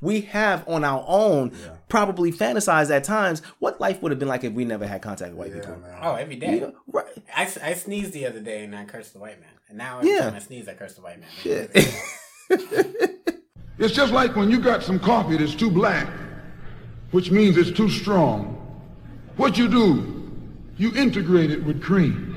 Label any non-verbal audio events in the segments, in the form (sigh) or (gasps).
we have on our own yeah. probably fantasized at times what life would have been like if we never had contact with white yeah, people. Man. Oh, every day. Yeah, right. I, I sneezed the other day and I cursed the white man. And now every yeah. time I sneeze, I curse the white man. Yeah. (laughs) it's just like when you got some coffee that's too black, which means it's too strong. What you do, you integrate it with cream.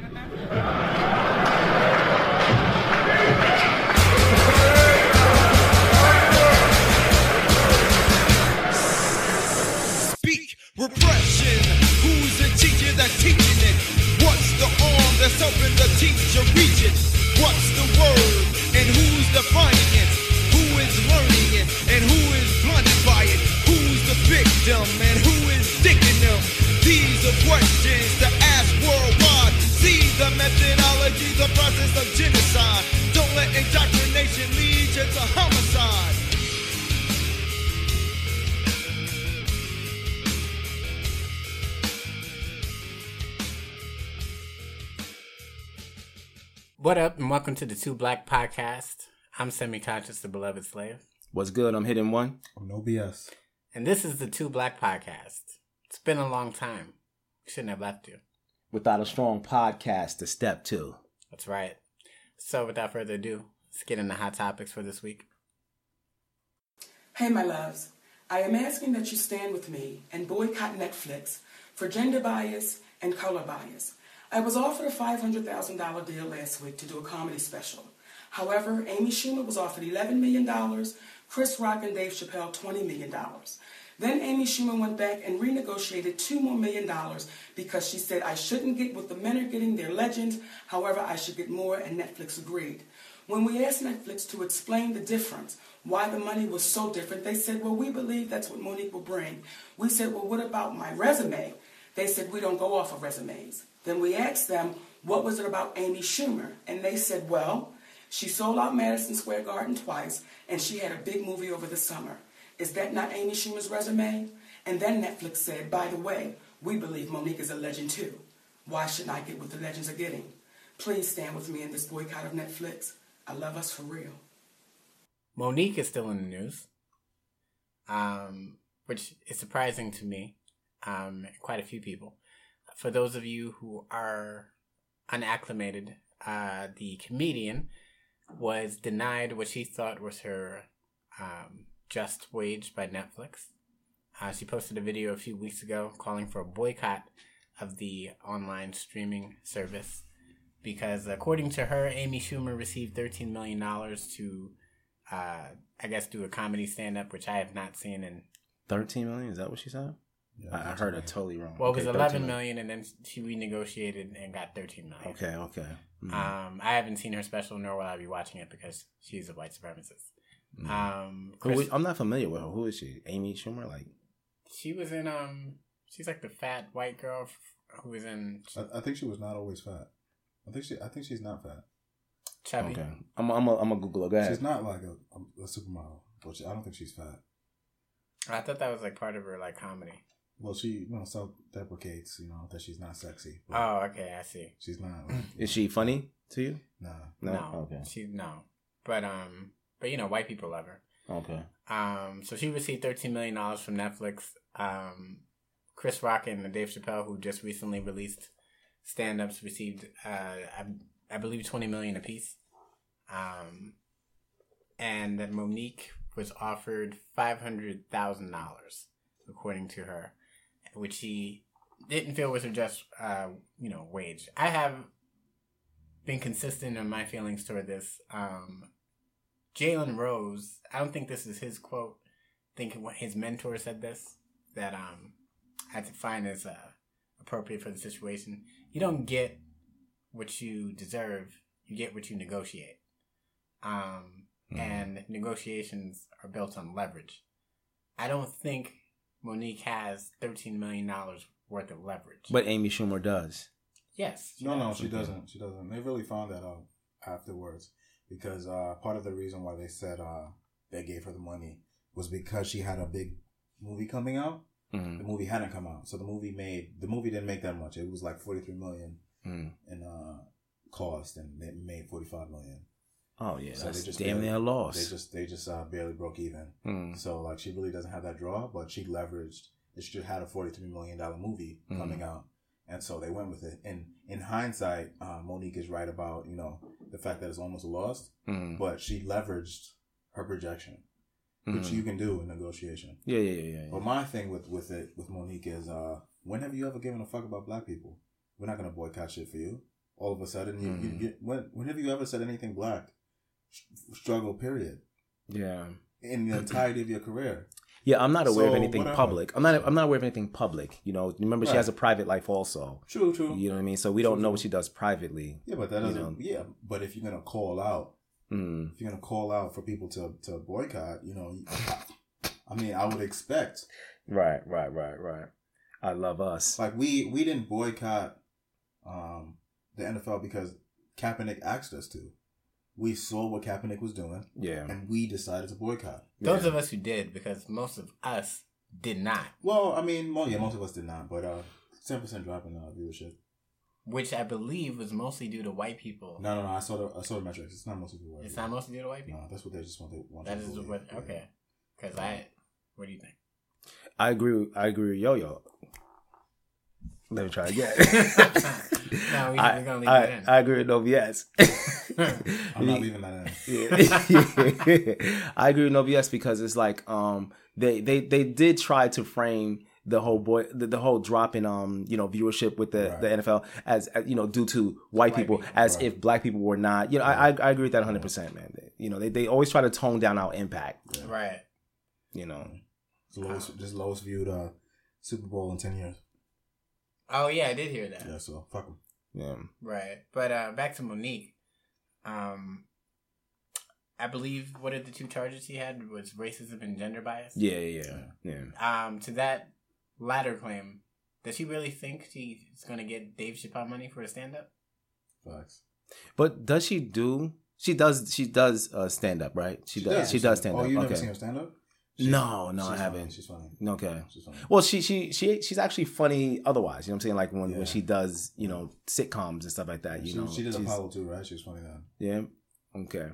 Teaching it? What's the arm that's helping the teacher reach it? What's the word and who's defining it? Who is learning it and who is blinded by it? Who's the victim and who is dicking them? These are questions to ask worldwide. See the methodology, the process of genocide. Don't let indoctrination lead you to homicide. What up, and welcome to the Two Black Podcast. I'm semi conscious, the beloved slave. What's good? I'm hitting one. No BS. And this is the Two Black Podcast. It's been a long time. shouldn't have left you. Without a strong podcast to step to. That's right. So, without further ado, let's get into hot topics for this week. Hey, my loves. I am asking that you stand with me and boycott Netflix for gender bias and color bias. I was offered a $500,000 deal last week to do a comedy special. However, Amy Schumer was offered $11 million, Chris Rock and Dave Chappelle $20 million. Then Amy Schumer went back and renegotiated two more million dollars because she said I shouldn't get what the men are getting, their legends. However, I should get more, and Netflix agreed. When we asked Netflix to explain the difference, why the money was so different, they said, well, we believe that's what Mo'Nique will bring. We said, well, what about my resume? They said, we don't go off of resumes. Then we asked them, what was it about Amy Schumer? And they said, well, she sold out Madison Square Garden twice, and she had a big movie over the summer. Is that not Amy Schumer's resume? And then Netflix said, by the way, we believe Mo'Nique is a legend too. Why shouldn't I get what the legends are getting? Please stand with me in this boycott of Netflix. I love us for real. Mo'Nique is still in the news, um, which is surprising to me, um, quite a few people for those of you who are unacclimated, uh, the comedian was denied what she thought was her um, just wage by Netflix. Uh, she posted a video a few weeks ago calling for a boycott of the online streaming service because, according to her, Amy Schumer received $13 million to, uh, I guess, do a comedy stand up, which I have not seen in. 13 million? Is that what she said? Yeah, I, heard it totally wrong. Well, it was okay, 11 million, and then she renegotiated and got 13 million. Okay, okay. Mm-hmm. Um, I haven't seen her special, nor will I be watching it because she's a white supremacist. Mm-hmm. Um, Chris, I'm not familiar with her. Who is she? Amy Schumer? Like, she was in um, she's like the fat white girl who was in. I, I think she was not always fat. I think she. I think she's not fat. Chubby. Okay. I'm. I'm. A, I'm a Google. Go ahead. She's not like a, a, a supermodel. But I don't think she's fat. I thought that was like part of her like comedy. Well, she you know self deprecates, you know that she's not sexy. Oh, okay, I see. She's not. (clears throat) Is she funny to you? Nah. No. No. Okay. She no, but um, but you know, white people love her. Okay. Um, so she received thirteen million dollars from Netflix. Um, Chris Rock and Dave Chappelle, who just recently released stand ups, received uh, I, I believe twenty million apiece. Um, and Mo'Nique was offered five hundred thousand dollars, according to her which he didn't feel was a just, uh, you know, wage. I have been consistent in my feelings toward this. Um, Jalen Rose, I don't think this is his quote. I think his mentor said this that um, I had to find as uh, appropriate for the situation. You don't get what you deserve; you get what you negotiate. Um, mm-hmm. And negotiations are built on leverage. I don't think Mo'Nique has thirteen million dollars worth of leverage. But Amy Schumer does. Yes. No, no, she doesn't. She doesn't. They really found that out afterwards because uh, part of the reason why they said uh, they gave her the money was because she had a big movie coming out. Mm-hmm. The movie hadn't come out, so the movie made the movie didn't make that much. It was like forty three million mm. in uh, cost, and it made forty five million. Oh yeah, So they just damn barely- near lost. They just they just uh, barely broke even. Mm. So like she really doesn't have that draw, but she leveraged. She just had a forty three million dollar movie Mm. coming out, and so they went with it. And in hindsight, uh, Monique is right about you know the fact that it's almost lost, Mm. but she leveraged her projection, which Mhm. you can do in negotiation. Yeah, yeah, yeah, yeah. But my thing with with it with Monique is, uh, when have you ever given a fuck about black people? We're not gonna boycott shit for you. All of a sudden, you, you, you when when have you ever said anything black? Struggle, period. yeah. In the entirety of your career. Yeah, I'm not aware of anything whatever. public. I'm not. I'm not aware of anything public. You know, remember she has a private life also. True, true. You know what I mean? So we don't know what she does privately. Yeah, but that doesn't. know. Yeah, but if you're gonna call out, Mm. if you're gonna call out for people to to boycott, you know, I, I mean, I would expect Right, right, right, right. I love us. like we we didn't boycott um the NFL because Kaepernick asked us to. We saw what Kaepernick was doing, Yeah. and we decided to boycott. Those Yeah. of us who did, because most of us did not. Well, I mean, mo- yeah, most of us did not, but uh, ten percent drop in uh, viewership. Which I believe was mostly due to white people. No, no, no. I saw the I saw the metrics. It's not most of the It's not mostly due to white people. No, that's what they just want to want. That to is believe. what. Yeah. Okay. Because I. What do you think? I agree. I agree with Yo Yo. Let me try again. (laughs) No, we- (laughs) I, we're gonna leave I, it in. I agree with OBS. (laughs) (laughs) I'm not leaving that in. Yeah. I agree with OBS because it's like um they they they did try to frame the whole boy the, the whole drop in um you know viewership with the Right. the NFL as, as you know due to white, people, people, as right. if black people were not you know I I, I agree with that 100 percent man you know they they always try to tone down our impact Right. you know It's the lowest, just lowest viewed uh, Super Bowl in ten years. Oh yeah, I did hear that. Yeah, so fuck them. yeah Right. But uh back to Monique. Um I believe what are the two charges he had was racism and gender bias. yeah yeah yeah yeah Um to that latter claim, does she really think she's gonna get Dave Chappelle money for a stand up? Facts. but does she do she does she does uh stand up right she, does, she does stand up. Oh, up you never okay seen her stand up? No, no, I haven't. She's funny. okay She's funny. Well, she she she she's actually funny. Otherwise, you know what I'm saying? Like when, Yeah. when she does, you know, sitcoms and stuff like that. You she, know, she did she's- Apollo too, right? She's was funny then. Yeah. Okay.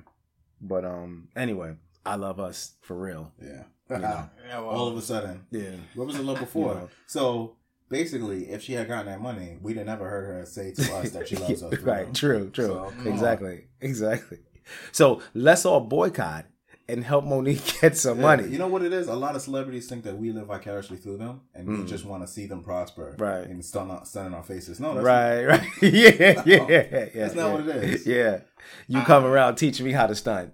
But um. Anyway, I love us for real. Yeah. know. (laughs) Yeah, well, All of a sudden, Yeah. what was the love (laughs) before? Yeah. So basically, if she had gotten that money, we'd have never heard her say to us that she (laughs) loves us. right. real. True. True. So, come on. exactly. Exactly. So let's all boycott and help Monique (laughs) get some Yeah, money. You know what it is? A lot of celebrities think that we live vicariously through them, and we Mm. just want to see them prosper, Right. And stun, on- stun in our faces. No, that's right. Right. (laughs) (laughs) yeah. Yeah. Yeah. That's not yeah. what it is. Yeah. You come around teaching me how to stunt.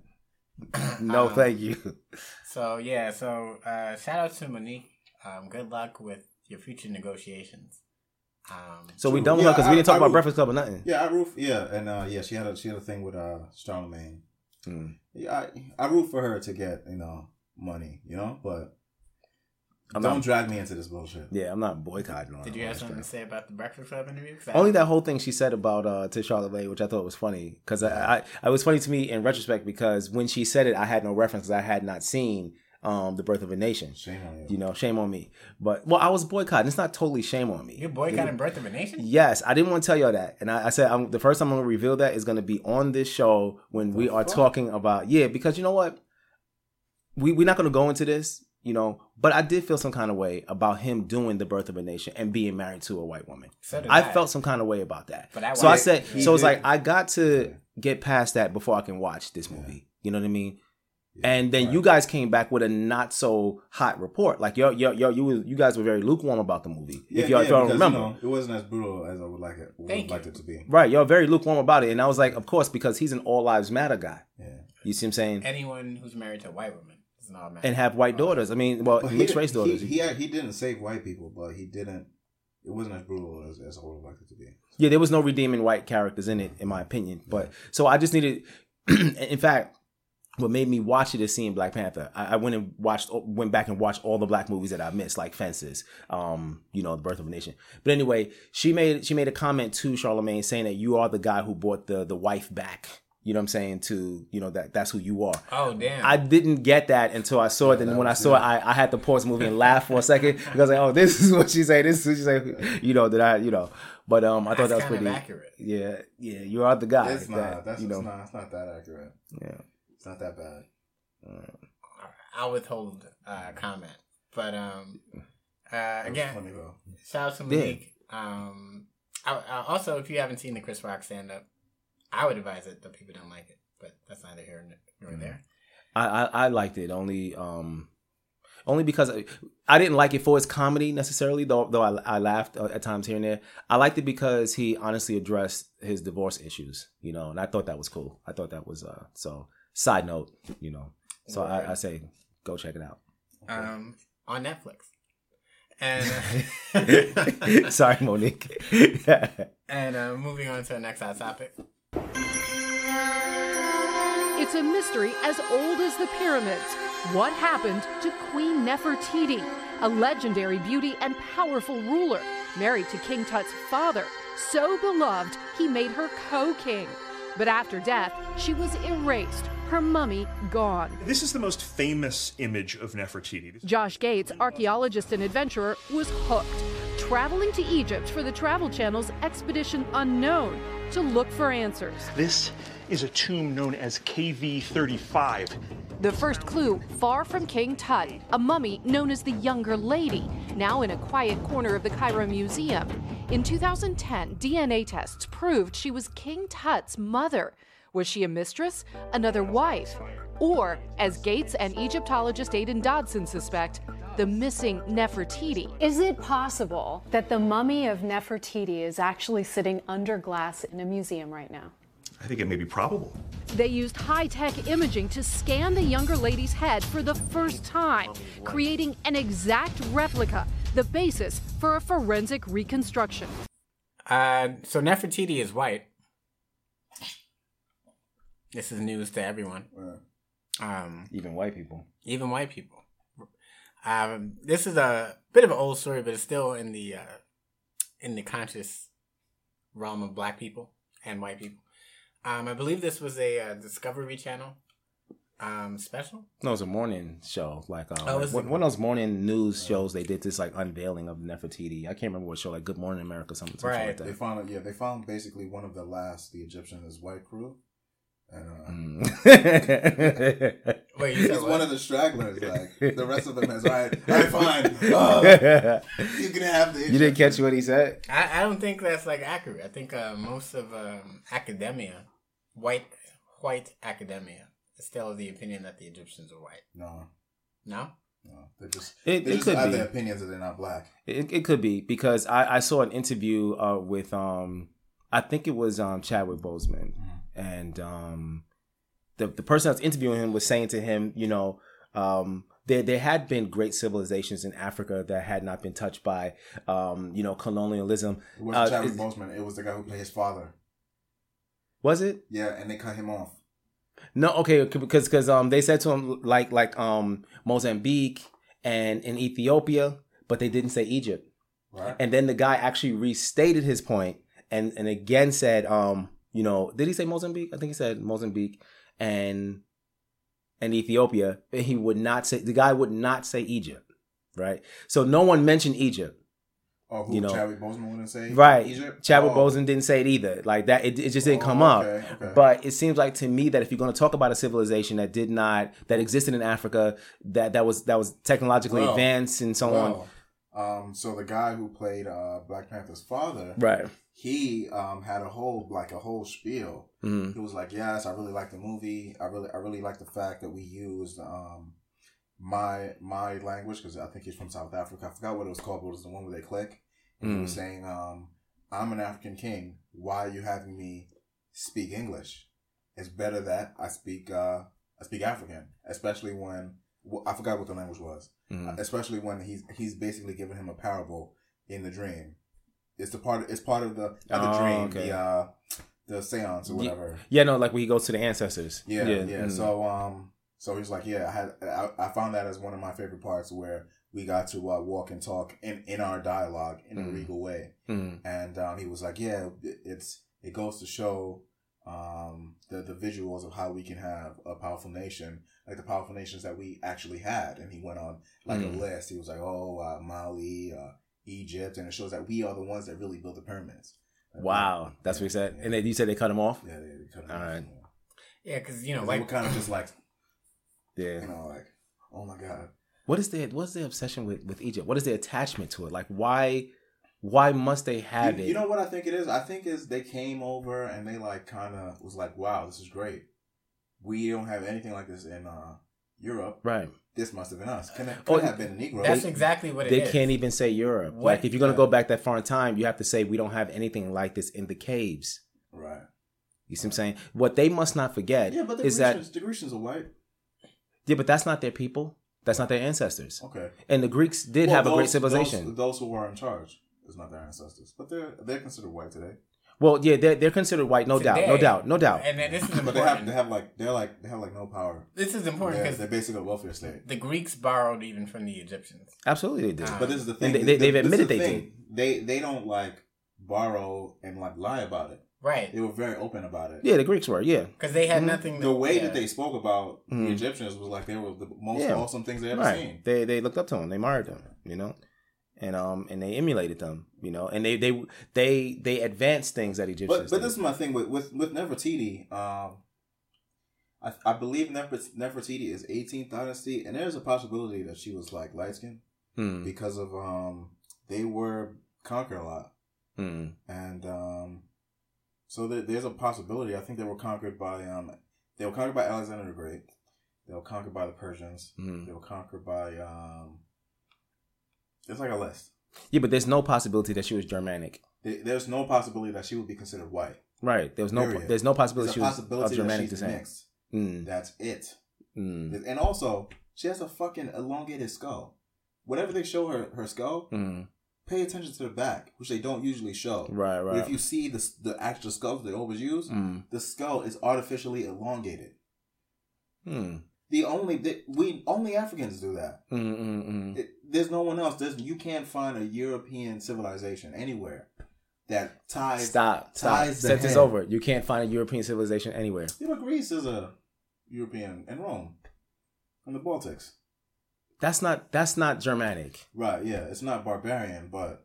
No, Um, thank you. So yeah, so uh, shout out to Monique. Um, good luck with your future negotiations. Um, So we True. done with her Yeah, because we didn't talk I about would- Breakfast Club or nothing. Yeah, I roof. Yeah, and uh, yeah, she had a she had a thing with uh Charlemagne. Mm. Yeah, I, I root for her to get you know money, you know, but I'm don't not- drag me into this bullshit. Yeah, I'm not boycotting on. did you have something to say about the Breakfast Club interview? 'Cause I- Only that whole thing she said about uh to Charlotte Lay, which I thought was funny because I, I it was funny to me in retrospect because when she said it, I had no reference 'cause I had not seen um the Birth of a Nation. Shame on you. You know, shame on me. But well, I was boycotting. It's not totally shame on me. You're boycotting Birth of a Nation? Yes, I didn't want to tell y'all that, and I, I said I'm, the first time I'm gonna reveal that is gonna be on this show when we are talking about yeah, because you know what, we we're not gonna go into this, you know, but I did feel some kind of way about him doing the birth of a nation and being married to a white woman. So I I. felt some kind of way about that. But I so I said, so it's like I got to get past that before I can watch this movie. You know what I mean? And then you guys came back with a not so hot report. Like yo, yo, yo, you was, you guys were very lukewarm about the movie. Yeah, if y'all, if yeah, y'all because, remember, you know, it wasn't as brutal as I would like it. Would Thank have liked you. it to be. right? Y'all very lukewarm about it, and I was like, of course, because he's an all lives matter guy. Yeah. You see what I'm saying? Anyone who's married to a white woman is an automatic. And have white daughters. I mean, well, But he, mixed race daughters. He, he had- he didn't save white people, but he didn't. It wasn't as brutal as, as I would like it to be. Yeah, there was no redeeming white characters in it, in my opinion. But so I just needed. (clears throat) in fact, what made me watch it is seeing Black Panther. I, I went and watched, went back and watched all the black movies that I missed, like Fences, um, you know, The Birth of a Nation. But anyway, she made she made a comment to Charlemagne saying that you are the guy who brought the the wife back. You know what I'm saying? To you know that that's who you are. Oh damn! I didn't get that until I saw it. Then when I saw it, I, I had to pause the movie and laugh for a second (laughs) because like, oh, this is what she say. This is what she say. You know that I, you know. But um, I thought that was pretty accurate. Yeah, yeah. You are the guy. It's that, not. That's you know. not. It's not that accurate. Yeah. It's not that bad. I'll withhold uh, comment, but um, uh, again, funny though. shout out to Yeah. Malik. Um, I, I, also, if you haven't seen the Chris Rock stand up, I would advise it, Though people don't like it. But that's neither here nor Mm-hmm. there. I, I I liked it only um only because I, I didn't like it for its comedy necessarily though though I, I laughed uh, at times here and there. I liked it because he honestly addressed his divorce issues, you know, and I thought that was cool. I thought that was uh so side note, you know. So I, I say go check it out. Um, on Netflix. And (laughs) Sorry, (laughs) Monique. and uh, moving on to the next hot topic. It's a mystery as old as the pyramids. What happened to Queen Nefertiti, a legendary beauty and powerful ruler, married to King Tut's father, so beloved he made her co king. But after death, she was erased, her mummy gone. This is the most famous image of Nefertiti. Josh Gates, archaeologist and adventurer, was hooked, traveling to Egypt for the Travel Channel's Expedition Unknown to look for answers. This is a tomb known as KV 35. The first clue far from King Tut, a mummy known as the Younger Lady, now in a quiet corner of the Cairo Museum. In 2010, DNA tests proved she was King Tut's mother. Was she a mistress, another wife, or, as Gates and Egyptologist Aidan Dodson suspect, the missing Nefertiti? Is it possible that the mummy of Nefertiti is actually sitting under glass in a museum right now? I think it may be probable. They used high tech imaging to scan the younger lady's head for the first time, creating an exact replica, the basis for a forensic reconstruction. Uh, so Nefertiti is white. This is news to everyone. Um, Even white people. even white people. Um, this is a bit of an old story, but it's still in the uh, in the conscious realm of black people and white people. Um, I believe this was a uh, Discovery Channel um, special. No, it was a morning show. Like um, Oh, it's one, a- one of those morning news shows. They did this like unveiling of Nefertiti. I can't remember what show. Like Good Morning America, something, something Right. like that. They that. found yeah, they found basically one of the last the Egyptians white crew. And uh, Mm. (laughs) Wait, you he's one of the stragglers. Like the rest of them is all right. (laughs) All right, fine. Oh, (laughs) you can have the. you didn't catch what he said. I, I don't think that's like accurate. I think uh, most of um, academia, white white academia, is still of the opinion that the Egyptians are white. No, No, no, they just It- they it just could have be. their opinions that they're not black. It, it could be because I, I saw an interview uh, with um I think it was um Chadwick Boseman and um the the person that's interviewing him was saying to him, you know, um there there had been great civilizations in Africa that had not been touched by um you know colonialism. It was Uh, Chadwick Boseman. It was the guy who played his father. was it? Yeah, and they cut him off. No, okay, because because um they said to him like like um Mozambique and in Ethiopia, but they didn't say Egypt. Right. And then the guy actually restated his point and and again said, um, you know, did he say Mozambique? I think he said Mozambique and and Ethiopia. He would not say the guy would not say Egypt, right? So no one mentioned Egypt, Oh, who you know. Chadwick Boseman wouldn't say? right? Egypt. Chadwick Oh, Boseman didn't say it either. Like that, it, it just didn't Oh, come up. okay, okay. But it seems like to me that if you're going to talk about a civilization that did not that existed in Africa, that that was that was technologically advanced and so on, um, so the guy who played uh, Black Panther's father, right? he um had a whole like a whole spiel. Mhm. He was like, "Yes, I really like the movie. I really, I really like the fact that we used um my my language because I think he's from South Africa. I forgot what it was called, but it was the one where they click. And he was Mm. saying, um, "I'm an African king. Why are you having me speak English? It's better that I speak uh I speak African, especially when well, I forgot what the language was. Mhm. Especially when he's he's basically giving him a parable in the dream. It's the part. It's part of the not the Oh, dream. okay. The uh the seance or whatever. Yeah, no, like when he goes to the ancestors. Yeah, yeah. mm. So um, so he's like, yeah, I had I, I found that as one of my favorite parts where we got to uh, walk and talk in in our dialogue in a Mm. regal way, Mm. and um, he was like, yeah, it- it's it goes to show um, the the visuals of how we can have a powerful nation, like the powerful nations that we actually had. And he went on like Mm. a list. He was like, oh, uh, Mali, uh, Egypt, and it shows that we are the ones that really built the pyramids. Wow, that's what he said. And then you said they cut him off. Yeah, they, they cut him All off, right. Yeah, because you know, like. They were like kind of just like, (clears throat) Yeah. you know, like, oh my god. What is their what's their obsession with with Egypt? What is their attachment to it? Like why why must they have you, it? you know what I think it is? I think is they came over and they like kind of was like, wow, this is great. We don't have anything like this in uh, Europe. right. This must have been us. Can it Oh, could have been a Negro. that's exactly what it They is. can't even say Europe. What- Like if you're gonna Yeah. go back that far in time, you have to say we don't have anything like this in the caves. right. You see what I'm saying? What they must not forget Yeah, but the is Grecians, that the Grecians are white. yeah, but that's not their people. That's not their ancestors. Okay. And the Greeks did Well, have a great civilization. Those, those who were in charge is not their ancestors, but they're they're considered white today. Well, yeah, they're, they're considered white, no doubt, no doubt, no doubt. And then this is But important. they have they have like they're like they have like no power. this is important They're, because they're basically a welfare state. the Greeks borrowed even from the Egyptians. Absolutely, they did. But this is the thing. And they, they've this is admitted the they thing. They they don't like borrow and like lie about it. Right. They were very open about it. yeah, the Greeks were. Yeah, Because they had nothing. The way yeah. that they spoke about Mhm. the Egyptians was like they were the most Yeah. awesome things they ever right. seen. They they looked up to them. They admired them. You know, and um and they emulated them. You know, and they they they they advanced things that Egyptians. But but this is my thing with with with Nefertiti. Um, I I believe Nefer- Nefertiti is 18th dynasty, and there's a possibility that she was like light skinned Hmm. because of um they were conquered a lot, Hmm. and um so there, there's a possibility. I think they were conquered by um they were conquered by Alexander the Great. They were conquered by the Persians. Mhm. They were conquered by um. It's like a list. Yeah, but there's no possibility that she was Germanic. There- There's no possibility that she would be considered white. Right. There was no. Period. There's no possibility There's she was possibility of Germanic that she's descent. mixed. Mm. That's it. Mm. And also, she has a fucking elongated skull. Whatever they show her her skull, Mm. pay attention to the back, which they don't usually show. Right. But Right. if you see the the actual skulls they always use, Mm. the skull is artificially elongated. Mm. The only the, we only Africans do that. Mm. Mm. Mm. It, there's no one else. There's you can't find a European civilization anywhere that ties. Stop. Stop. ties Set this over. You can't find a European civilization anywhere. You know, Greece is a European, and Rome, and the Baltics. That's not. That's not Germanic. Right? Yeah, it's not barbarian, but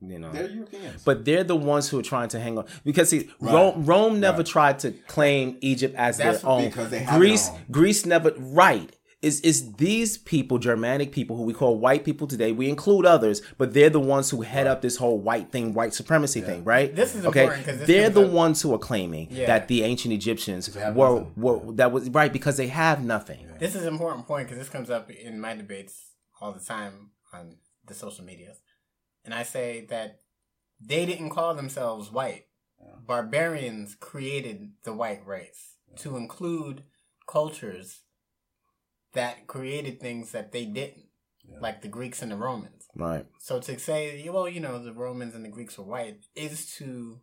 You know. they're Europeans. But they're the ones who are trying to hang on because see, Right. Rome, Rome never Right. tried to claim Egypt as That's their own. because they have Greece. Greece never. Right? Is is these people Germanic people who we call white people today? We include others, but they're the ones who head up this whole white thing, white supremacy thing, right? This is okay. this they're the up- ones who are claiming Yeah. that the ancient Egyptians were, were that was right because they have nothing. This is an important point because this comes up in my debates all the time on the social medias. And I say that they didn't call themselves white. Barbarians created the white race to include cultures that created things that they didn't, like the Greeks and the Romans. Right. So to say, well, you know, the Romans and the Greeks were white is to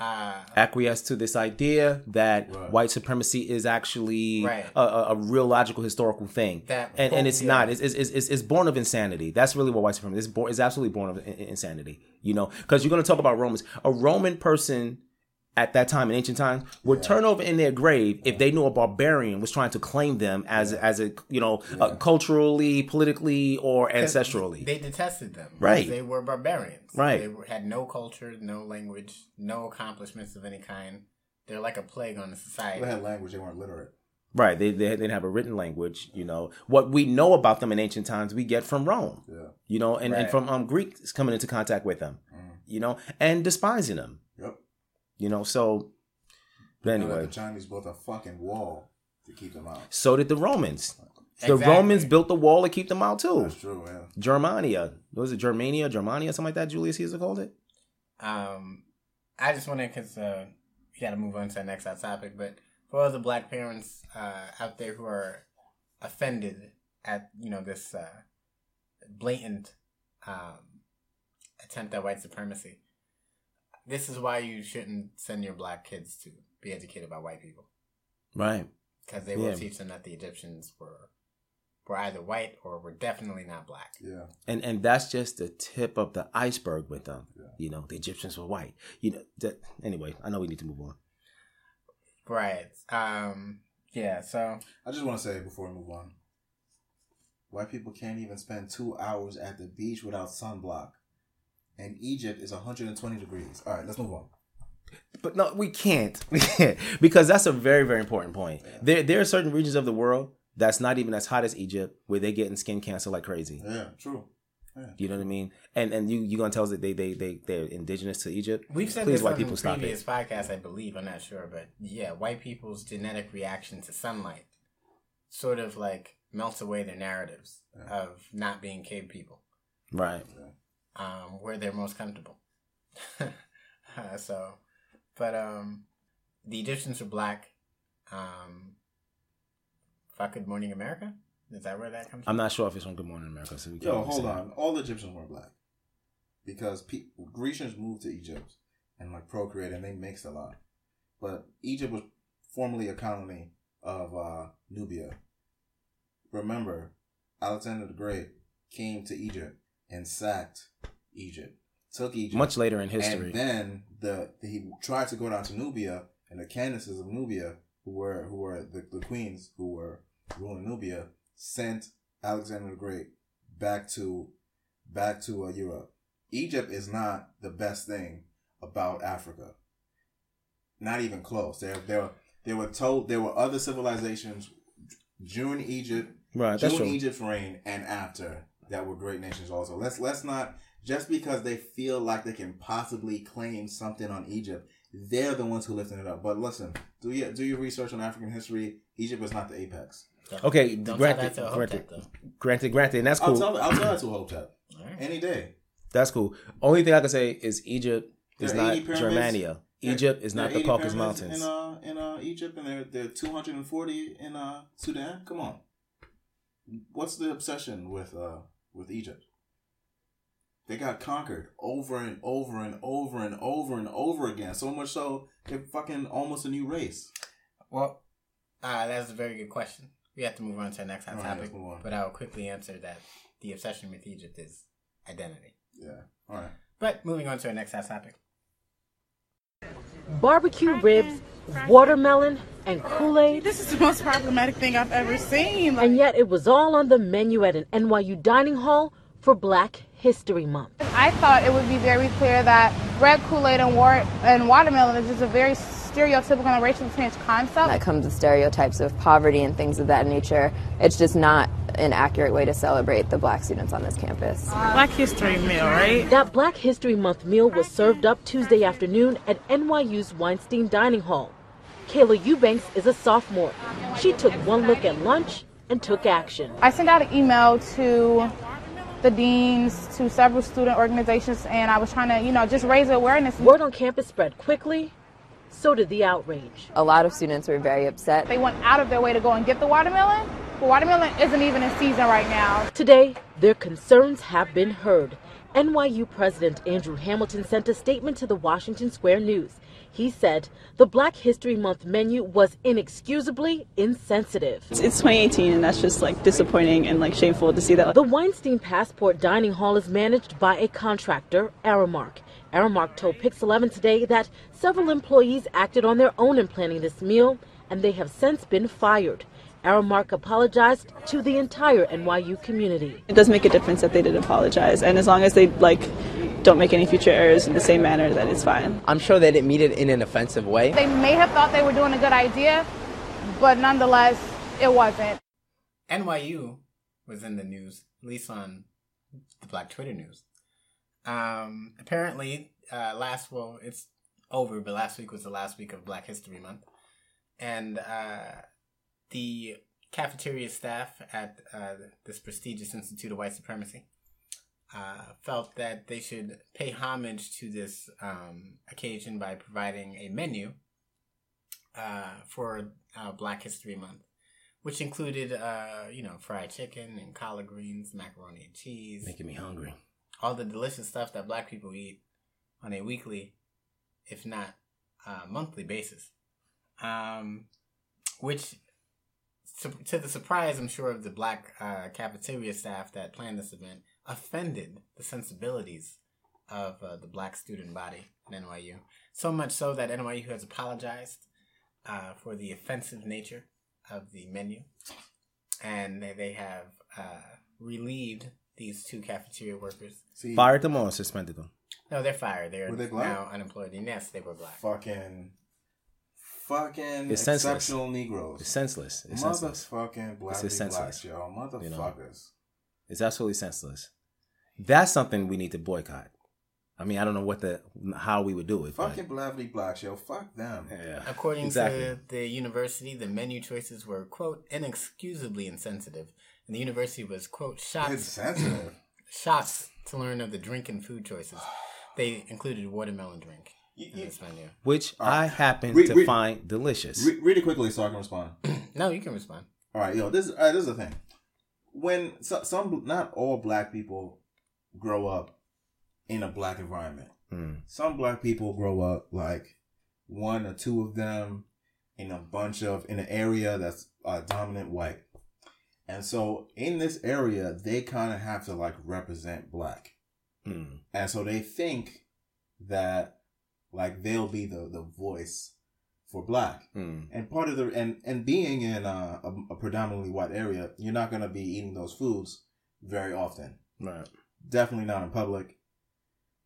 uh, acquiesce to this idea that Right. white supremacy is actually Right. a, a, a real logical historical thing, That and and it's yeah. not. It's, it's, it's, it's born of insanity. That's really what white supremacy is. Born, it's absolutely born of in- in- insanity. You know, because you're going to talk about Romans. A Roman person at that time in ancient times would turn over in their grave if they knew a barbarian was trying to claim them as as a you know uh, culturally, politically, or ancestrally. They detested them. Right. They were barbarians. Right. They were- had no culture, no language, no accomplishments of any kind. They're like a plague on the society. they had language; they weren't literate. Right. They, they didn't have a written language. You know, what we know about them in ancient times, we get from Rome. Yeah. You know, and, and from um, Greeks coming into contact with them, you know, and despising them. Yep. You know, so, but Anyway, anyway, the Chinese built a fucking wall to keep them out. so did the Romans. The Romans built the wall to keep them out too. That's true. Yeah. Germania. Was it Germania? Germania, something like that, Julius Caesar called it? Um, I just want to, because uh, we got to move on to the next hot topic, but for all the black parents uh, out there who are offended at, you know, this uh, blatant um, attempt at white supremacy, this is why you shouldn't send your black kids to be educated by white people. Right. Because they will Yeah. teach them that the Egyptians were were either white or were definitely not black. Yeah. And and that's just the tip of the iceberg with them. You know, the Egyptians were white. You know, that, anyway, I know we need to move on. Right. Um. Yeah. So I just want to say before we move on, white people can't even spend two hours at the beach without sunblock, and Egypt is 120 degrees. All right, let's move on. But no, we can't. We (laughs) can't because that's a very very important point. There there are certain regions of the world that's not even as hot as Egypt where they're getting skin cancer like crazy. Yeah, true. Yeah. You know what I mean? And and you you gonna tell us that they they they they're indigenous to Egypt? we've said Please, this white on people, stop previous it. podcasts, I believe. I'm not sure, but yeah, white people's genetic reaction to sunlight sort of like melts away their narratives of not being cave people, Right. Um, where they're most comfortable. (laughs) Uh, so, but um, the Egyptians were black. Um, fuck Good Morning America. Is that where that comes from? I'm not sure if it's from Good Morning America. So we Yo, hold say. on. All the Egyptians were black because pe- Grecians moved to Egypt and like procreated, and they mixed a lot. But Egypt was formerly a colony of uh, Nubia. Remember, Alexander the Great came to Egypt and sacked Egypt, took Egypt Much later in history. and then the he tried to go down to Nubia, and the Candaces of Nubia, who were who were the, the queens who were ruling Nubia, sent Alexander the Great back to back to uh, Europe. Egypt is not the best thing about Africa. Not even close. There, there, they were told there were other civilizations during Egypt, Right, during true. Egypt's reign and after that were great nations. Also, let's let's not just because they feel like they can possibly claim something on Egypt, they're the ones who lifting it up. But listen, do your do your research on African history. Egypt was not the apex. Okay, Don't tell granted, that to granted, Hotep, though. granted, granted, and that's I'll cool. tell I'll tell that to Hotep Alright. any day. That's cool. Only thing I can say is Egypt is not pyramids. Germania. Egypt is not the 80 Caucasus Mountains. in uh in uh Egypt, and there there are two hundred and forty in uh Sudan. Come on, what's the obsession with uh with Egypt? They got conquered over and over and over and over and over again. So much so they're fucking almost a new race. Well, uh, that's a very good question. We have to move on to the next hot All right, topic, let's move on. but I'll quickly answer that the obsession with Egypt is identity. Yeah. All right. But moving on to our next hot topic. barbecue ribs, watermelon, and Kool Aid. This is the most problematic thing I've ever seen. And yet it was all on the menu at an NYU dining hall for Black History Month. I thought it would be very clear that red Kool-Aid and, war- and watermelon is just a very stereotypical and racially tinged concept. that comes with stereotypes of poverty and things of that nature. It's just not an accurate way to celebrate the black students on this campus. Black History meal, right? That Black History Month meal was served up Tuesday afternoon at NYU's Weinstein Dining Hall. Kayla Eubanks is a sophomore. She took one look at lunch and took action. I sent out an email to the deans, to several student organizations, and I was trying to, you know, just raise awareness. Word on campus spread quickly, so did the outrage. A lot of students were very upset. They went out of their way to go and get the watermelon, but watermelon isn't even in season right now. Today, their concerns have been heard. NYU President Andrew Hamilton sent a statement to the Washington Square News. He said the Black History Month menu was inexcusably insensitive. It's 2018, and that's just like disappointing and like shameful to see that. The Weinstein Passport Dining Hall is managed by a contractor, Aramark. Aramark told Pix 11 today that several employees acted on their own in planning this meal, and they have since been fired. Aramark apologized to the entire NYU community. It does make a difference that they did apologize, and as long as they like don't make any future errors in the same manner, then it's fine. I'm sure they didn't mean it in an offensive way. They may have thought they were doing a good idea, but nonetheless, it wasn't. NYU was in the news, at least on the Black Twitter news. Um, apparently, uh, last well, it's over, but last week was the last week of Black History Month, and uh, the cafeteria staff at uh, this prestigious Institute of White Supremacy uh, felt that they should pay homage to this um, occasion by providing a menu uh, for uh, Black History Month, which included, uh, you know, fried chicken and collard greens, macaroni and cheese, Making me hungry. All the delicious stuff that Black people eat on a weekly, if not uh, monthly basis. Um, which, to the surprise, I'm sure, of the Black uh, cafeteria staff that planned this event, offended the sensibilities of uh, the Black student body at NYU. So much so that NYU has apologized uh, for the offensive nature of the menu, and they, they have uh, relieved these two cafeteria workers. Fired them or suspended them? No, they're fired. They're Were they black? now unemployed. And yes, they were black. Fucking, fucking It's senseless. exceptional Negroes. It's senseless. It's senseless. Motherfucking It's black just senseless. blacks, yo. Motherfuckers. You know? It's absolutely senseless. That's something we need to boycott. I mean, I don't know what the how we would do it. but- Fucking blackly blacks, yo. Fuck them. Yeah. According Exactly. to the university, the menu choices were quote inexcusably insensitive, and the university was quote shocked (clears throat) shocked to learn of the drink and food choices. They included watermelon drink in this menu. which All right. I happen Read- to read- find delicious. Re- read it quickly so I can respond. (clears throat) No, you can respond. All right, yo, this, uh, this is the thing. When so, some, not all black people grow up in a black environment. Mm. Some black people grow up like one or two of them in a bunch of in an area that's uh, dominant white, and so in this area they kind of have to like represent black, Mm. and so they think that like they'll be the the voice for black. Mm. And part of the and and being in a, a, a predominantly white area, you're not gonna be eating those foods very often. Right. Definitely not in public.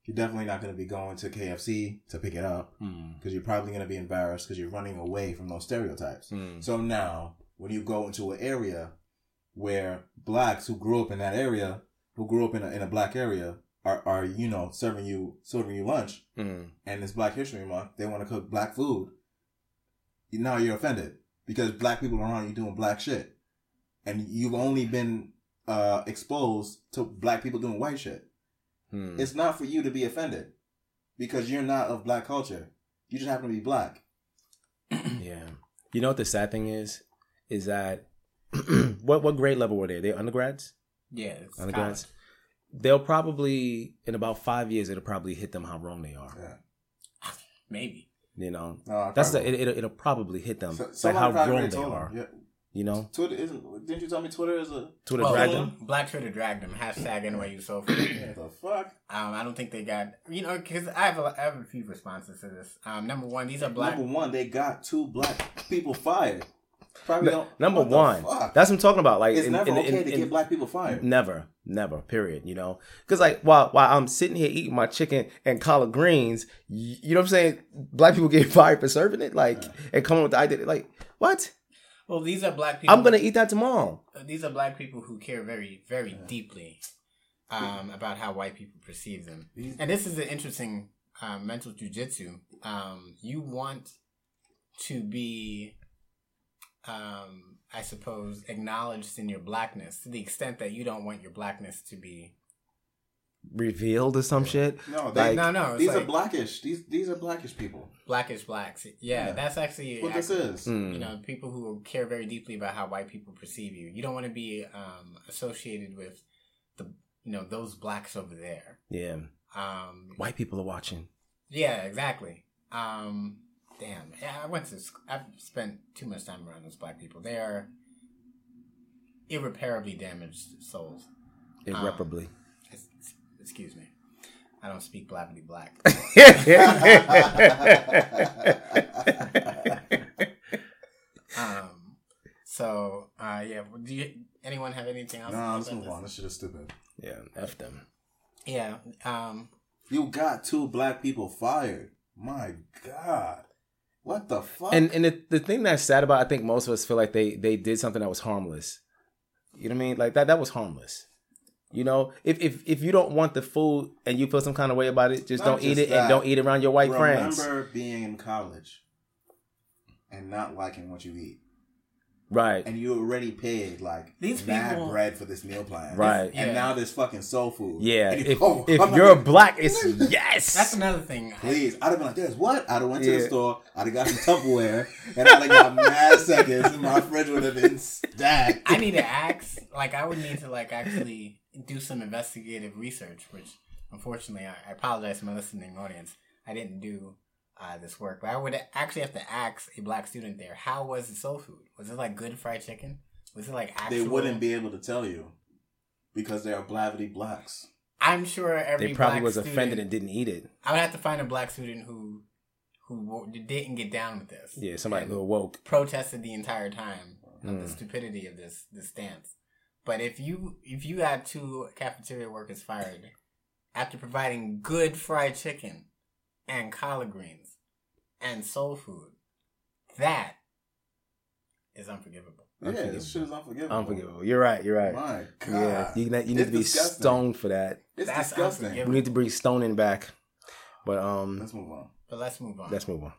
You're definitely not gonna be going to KFC to pick it up Mm. because you're probably gonna be embarrassed because you're running away from those stereotypes. Mm. So now, when you go into an area where blacks who grew up in that area, who grew up in a, in a black area, are, are you know serving you serving you lunch, Mm. and it's Black History Month, they want to cook black food. Now you're offended because black people are around you doing black shit, and you've only been uh, exposed to black people doing white shit. Mm. It's not for you to be offended because you're not of black culture. You just happen to be black. yeah. You know what the sad thing is? Is that (clears throat) what what grade level were they? They undergrads? Yeah, undergrads. They'll probably in about five years it'll probably hit them how wrong they are. Maybe. You know, No, that's the, it, it'll, it'll probably hit them So- like how wrong they are. yeah. You know, Twitter isn't. Didn't you tell me Twitter is a Twitter Oh, dragged them. Black Twitter dragged them. Hashtag anyway you so. (clears throat) What the fuck? Um, I don't think they got you know because I have a, I have a few responses to this. Um, number one, these are black. Number one, they got two black people fired. Probably N- don't. number what the one, fuck? that's what I'm talking about. Like, It's in- never in- okay in- to in- get black people fired. Never, never. Period. You know, because like while while I'm sitting here eating my chicken and collard greens, y- you know what I'm saying? Black people get (laughs) fired for serving it, like, and coming with the idea, like, what? Well, these are black people. I'm gonna eat that tomorrow. Uh, These are black people who care very, very deeply um, about how white people perceive them. And this is an interesting um, mental jujitsu. Um, you want to be, um, I suppose, acknowledged in your blackness to the extent that you don't want your blackness to be. Revealed or some shit. No, they, Like- No, no, it's These are blackish. These these are blackish people. Blackish blacks. Yeah, Yeah. that's actually What this is. Hmm. You know, people who care very deeply about how white people perceive you. You don't want to be um, associated with the you know those blacks over there. Yeah, Um, white people are watching. yeah, exactly. Um, damn, yeah, I went to. sc- I've spent too much time around those black people. They are irreparably damaged souls. Um, Irreparably. ex- excuse me. I don't speak blackly black. (laughs) um. So, uh, yeah. Do you, anyone have anything else? to Nah, say let's about move this? on. This shit is stupid. Yeah, f them. Yeah. Um. You got two black people fired. My God, what the fuck? And and the, the thing that's sad about, I think most of us feel like they they did something that was harmless. You know what I mean? Like that that was harmless. You know, if if if you don't want the food and you feel some kind of way about it, just Not don't eat just it and don't eat it around your white Remember friends. Remember being in college and not liking what you eat. Right. And you already paid like These mad people- bread for this meal plan. Right. And Yeah. now there's fucking soul food. Yeah. (laughs) And you- If oh, if I'm not you're gonna- black, it's (laughs) yes. That's another thing. Please, I'd have been like, "There's what?" I'd have went to the store. I'd have got some Tupperware, and I'd have got mad seconds, and my fridge would have been stacked. I need to ask. Like, I would need to like actually do some investigative research, which unfortunately, I, I apologize to my listening audience. I didn't do uh, this work, but I would actually have to ask a black student there: How was the soul food? Was it like good fried chicken? Was it like actual? They wouldn't be able to tell you because they are blavity blacks. I'm sure every They probably black was student, offended and didn't eat it. I would have to find a black student who who didn't get down with this. Yeah, somebody who woke. protested the entire time of Mm. the stupidity of this this stance. But if you if you got two cafeteria workers fired after providing good fried chicken and collard greens and soul food, that is unforgivable. Yeah, this shit is unforgivable. Unforgivable. You're right. You're right. My Yeah, God. you, you need It's to be disgusting. stoned for that. It's That's disgusting. We need to bring stoning back. But um, Let's move on. But let's move on. let's move on.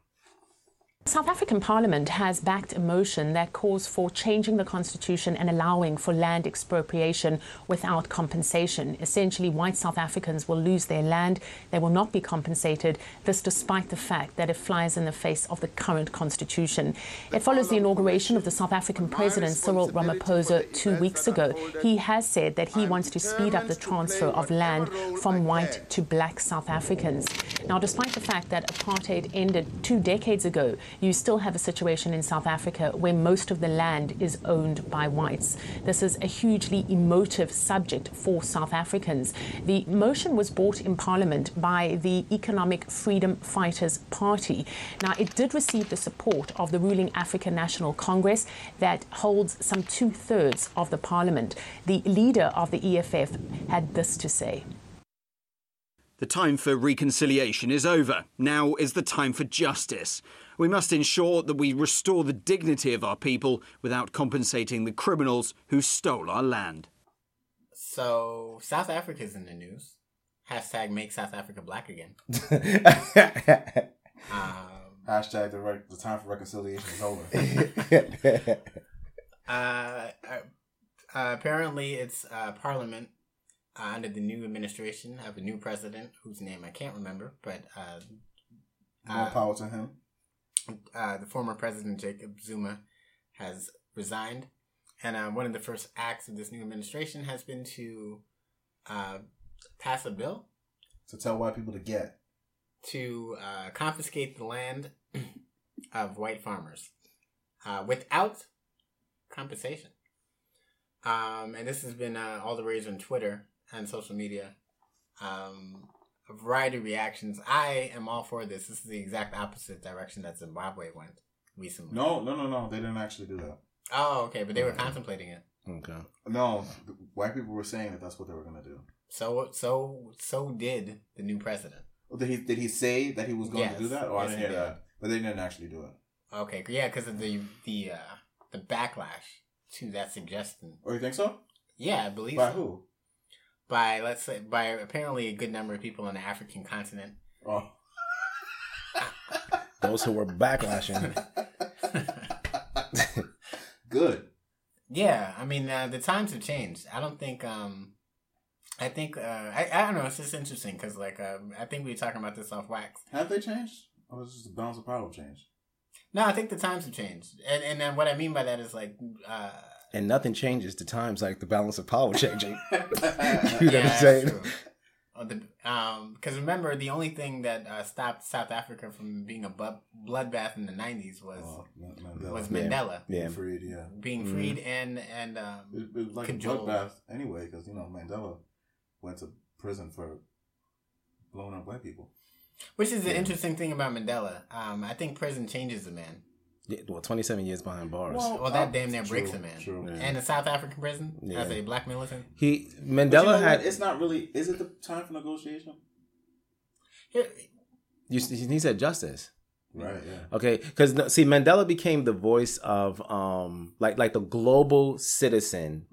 South African Parliament has backed a motion that calls for changing the constitution and allowing for land expropriation without compensation. Essentially, white South Africans will lose their land. They will not be compensated, this despite the fact that it flies in the face of the current constitution. It follows the inauguration of the South African President Cyril Ramaphosa two weeks ago. He has said that he wants to speed up the transfer of land from white to black South Africans. Now, despite the fact that apartheid ended two decades ago, you still have a situation in South Africa where most of the land is owned by whites. This is a hugely emotive subject for South Africans. The motion was brought in Parliament by the Economic Freedom Fighters Party. Now, it did receive the support of the ruling African National Congress that holds some two thirds of the Parliament. The leader of the EFF had this to say. The time for reconciliation is over. Now is the time for justice. We must ensure that we restore the dignity of our people without compensating the criminals who stole our land. So South Africa's in the news. Hashtag make South Africa black again. (laughs) um, Hashtag the, rec- the time for reconciliation is over. (laughs) uh, uh, uh, apparently, it's uh, Parliament uh, under the new administration have a new president whose name I can't remember, but uh, More uh, power to him. Uh, the former president Jacob Zuma has resigned, and uh, one of the first acts of this new administration has been to uh, pass a bill To tell white people to get. to uh, confiscate the land (clears throat) of white farmers uh, without compensation. Um, and this has been uh, all the rage on Twitter and social media. Um, a variety of reactions. I am all for this. This is the exact opposite direction that Zimbabwe went recently. No, no, no, no. They didn't actually do that. Oh, okay, but they were contemplating it. Okay. No, the white people were saying that that's what they were going to do. So, so, so did the new president. Did he did he say that he was going Yes. to do that? Oh, I didn't he hear did. that. But they didn't actually do it. Okay, yeah, because of the the uh, the backlash to that suggestion. Oh, you think so? Yeah, I believe By so. who? By let's say by apparently a good number of people on the African continent. Oh. (laughs) Those who were backlashing. (laughs) Good. Yeah, I mean uh, the times have changed. I don't think. um I think uh, I I don't know. It's just interesting because like um, I think we were talking about this off wax. Have they changed? Or was it just the balance of power changed? No, I think the times have changed, and and then what I mean by that is like. uh and nothing changes to times like the balance of power changing. (laughs) you know what Yeah, I'm saying? true. Oh, um, because remember, the only thing that uh, stopped South Africa from being a bu- bloodbath in the '90s was Mandela. was Mandela. Yeah. Being freed, yeah. being Mhm. freed and and um, It, it was like cajoled. a bloodbath anyway, because you know Mandela went to prison for blowing up white people. Which is the interesting thing about Mandela. Um, I think prison changes a man. Yeah, well, 27 years behind bars. Well, that damn near breaks a man. true. And the South African prison Yeah. as a black militant. He But you Mandela know had what? It's not really. Is it the time for negotiation? you, he said justice. Right. Yeah. Okay, because see, Mandela became the voice of um, like like the global citizen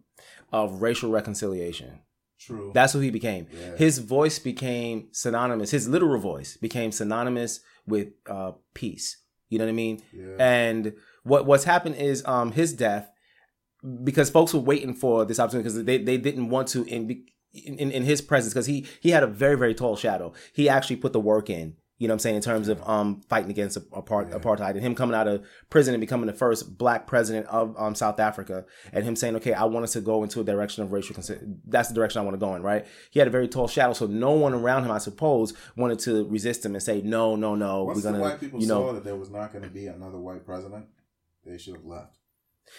of racial reconciliation. True. That's who he became. Yeah. His voice became synonymous. His literal voice became synonymous with uh, peace. You know what I mean? Yeah. And what what's happened is um, his death because folks were waiting for this opportunity because they, they didn't want to in in, in his presence because he he had a very very tall shadow. He actually put the work in. You know what I'm saying? In terms of um fighting against apart, apartheid and him coming out of prison and becoming the first black president of um South Africa and him saying okay I want us to go into a direction of racial consi- that's the direction I want to go in right? He had a very tall shadow so no one around him I suppose wanted to resist him and say no no no Once we're gonna the white people you know saw that there was not going to be another white president, they should have left.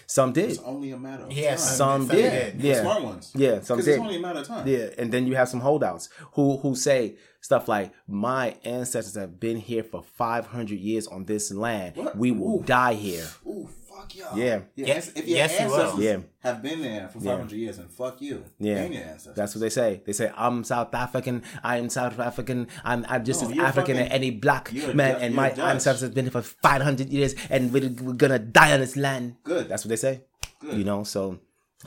Some did. It's only a matter of Yeah, time. Some some did. did. The Yeah. smart ones. Yeah, some did. it's only a matter of time. Yeah, and then you have some holdouts who who say stuff like, "My ancestors have been here for 500 years on this land. What? We will Ooh. die here." Ooh, fuck y'all. Yeah. Your Yeah, ans- if your yes, you will. ancestors Yeah. have been there for Yeah. 500 years, and fuck you. Yeah, And your ancestors. that's what they say. They say, "I'm South African. I am South African. I'm, I'm just No, as you're African as any black man, Dutch- and my Dutch. ancestors have been here for 500 years, and we're, we're gonna die on this land." Good. That's what they say. Good. You know, so,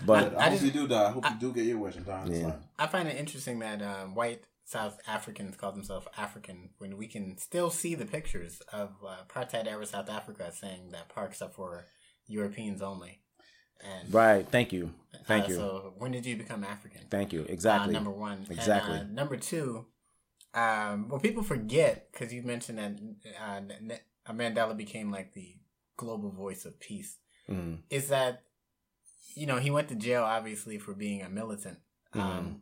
but I, I hope just- you do die. I hope you do get your wish and die on this Yeah. land. I find it interesting that um, white South Africans call themselves African when we can still see the pictures of uh, apartheid era South Africa saying that parks are for Europeans only. And right. Thank you. Thank uh, you. So when did you become African? Thank you. Uh, Exactly. number one. Exactly. And, uh, number two, um, well, people forget because you mentioned that uh, Mandela became like the global voice of peace. Mhm. Is that you know he went to jail obviously for being a militant, um, Mm-hmm.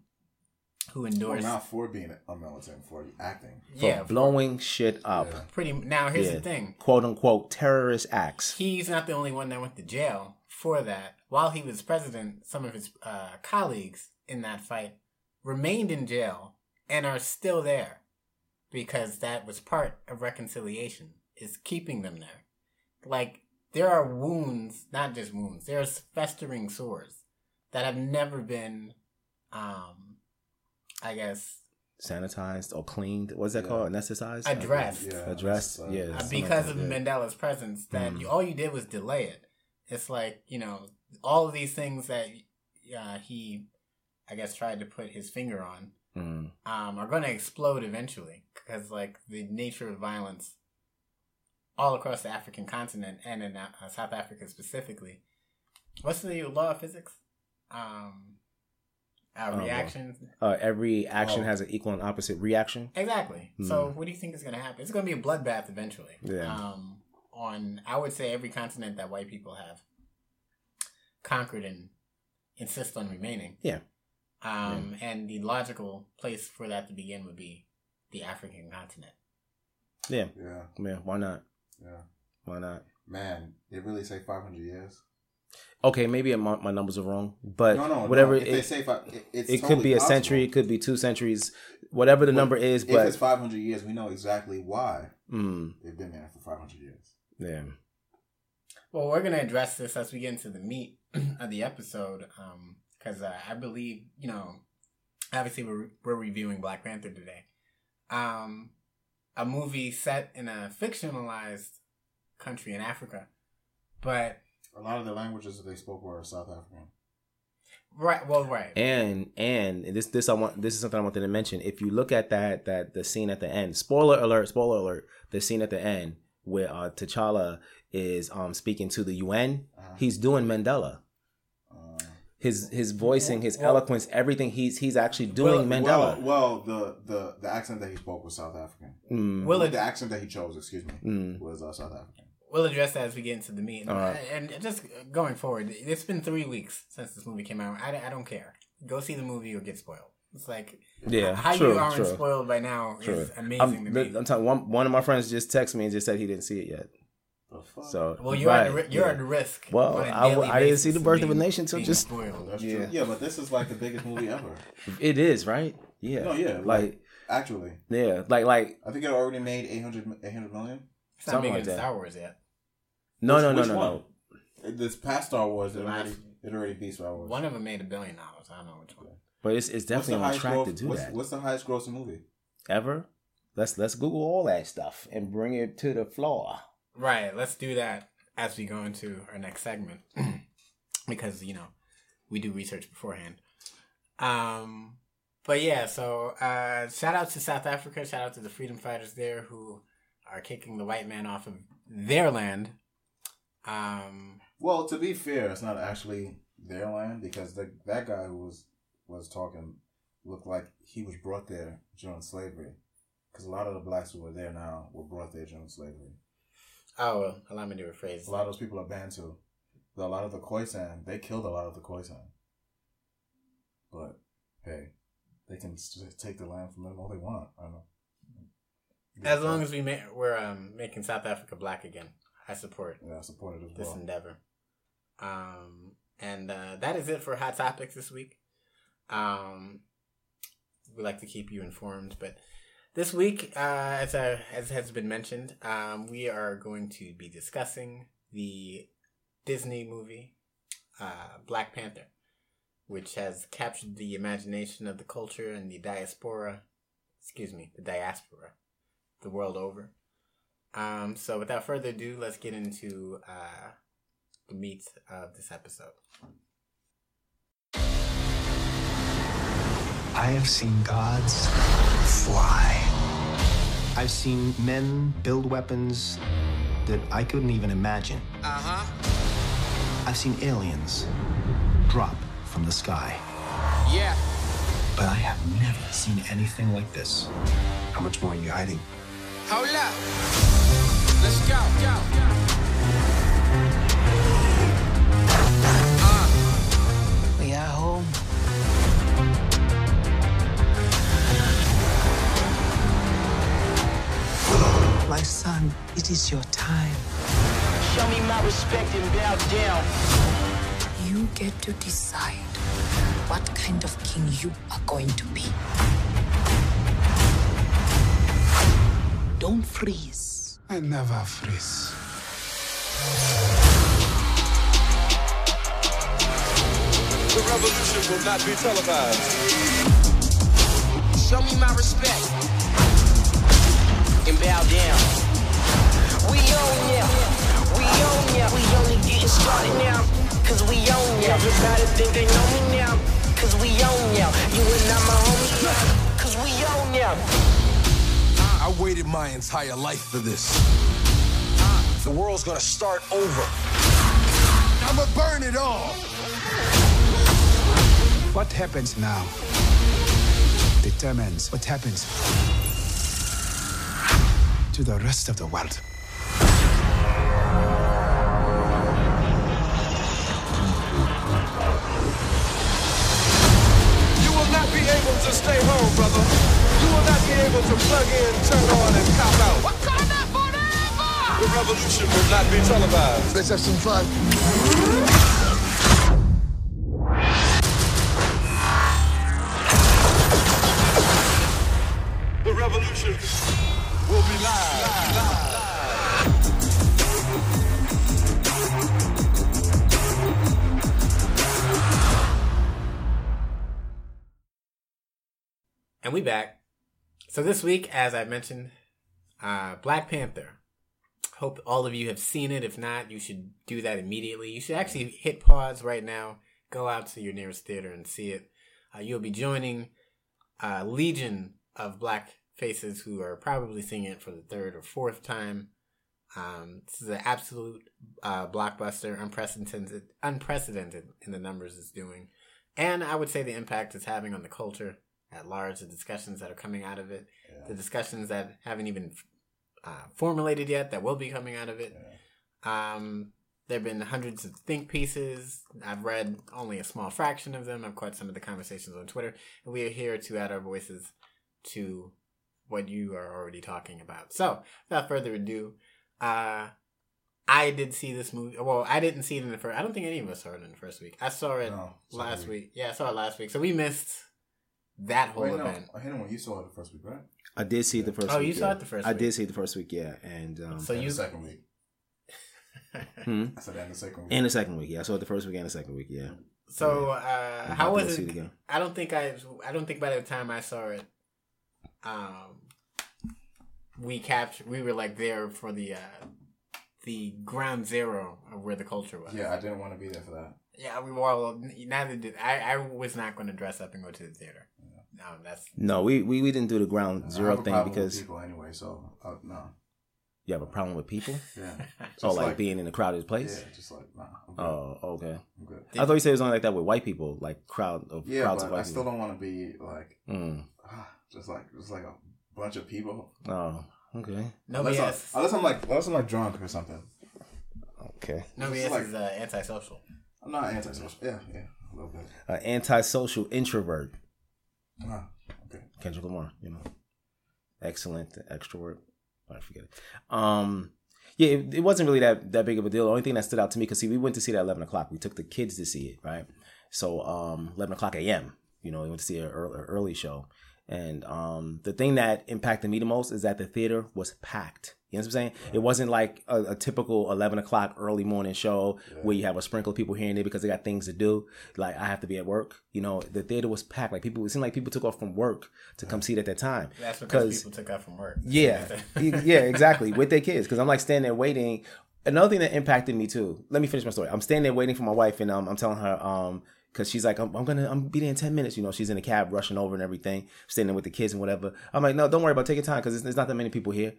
Who Well, endorsed not for being a militant, for acting. For yeah blowing shit up. pretty. Now here's Yeah. the thing: Quote unquote terrorist acts. he's not the only one that went to jail for that. While he was president, some of his uh, colleagues in that fight remained in jail and are still there because that was part of reconciliation is keeping them there. Like there are wounds, not just wounds. There's festering sores that have never been, um, I guess, Sanitized or cleaned. What's that Yeah. called? Anesthetized? Addressed. Yeah, Addressed. that's, Yeah. uh, because of. Mandela's presence that Mm. you, all you did was delay it. It's like you know all of these things that uh, he, I guess, tried to put his finger on Mm. um, are going to explode eventually because like the nature of violence all across the African continent and in uh, South Africa specifically. What's the law of physics? Um, uh, Oh, well. reaction. Uh, every action Oh. has an equal and opposite reaction. Exactly. Hmm. So, what do you think is going to happen? It's going to be a bloodbath eventually. Yeah. Um, on I would say every continent that white people have conquered and insist on remaining. Yeah. Um, and the logical place for that to begin would be the African continent. Yeah. Yeah, Yeah. Why not? yeah. Why not? Man, they really say 500 years. Okay, maybe my, my numbers are wrong, but no, no, whatever. No. If it, they say five, it, it's it totally could be a possible. century. It could be two centuries. Whatever the But number is, if but it's 500 years, we know exactly why mm, they've been there for 500 years. yeah. Well, we're going to address this as we get into the meat (clears throat) of the episode, because uh, I believe, you know, obviously we're, we're reviewing Black Panther today. Um, a movie set in a fictionalized country in Africa, but A lot of the languages that they spoke were South African. right, well, right, And and this this I want this is something I wanted to mention. If you look at that that the scene at the end, spoiler alert, spoiler alert, the scene at the end where uh, T'Challa is um speaking to the UN, Uh-huh. he's doing Mandela. Uh, His his voicing, his Well- eloquence, everything. He's he's actually doing well, Mandela. Well, well, the, the, the accent that he spoke was South African. Mm, Will it- the accent that he chose, excuse me, mm. was uh, South African. We'll address that as we get into the meat. All right. And just going forward, it's been three weeks since this movie came out. I, I don't care. Go see the movie or get spoiled. It's like Yeah, how true, you aren't true. spoiled by now True. is amazing I'm, to me. I'm telling one one of my friends just texted me and just said he didn't see it yet. The fuck? So Well, you're at the, right, ri- you're yeah. at the risk. Well, on a I, w- daily I didn't see the birth of a nation until just spoiled. That's Yeah. true. Yeah, but this is like the biggest movie ever. it is right. Yeah, No, yeah, like Actually, yeah, like like I think it already made 800, 800 million. It's not something bigger like than that. Star Wars yet. no Which- no no which no one? no. This past Star Wars, it already, last- it already beat Star Wars. One of them made a billion dollars. I don't know which one. But it's it's What's the definitely on highest track gross- to do what's, that. What's the highest grossing movie? Ever? Let's let's Google all that stuff and bring it to the floor. Right. Let's do that as we go into our next segment, (clears throat) because you know we do research beforehand. Um, but yeah. So uh, shout out to South Africa. Shout out to the freedom fighters there who are kicking the white man off of their land. Um, Well, to be fair, it's not actually their land because the, that guy who was was talking looked like he was brought there during slavery. Because a lot of the blacks who were there now were brought there during slavery. oh, well, allow me to rephrase. A lot of those people are Bantu. A lot of the Khoisan, they killed a lot of the Khoisan. But hey, they can st- take the land from them all they want. I don't know. As long as we we're um, making South Africa black again, I support yeah, I support it as this well. endeavor. Um, and uh, that is it for hot topics this week. Um, we like to keep you informed, but this week, uh, as uh, as has been mentioned, um, we are going to be discussing the Disney movie uh, Black Panther, which has captured the imagination of the culture and the diaspora. Excuse me, the diaspora, the world over. Um, so without further ado, let's get into uh, the meat of this episode. I have seen gods fly. I've seen men build weapons that I couldn't even imagine. Uh huh. I've seen aliens drop from the sky. Yeah. But I have never seen anything like this. How much more are you hiding? Hold up. Let's go. go. We are home. My son, it is your time. Show me my respect and bow down. You get to decide what kind of king you are going to be. Don't freeze. I never freeze. The revolution will not be televised. Show me my respect and bow down. We own ya. We own ya. We only getting started now. Cause we own ya. Everybody think they know me now. Cause we own ya. You and I'm a homie now. Cause we own ya. I waited my entire life for this. The world's gonna start over. I'ma burn it all. What happens now determines what happens to the rest of the world. You will not be able to stay home, brother. You will not be able to plug in, turn on, and cop out. The revolution will not be televised. Let's have some fun. The revolution will be live. And we back. So this week, as I mentioned, uh, Black Panther. Hope all of you have seen it. If not, you should do that immediately. You should actually hit pause right now. Go out to your nearest theater and see it. Uh, you'll be joining a legion of black faces who are probably seeing it for the third or fourth time. Um, this is an absolute uh, blockbuster, unprecedented, unprecedented in the numbers it's doing, and I would say the impact it's having on the culture at large. The discussions that are coming out of it, the discussions that haven't even uh, formulated yet that will be coming out of it. Um, there have been hundreds of think pieces. I've read only a small fraction of them. I've caught some of the conversations on Twitter, and we are here to add our voices to what you are already talking about. So, without further ado, uh, I did see this movie. Well, I didn't see it in the first. I don't think any of us saw it in the first week. I saw it No, last week. Yeah, I saw it last week. So we missed that whole Wait, no. event. I hit him when you saw it the first week, right? I did see it the first. Oh, week, you saw yeah. it the first I week. did see it the first week, yeah, and um, So And you- the second week. (laughs) hmm? I saw that in the second week. and the second week, yeah. I saw it the first week and the second week, yeah. So, I'm uh, about how was it? it again. I don't think I. I don't think by the time I saw it, um, we captured. We were like there for the uh, the ground zero of where the culture was. Yeah, I didn't want to be there for that. Yeah, we were all. Neither did I. I was not going to dress up and go to the theater. No, that's No, we, we, we didn't do the ground I zero have a thing problem with because people anyway, so uh, no. you have a problem with people. (laughs) Yeah. oh, like, like- being in a crowded place. Yeah, just like nah. I'm. Oh, okay. I'm good. I thought you said it was only like that with white people, like crowd of Yeah, crowds but of white I still people. don't want to be like Mm. just like just like a bunch of people. Oh, okay. No, unless, has- I, unless I'm like unless I'm like drunk or something. Okay. nobody It's else like- is uh, antisocial. I'm not antisocial. Yeah, yeah, a little bit. Uh, antisocial introvert. Ah, okay. Kendrick Lamar, you know, excellent extrovert. I forget it. Um, Yeah, it, it wasn't really that that big of a deal. The only thing that stood out to me because see, we went to see it at eleven o'clock. We took the kids to see it, right? So um, eleven o'clock a.m. You know, we went to see an early, early show, and um, the thing that impacted me the most is that the theater was packed. You know what I'm saying? It wasn't like a, a typical 11 o'clock early morning show where you have a sprinkle of people here and there because they got things to do. Like I have to be at work. You know, the theater was packed. Like people, it seemed like people took off from work to come see it at that time. That's because people took off from work. Yeah, yeah, exactly. With their kids, because I'm like standing there waiting. Another thing that impacted me too. Let me finish my story. I'm standing there waiting for my wife, and um, I'm telling her, um, because she's like, I'm, I'm gonna, I'm be there in ten minutes. You know, she's in the cab rushing over and everything, standing with the kids and whatever. I'm like, no, don't worry about, it. take your time, because there's not that many people here.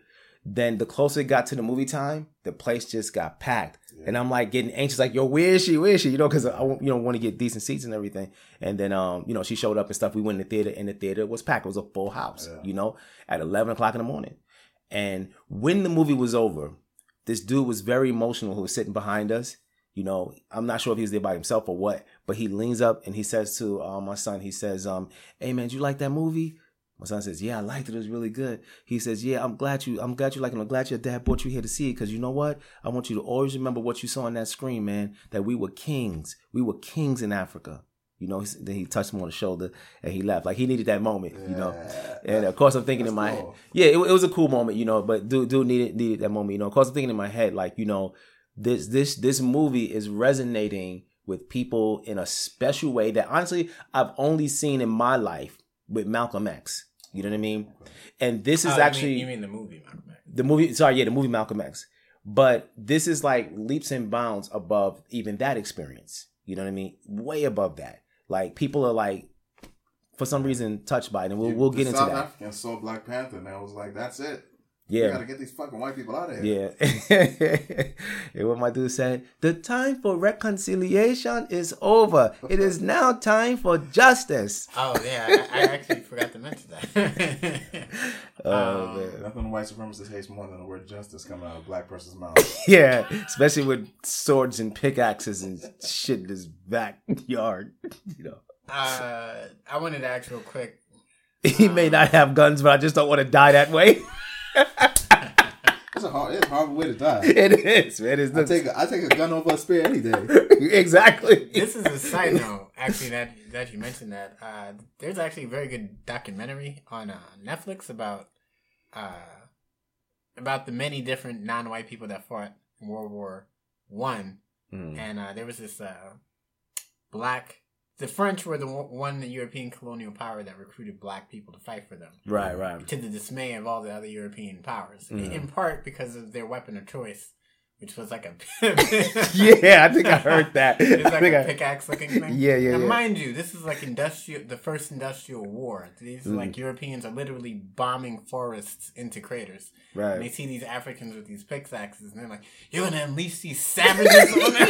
Then the closer it got to the movie time, the place just got packed, and I'm like getting anxious, like, yo, where is she? Where is she? You know, because I, you know, want to get decent seats and everything. And then, um, you know, she showed up and stuff. We went in the theater, and the theater was packed. It was a full house. You know, at eleven o'clock in the morning. And when the movie was over, this dude was very emotional who was sitting behind us. You know, I'm not sure if he was there by himself or what, but he leans up and he says to uh, my son, he says, um, "Hey man, did you like that movie?" My son says, "Yeah, I liked it. It was really good." He says, "Yeah, I'm glad you. I'm glad you like it. I'm glad your dad brought you here to see it because you know what? I want you to always remember what you saw on that screen, man. That we were kings. We were kings in Africa." You know, then he touched him on the shoulder and he left. Like he needed that moment, you know. And of course, I'm thinking in my cool. yeah, it, it was a cool moment, you know. But dude, dude needed needed that moment, you know. Of course, I'm thinking in my head, like you know, this this this movie is resonating with people in a special way that honestly I've only seen in my life with Malcolm X. You know what I mean? And this is Oh, you mean- actually you mean the movie Malcolm X? the movie. Sorry, yeah, the movie Malcolm X. But this is like leaps and bounds above even that experience. You know what I mean? Way above that. Like people are like, for some reason, touched by it, and we'll we'll The get into South that. Africans saw Black Panther, and I was like, "That's it. Yeah. we gotta get these fucking white people out of here." Yeah. (laughs) and what my dude said, the time for reconciliation is over. It is now time for justice. Oh yeah, I, I actually forgot to mention that. (laughs) Oh, Um, man. Nothing white supremacist hates more than the word justice coming out of a black person's mouth. (laughs) Yeah, especially with swords and pickaxes and shit in his backyard. You know, uh, I wanted to ask real quick. he may not have guns, but I just don't want to die that way. It's a hard, it's a hard way to die. It is, man. It's I take a, I take a gun over a spear any day. (laughs) exactly. This is a side note, actually, that that you mentioned that. Uh, there's actually a very good documentary on uh, Netflix about uh, about the many different non-white people that fought in World War One, Mm. and uh, there was this uh, black. The French were the one European colonial power that recruited black people to fight for them. Right, right. To the dismay of all the other European powers, Mm. in part because of their weapon of choice, which was like a (laughs) Yeah, I think I heard that. It's like a I- pickaxe looking thing. Yeah, yeah, Now, yeah. mind you, this is like industrial, the first industrial war. These Mm. like Europeans are literally bombing forests into craters. Right. And they see these Africans with these pickaxes, and they're like, "You're gonna unleash these savages on (laughs) us."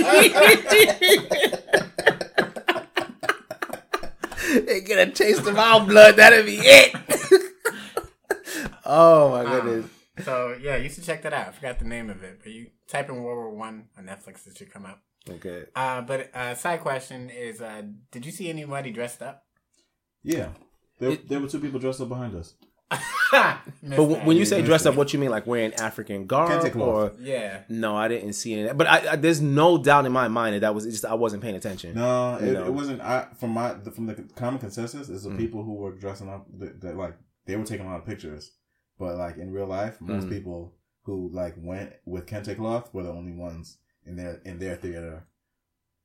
(laughs) they get a taste of our blood. That'll be it. (laughs) oh my goodness. Um, so yeah, you should check that out. I forgot the name of it, but you type in World War One on Netflix, it should come up. Okay. Uh, but uh, side question is, uh, did you see anybody dressed up? Yeah, there, there were two people dressed up behind us. But w- when you say dressed up, what you mean? Like wearing African garb, Kente cloth. or Yeah. No, I didn't see any. But I, I, there's no doubt in my mind that that was just I wasn't paying attention. No, it, it wasn't. I from my the, from the common consensus is the Mm. people who were dressing up that, that like they were taking a lot of pictures, but like in real life, most Mm. people who like went with kente cloth were the only ones in their in their theater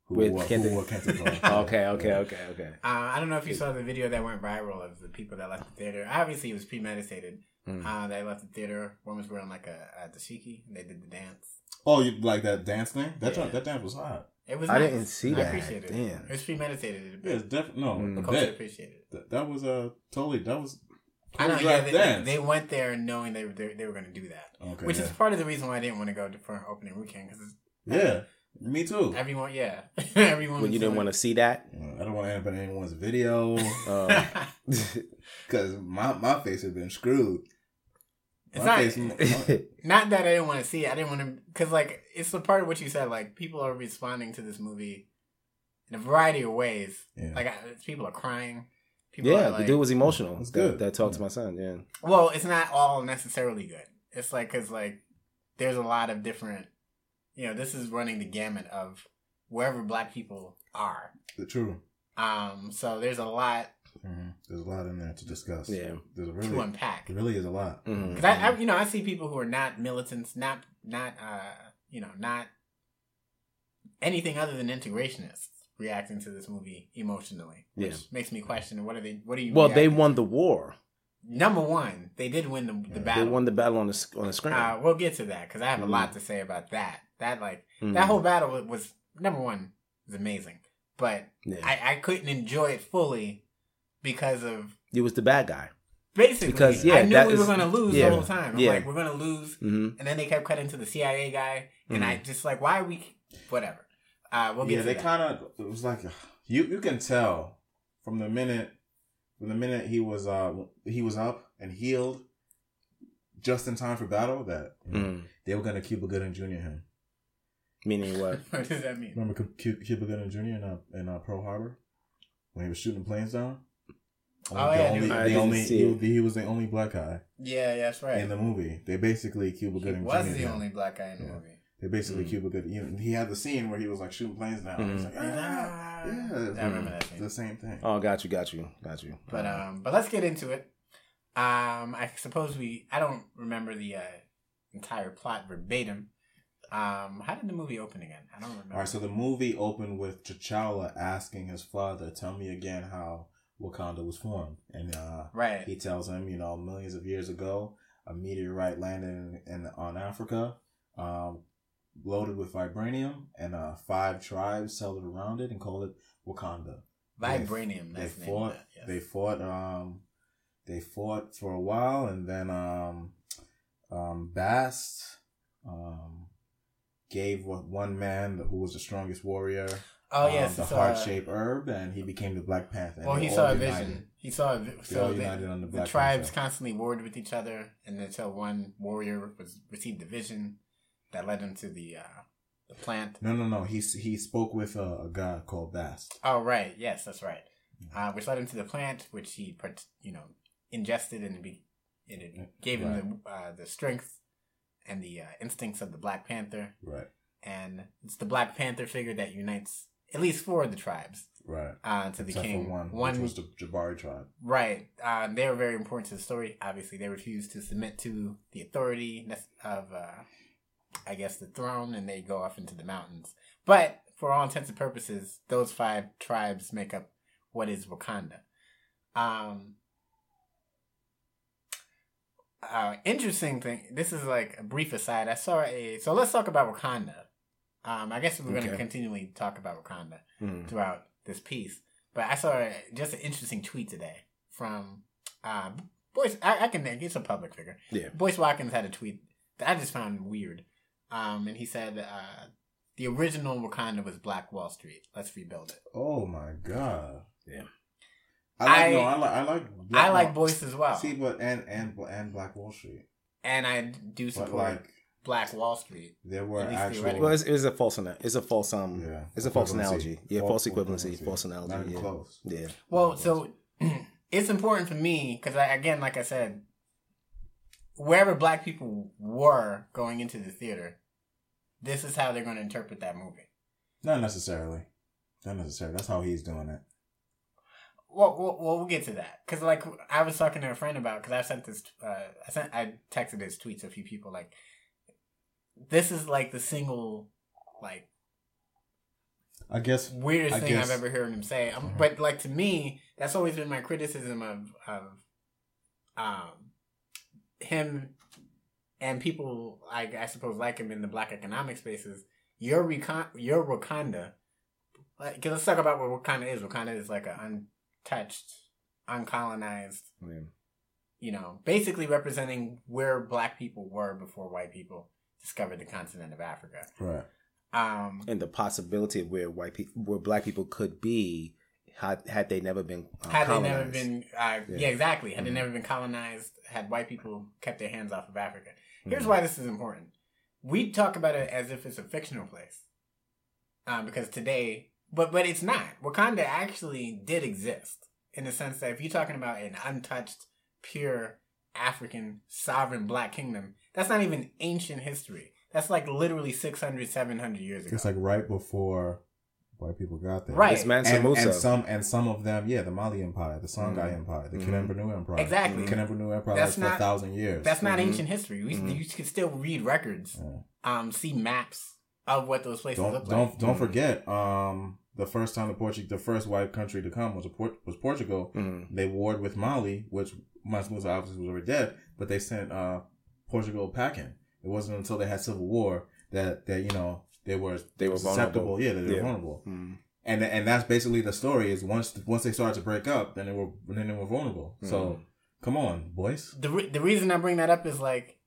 who With wore, kente- who wore kente cloth. Okay, okay, Yeah. okay, okay. Uh, I don't know if you saw the video that went viral of the people that left the theater. Obviously, it was premeditated. Mm. Uh, they left the theater. One was wearing like a, a dashiki. And they did the dance. Oh, you like that dance thing? That Yeah. that dance was hot. It was. I nice. didn't see I that. appreciate it. Damn. It was premeditated. Yeah, it's definitely no. Mm. The that- culture appreciated it. That, that was a totally that was. I know. Yeah, they, they went there knowing they were they, they were going to do that, Okay, which is part of the reason why I didn't want to go to, for opening weekend because Yeah, me too. everyone, yeah, (laughs) everyone. When you didn't want to see that. I don't want to end up in anyone's video (laughs) (laughs) Uh, because my my face has been screwed. It's My not, face- not that I didn't want to see it. I didn't want to because like it's the part of what you said. Like people are responding to this movie in a variety of ways. Yeah. Like I, people are crying. People yeah, are like, the dude was emotional. That's that, good. That talked to my son. Yeah. Well, it's not all necessarily good. It's like because like there's a lot of different. You know, this is running the gamut of wherever black people are. The true. Um, so there's a lot hmm There's a lot in there to discuss. Yeah. There's a really, to unpack. There really is a lot. Mm-hmm. Because I, I, you know, I see people who are not militants, not, not, uh, you know, not anything other than integrationists reacting to this movie emotionally, which Yeah. makes me question what are they? What are you? Well, they reacting won the war. Number one, they did win the, the They battle. won the battle on the on the screen. Uh, we'll get to that because I have a Mhm. lot to say about that. That like Mhm. that whole battle was, was number one was amazing, but Yeah. I, I couldn't enjoy it fully because of it was the bad guy. basically Because, yeah, I knew that we is- were gonna lose yeah, the whole time. I'm yeah. like, we're gonna lose, Mhm. and then they kept cutting to the CIA guy, and I Mhm. just like, why are we? Whatever. Uh, we'll get yeah, to they kind of. It was like you. You can tell from the minute, from the minute he was uh he was up and healed, just in time for battle that you know, Mm. they were gonna keep a good Gooding Jr. him. Meaning what? (laughs) what does that mean? Remember Cu- Cu- Cuba Gooding Jr. in uh, in uh, Pearl Harbor when he was shooting the planes down. Oh, the yeah, only, I the didn't only see he, he was the only black guy Yeah, yeah, that's right. in the movie. They basically Cuba he Gooding was Jr. the only black guy in the Yeah. movie. They basically Mm. Cuba Gooding. You know, he had the scene where he was like shooting planes down. He's like, Ah, ah, yeah, it's I remember that scene. the same thing. Oh, got you, got you, got you. But um, but let's get into it. Um, I suppose we. I don't remember the uh, entire plot verbatim. Um, how did the movie open again? I don't remember. All right, so the movie opened with T'Challa asking his father, "Tell me again how Wakanda was formed," and uh, Right. he tells him, you know, millions of years ago, a meteorite landed in, in on Africa, um, loaded with vibranium, and uh, five tribes settled around it and called it Wakanda. Vibranium, They, that's they fought. that, yes. They fought. Um, they fought for a while, and then um, um, Bast um, gave one one man who was the strongest warrior. Oh, um, yes, the heart shaped herb, and he became the Black Panther. Well, he saw a united. vision. He saw a vi- They so the, on the the tribes Panther. constantly warred with each other, and until one warrior was received the vision that led him to the uh, the plant. No, no, no. He he spoke with a, a god called Bast. Oh right, yes, that's right. Uh, which led him to the plant, which he you know ingested and be and it gave him the uh, the strength and the uh, instincts of the Black Panther. Right. And it's the Black Panther figure that unites at least four of the tribes. Right. Uh, to the Except king. one, one which was the Jabari tribe. Right. Uh, they were very important to the story. Obviously, they refused to submit to the authority of, uh, I guess, the throne, and they go off into the mountains. But for all intents and purposes, those five tribes make up what is Wakanda. Um, uh, interesting thing. This is like a brief aside. I saw a. So let's talk about Wakanda. Um, I guess we're going to continually talk about Wakanda Mhm. throughout this piece. But I saw a, just an interesting tweet today from uh, Boyce. I, I can. He's a public figure. Yeah. Boyce Watkins had a tweet that I just found weird. Um, and he said uh, the original Wakanda was Black Wall Street. Let's rebuild it. Oh my god. Yeah. I like I- no, I like I like I like Wall- Boyce as well. See, but and and and Black Wall Street. And I do support like, Black Wall Street. There were at actual- Well, it's, it's a false. ana- It's a false. Um. Yeah. It's a false analogy. Yeah. False False equivalency. equivalency. False analogy. Not yeah. close. Yeah. Well, so (clears throat) it's important for me because I, again, like I said, wherever black people were going into the theater, this is how they're going to interpret that movie. Not necessarily. Not necessarily. That's how he's doing it. Well, well, well we'll get to that because, like, I was talking to a friend about because I sent this, uh, I sent, I texted his tweets to a few people. Like, this is like the single, like, I guess weirdest I thing guess- I've ever heard him say. Um, But like to me, that's always been my criticism of of um him and people I, I suppose like him in the black economic spaces. Your recon your Wakanda. Like, let's talk about what Wakanda is. Wakanda is like an untouched, uncolonized. You know, basically representing where black people were before white people discovered the continent of Africa. Right. Um, and the possibility of where white people, where black people could be, had had they never been uh, had they never colonized. been uh, yeah. Yeah. exactly had Mhm. they never been colonized had white people kept their hands off of africa here's Mhm. why this is important we talk about it as if it's a fictional place um, because today but but it's not wakanda actually did exist in the sense that if you're talking about an untouched pure African sovereign black kingdom. That's not even ancient history. That's like literally 600, 700 years ago. It's like right before white people got there. Right. It's Mansa and, Musa. and some and some of them, yeah, the Mali Empire, the Songhai Mhm. Empire, the Mhm. Kanem-Bornu Empire. Exactly. The Kanem-Bornu Empire That's lasted for a thousand years. That's not Mhm. ancient history. We, You can still read records, um, see maps of what those places Don't look don't like. don't forget. Um, the first time the Portu- the first white country to come was a Port- was Portugal. Mm-hmm. They warred with Mali, which Mansa Musa obviously was already dead, but they sent uh Portugal packing. It wasn't until they had civil war that that you know they were They were susceptible. vulnerable. Yeah, they were Yeah. vulnerable. Mhm. And and that's basically the story. Is once once they started to break up, then they were then they were vulnerable. So Mhm. come on, boys. the re- the reason I bring that up is like,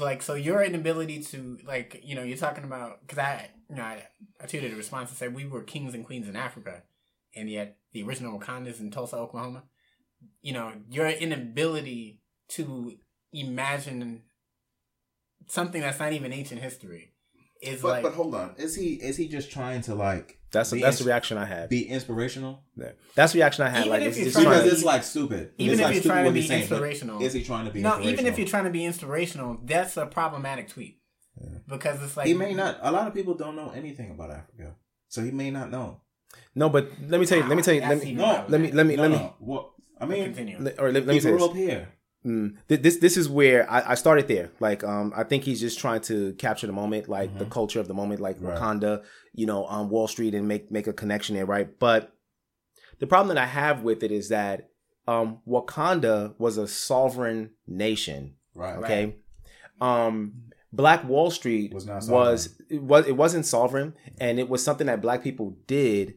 like so your inability to like you know you're talking about because I you know I, I tweeted a response and said we were kings and queens in Africa, and yet the original Wakanda's in Tulsa, Oklahoma. You know your inability to imagine something that's not even ancient history is But like but hold on, is he is he just trying to like? That's be that's the reaction I had. Be inspirational. Yeah. That's the reaction I had. Even like if it's, you're it's trying trying Because to- it's like stupid. even It's if like you're trying to be he's saying, inspirational, Is he trying to be? no? Even if you're trying to be inspirational, that's a problematic tweet because it's like he may not. A lot of people don't know anything about Africa, so he may not know. No, but let me tell you. Let me tell you. Let me. No, Let me. Let me. no, let me. no. What I mean, Continue. Let- or let, let he me say grew up here. Mm, this this is where I, I started there. Like, um, I think he's just trying to capture the moment, like the culture of the moment, like Right. Wakanda, you know, on Wall Street, and make make a connection there, right? But the problem that I have with it is that um, Wakanda was a sovereign nation, Right. Okay, um, Black Wall Street Was not was it was it wasn't sovereign, and it was something that Black people did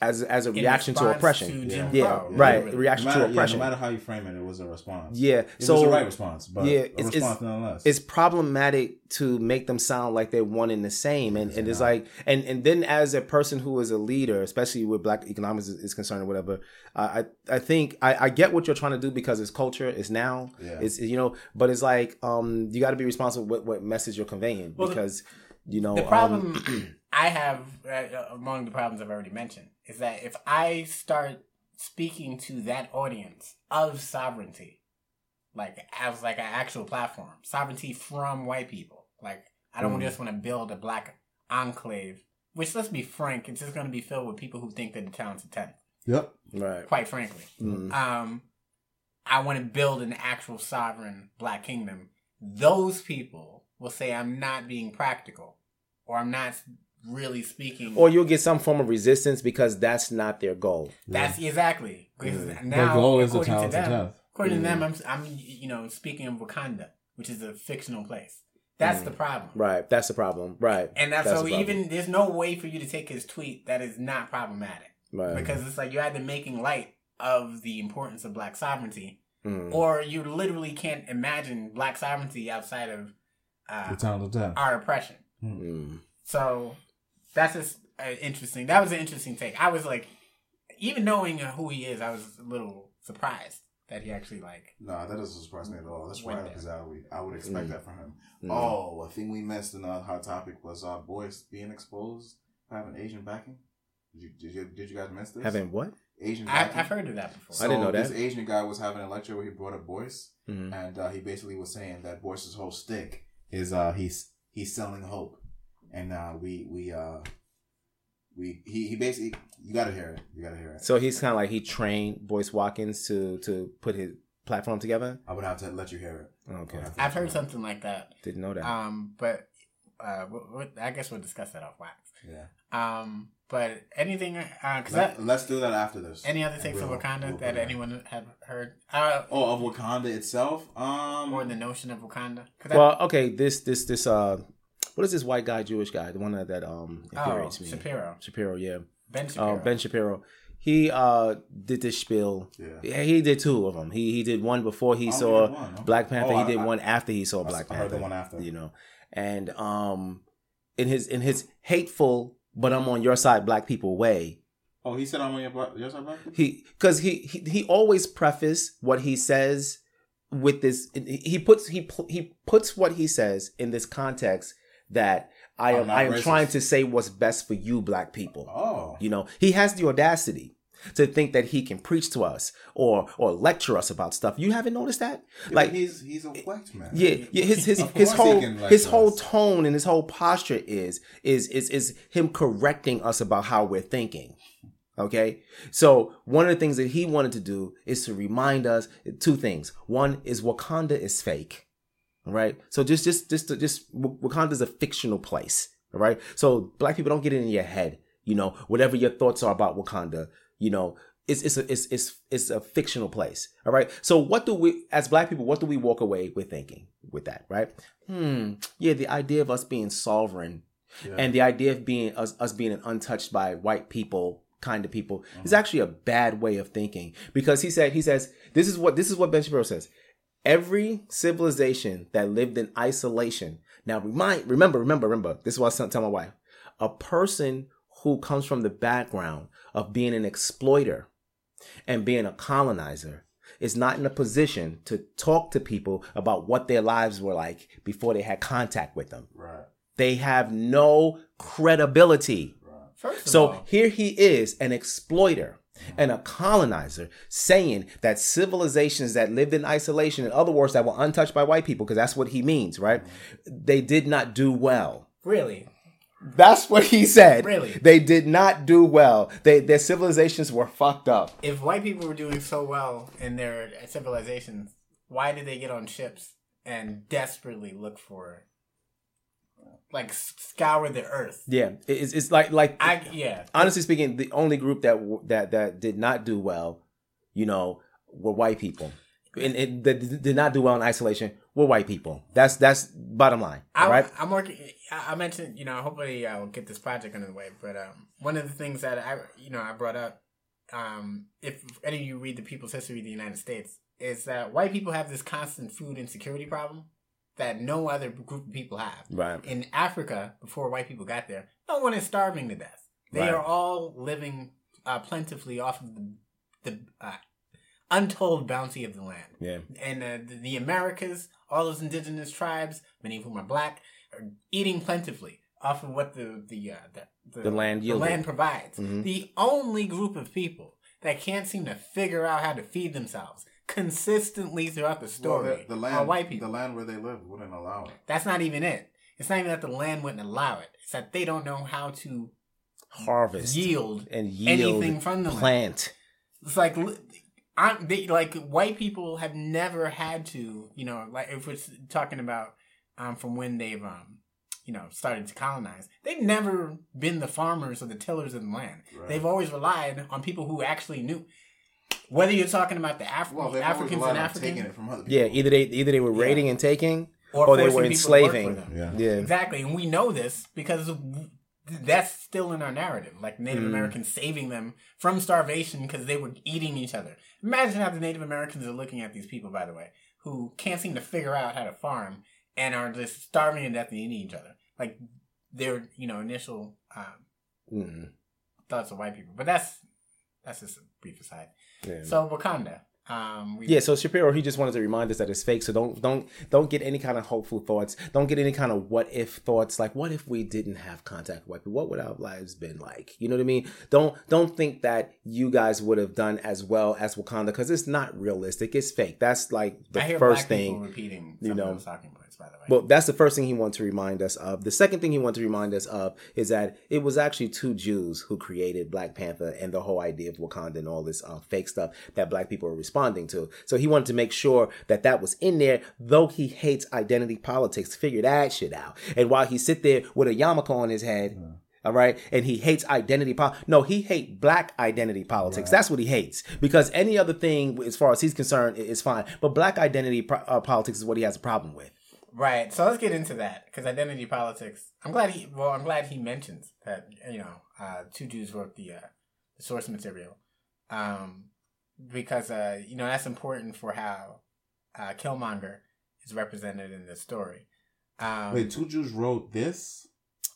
as as a In reaction to oppression. to Jim yeah, Crow. right, Yeah. reaction no matter, to yeah, oppression. no matter how you frame it, it was a response. Yeah, it so was the right response, but yeah, a it's, response it's, nonetheless. it's problematic to make them sound like they're one and the same, and, and it's like, and and then as a person who is a leader, especially with Black economics is, is concerned or whatever, uh, I I think I, I get what you're trying to do because it's culture, it's now, Yeah. it's you know, but it's like um you got to be responsible with what message you're conveying Well, the- because you know the um, problem (clears throat) I have uh, among the problems I've already mentioned is that if I start speaking to that audience of sovereignty, like as like an actual platform, sovereignty from white people, like I don't Mm. just want to build a black enclave. Which let's be frank, it's just going to be filled with people who think that the Talented Tenth. Yep. right. Quite frankly, Mm. um, I want to build an actual sovereign black kingdom. Those people will say I'm not being practical, or I'm not really speaking. Or you'll get some form of resistance because that's not their goal. That's exactly Mm. now Their goal is the according to town to them, death. according to them, Mm. I'm, I'm you know speaking of Wakanda, which is a fictional place. That's Mm. the problem. Right, that's the problem. Right, And that's, the so problem. even there's no way for you to take his tweet that is not problematic Right. because it's like you're either making light of the importance of black sovereignty Mm. or you literally can't imagine black sovereignty outside of uh, The town to death. our oppression. Mm. So that's just uh, interesting. That was an interesting take. I was like, even knowing uh, who he is, I was a little surprised that he actually like. No, that doesn't surprise me at all. That's Went right up there. his alley. I would expect Mm. that from him. Mm. Oh, a thing we missed in a hot topic was uh, Boyce being exposed having Asian backing. Did you did you, did you guys miss this? Having what? Asian I, backing. I've heard of that before. So I didn't know that. This Asian guy was having a lecture where he brought up Boyce, Mhm. and uh, he basically was saying that Boyce's whole stick is uh, he's he's selling hope, and uh, we we uh, we he, he basically you gotta hear it, you gotta hear it. So he's kind of like he trained Boyce Watkins to to put his platform together. I would have to let you hear it. Okay, I've heard something like that. didn't know that. Um, but uh, we- we- I guess we'll discuss that off wax. Yeah. Um, but anything? Uh, cause Let, that, let's do that after this. any other And takes of we'll- Wakanda we'll that anyone have heard? Uh, Oh, of Wakanda itself. Um, or the notion of Wakanda? 'Cause I- well, okay, this this this uh, what is this white guy, Jewish guy, the one that, that um infuriates Oh, me? Shapiro. Shapiro, yeah. Ben Shapiro. Uh, ben Shapiro. He uh did this spiel. Yeah. he did two of them. He he did one before he Oh, saw one, okay. Black Panther. Oh, he did I- one after he saw I Black I heard Panther. the one after. You know, and um, in his in his hateful, but I'm on your side, black people way. Oh, he said I'm on your black. Your side, black. He because he, he he always preface what he says with this. He puts he he puts what he says in this context that I oh, I'm I am racist. trying to say what's best for you, black people. Oh. You know, he has the audacity to think that he can preach to us or or lecture us about stuff. You haven't noticed that? Yeah, like he's he's a white man. yeah, yeah. His his (laughs) his whole his whole us. tone and his whole posture is is is is him correcting us about how we're thinking. Okay, so one of the things that he wanted to do is to remind us two things. One is Wakanda is fake, right? So just just just just Wakanda is a fictional place, all right? So black people don't get it in your head, you know, whatever your thoughts are about Wakanda, you know, it's it's a it's it's it's a fictional place. All right. So what do we as black people, what do we walk away with thinking with that, right? Hmm. Yeah, the idea of us being sovereign Yeah. and the idea of being us us being an untouched by white people kind of people is actually a bad way of thinking because he said he says this is what this is what Ben Shapiro says. Every civilization that lived in isolation. Now remind remember remember remember this is what I tell my wife. A person who comes from the background of being an exploiter and being a colonizer is not in a position to talk to people about what their lives were like before they had contact with them. Right. They have no credibility. Of So all, here he is, an exploiter and a colonizer, saying that civilizations that lived in isolation, in other words, that were untouched by white people, because that's what he means, right? They did not do well. really, That's what he said. Really? They did not do well. They their civilizations were fucked up. if white people were doing so well in their civilizations, why did they get on ships and desperately look for, like, scour the earth? Yeah, it's, it's like like I yeah. honestly speaking, the only group that that that did not do well, you know, were white people, and it that did not do well in isolation were white people. That's that's bottom line, I, right? I'm working. I mentioned, you know, hopefully I'll get this project under the way. But um, one of the things that I, you know, I brought up, um, if any of you read the People's History of the United States, is that white people have this constant food insecurity problem that no other group of people have. Right. In Africa, before white people got there, no one is starving to death. They Right. are all living uh, plentifully off of the, the uh, untold bounty of the land Yeah. and uh, the, the Americas, all those indigenous tribes, many of whom are black, are eating plentifully off of what the the uh, the, The land the land provides. Mhm. The only group of people that can't seem to figure out how to feed themselves consistently throughout the Well, story the, the are land, white people. the land where they live wouldn't allow it. That's not even it. It's not even that the land wouldn't allow it. It's that they don't know how to Harvest yield and yield anything from the land. plant. It's like I'm they like white people have never had to, you know, like if we're talking about um from when they've um you know started to colonize, they've never been the farmers or the tillers of the land. Right. They've always relied on people who actually knew. Whether you're talking about the Af- Well, Africans and on Africans, taking it from other Yeah, either they either they were raiding and taking, Or or, they were people to work enslaving. Yeah. yeah. Exactly, and we know this because that's still in our narrative. Like Native Mm. Americans saving them from starvation because they were eating each other. Imagine how the Native Americans are looking at these people, by the way, who can't seem to figure out how to farm and are just starving to death and eating each other. Like their, you know, initial um, Mm. thoughts of white people. But that's that's just a brief aside. Yeah. So Wakanda. Um, we, Yeah, so Shapiro he just wanted to remind us that it's fake. So don't don't don't get any kind of hopeful thoughts. Don't get any kind of what if thoughts. Like what if we didn't have contact with white people? What would our lives been like? You know what I mean? Don't don't think that you guys would have done as well as Wakanda because it's not realistic. It's fake. That's like the I hear first black thing. people repeating you know. of those talking points, by the way. Well, that's the first thing he wanted to remind us of. The second thing he wanted to remind us of is that it was actually two Jews who created Black Panther and the whole idea of Wakanda and all this uh, fake stuff that black people are responding to. So he wanted to make sure that that was in there, though he hates identity politics. Figure that shit out. And while he sit there with a yarmulke on his head. All right, and he hates identity. Po- no, he hate black identity politics. That's what he hates. Because any other thing, as far as he's concerned, is fine. But black identity pro- uh, politics is what he has a problem with. Right. So let's get into that because identity politics. I'm glad he. Well, I'm glad he mentions that. You know, uh, two Jews wrote the uh, the source material, um, because uh, you know that's important for how uh, Killmonger is represented in the story. Um, Wait, two Jews wrote this?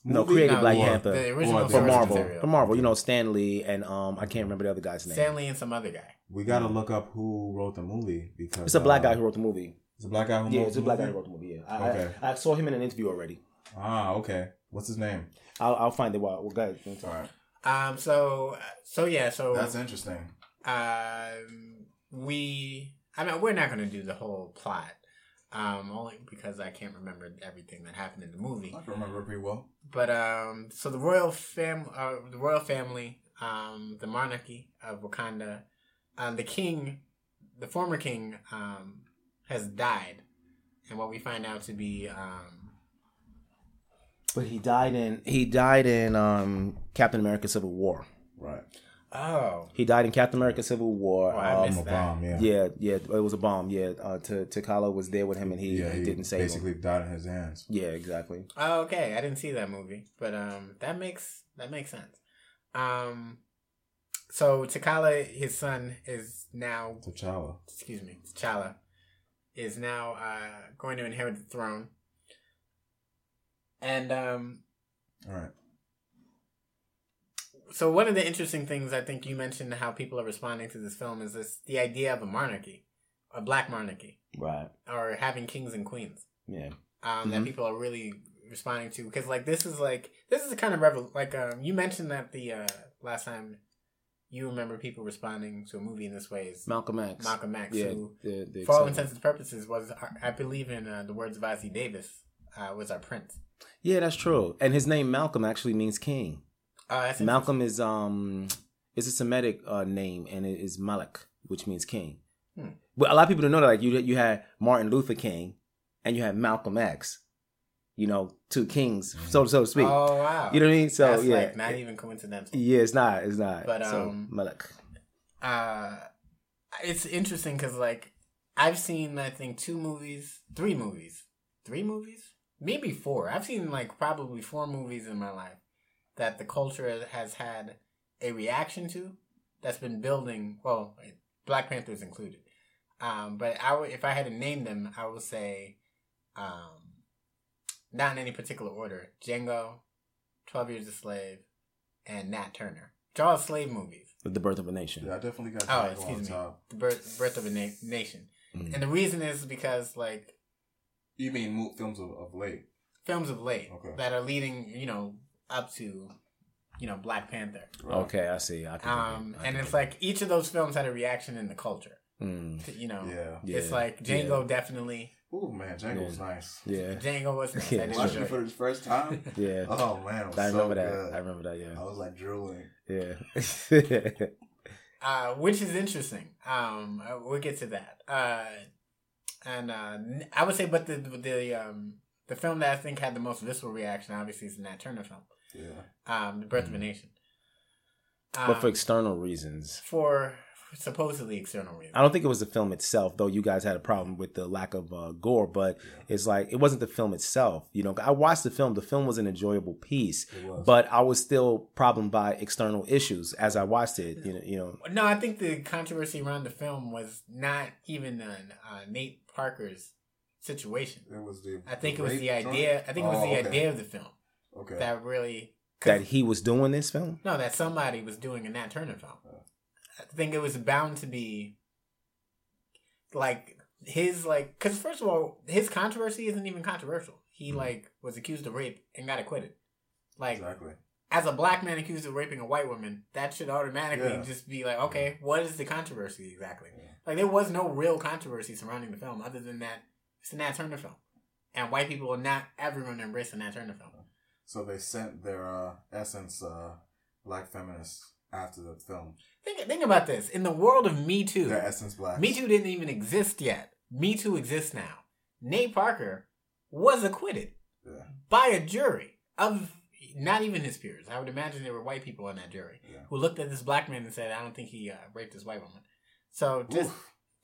No, created No, Black the- Panther the original for Marvel. material. For Marvel, you know Stan Lee and um I can't remember the other guy's name. Stan Lee and some other guy. We gotta look up who wrote the movie because It's a black uh, guy who wrote the movie. It's a black guy who Yeah, wrote it's a the black guy movie? who wrote the movie. Yeah, I, Okay. I, I saw him in an interview already. Ah, okay. What's his name? I'll, I'll find it while we'll go. All right. Um. So. So yeah. So That's interesting. Um. We. I mean, we're not going to do the whole plot. Um. Only because I can't remember everything that happened in the movie. I remember it pretty well. But um. So the royal fam. Uh, the royal family. Um. The monarchy of Wakanda. Um. The king. The former king. Um. Has died, and what we find out to be um. But he died in he died in um, Captain America: Civil War. Right. Oh. He died in Captain America: Civil War. Oh, I missed Um, A bomb, yeah. yeah, yeah. It was a bomb. Yeah. Uh, T- T'Challa was there with him, and he, yeah, he he didn't save basically him. died in his hands. Yeah, exactly. Oh, okay. I didn't see that movie, but um, that makes that makes sense. Um, so T'Challa, his son, is now T'Challa. excuse me, T'Challa, is now uh going to inherit the throne, and um, All right. so one of the interesting things I think you mentioned how people are responding to this film is this the idea of a monarchy, a black monarchy, Right. or having kings and queens. Yeah. um, that Mhm. people are really responding to because like this is like this is the kind of revol- like um, you mentioned that the uh, last time you remember people responding to a movie in this way is Malcolm X. Malcolm X, Yeah, who the- the for all intents and purposes was I believe in uh, the words of Ossie Davis uh, was our prince. Yeah, that's true. And his name Malcolm actually means king. That's Malcolm is um is a Semitic uh, name, and it is Malik, which means king. Hmm. But a lot of people don't know that. Like you, you had Martin Luther King, and you had Malcolm X. You know, two kings, so so to speak. Oh wow, You know what I mean? So That's, yeah, like, not even coincidental. Yeah, it's not. It's not. But, so um, Malik. uh it's interesting because like i've seen i think two movies three movies three movies maybe four i've seen like probably four movies in my life that the culture has had a reaction to that's been building well black panthers included um but i would if i had to name them i would say um not in any particular order django 12 years a slave and nat turner which are all slave movies The birth of a nation. Yeah, I definitely got Oh, Django on excuse me. top. The birth, birth of a na- nation. Mm. And the reason is because, like, You mean films of, of late? films of late Okay. that are leading, you know, up to, you know, Black Panther. Okay, I see. I can Um, and it's like each of those films had a reaction in the culture. Mm. To, You know, Yeah. it's Yeah. like Django Yeah. definitely. Oh man, Django Yeah. was nice. Yeah. Django was nice. (laughs) Yeah. I did Watching enjoy it for it. the first time. (laughs) Yeah. Oh man, it was I remember so that. good. I remember that. Yeah. I was like drooling. Yeah. (laughs) uh, which is interesting. Um, uh, we'll get to that. Uh, and uh, n- I would say, but the the um the film that I think had the most visceral reaction, obviously, is the Nat Turner film, Yeah. um, The Birth of a Nation. Mm. but for Um, external reasons. for supposedly external reasons. I don't think it was the film itself, though. You guys had a problem with the lack of uh, gore, but it's like it wasn't the film itself. You know, I watched the film. The film was an enjoyable piece, was. but I was still problem by external issues as I watched it. You know, you know. No, I think the controversy around the film was not even on uh, Nate Parker's situation. It was the. I think the it was rape the joint? idea. I think it was Oh, the okay. idea of the film Okay. that really That he was doing this film. No, that somebody was doing a Nat Turner film. I think it was bound to be like his like because first of all, his controversy isn't even controversial. He like was accused of rape and got acquitted. Like exactly. as a black man accused of raping a white woman, that should automatically Yeah. just be like, okay, what is the controversy exactly? Like there was no real controversy surrounding the film other than that it's a Nat Turner film, and white people are not everyone embrace the Nat Turner film. So they sent their uh, essence uh, black feminists after the film. Think, think about this. In the world of Me Too, Their essence blacks. Me Too didn't even exist yet. Me Too exists now. Nate Parker was acquitted Yeah. by a jury of not even his peers. I would imagine there were white people on that jury who looked at this black man and said, "I don't think he uh, raped this white woman." So just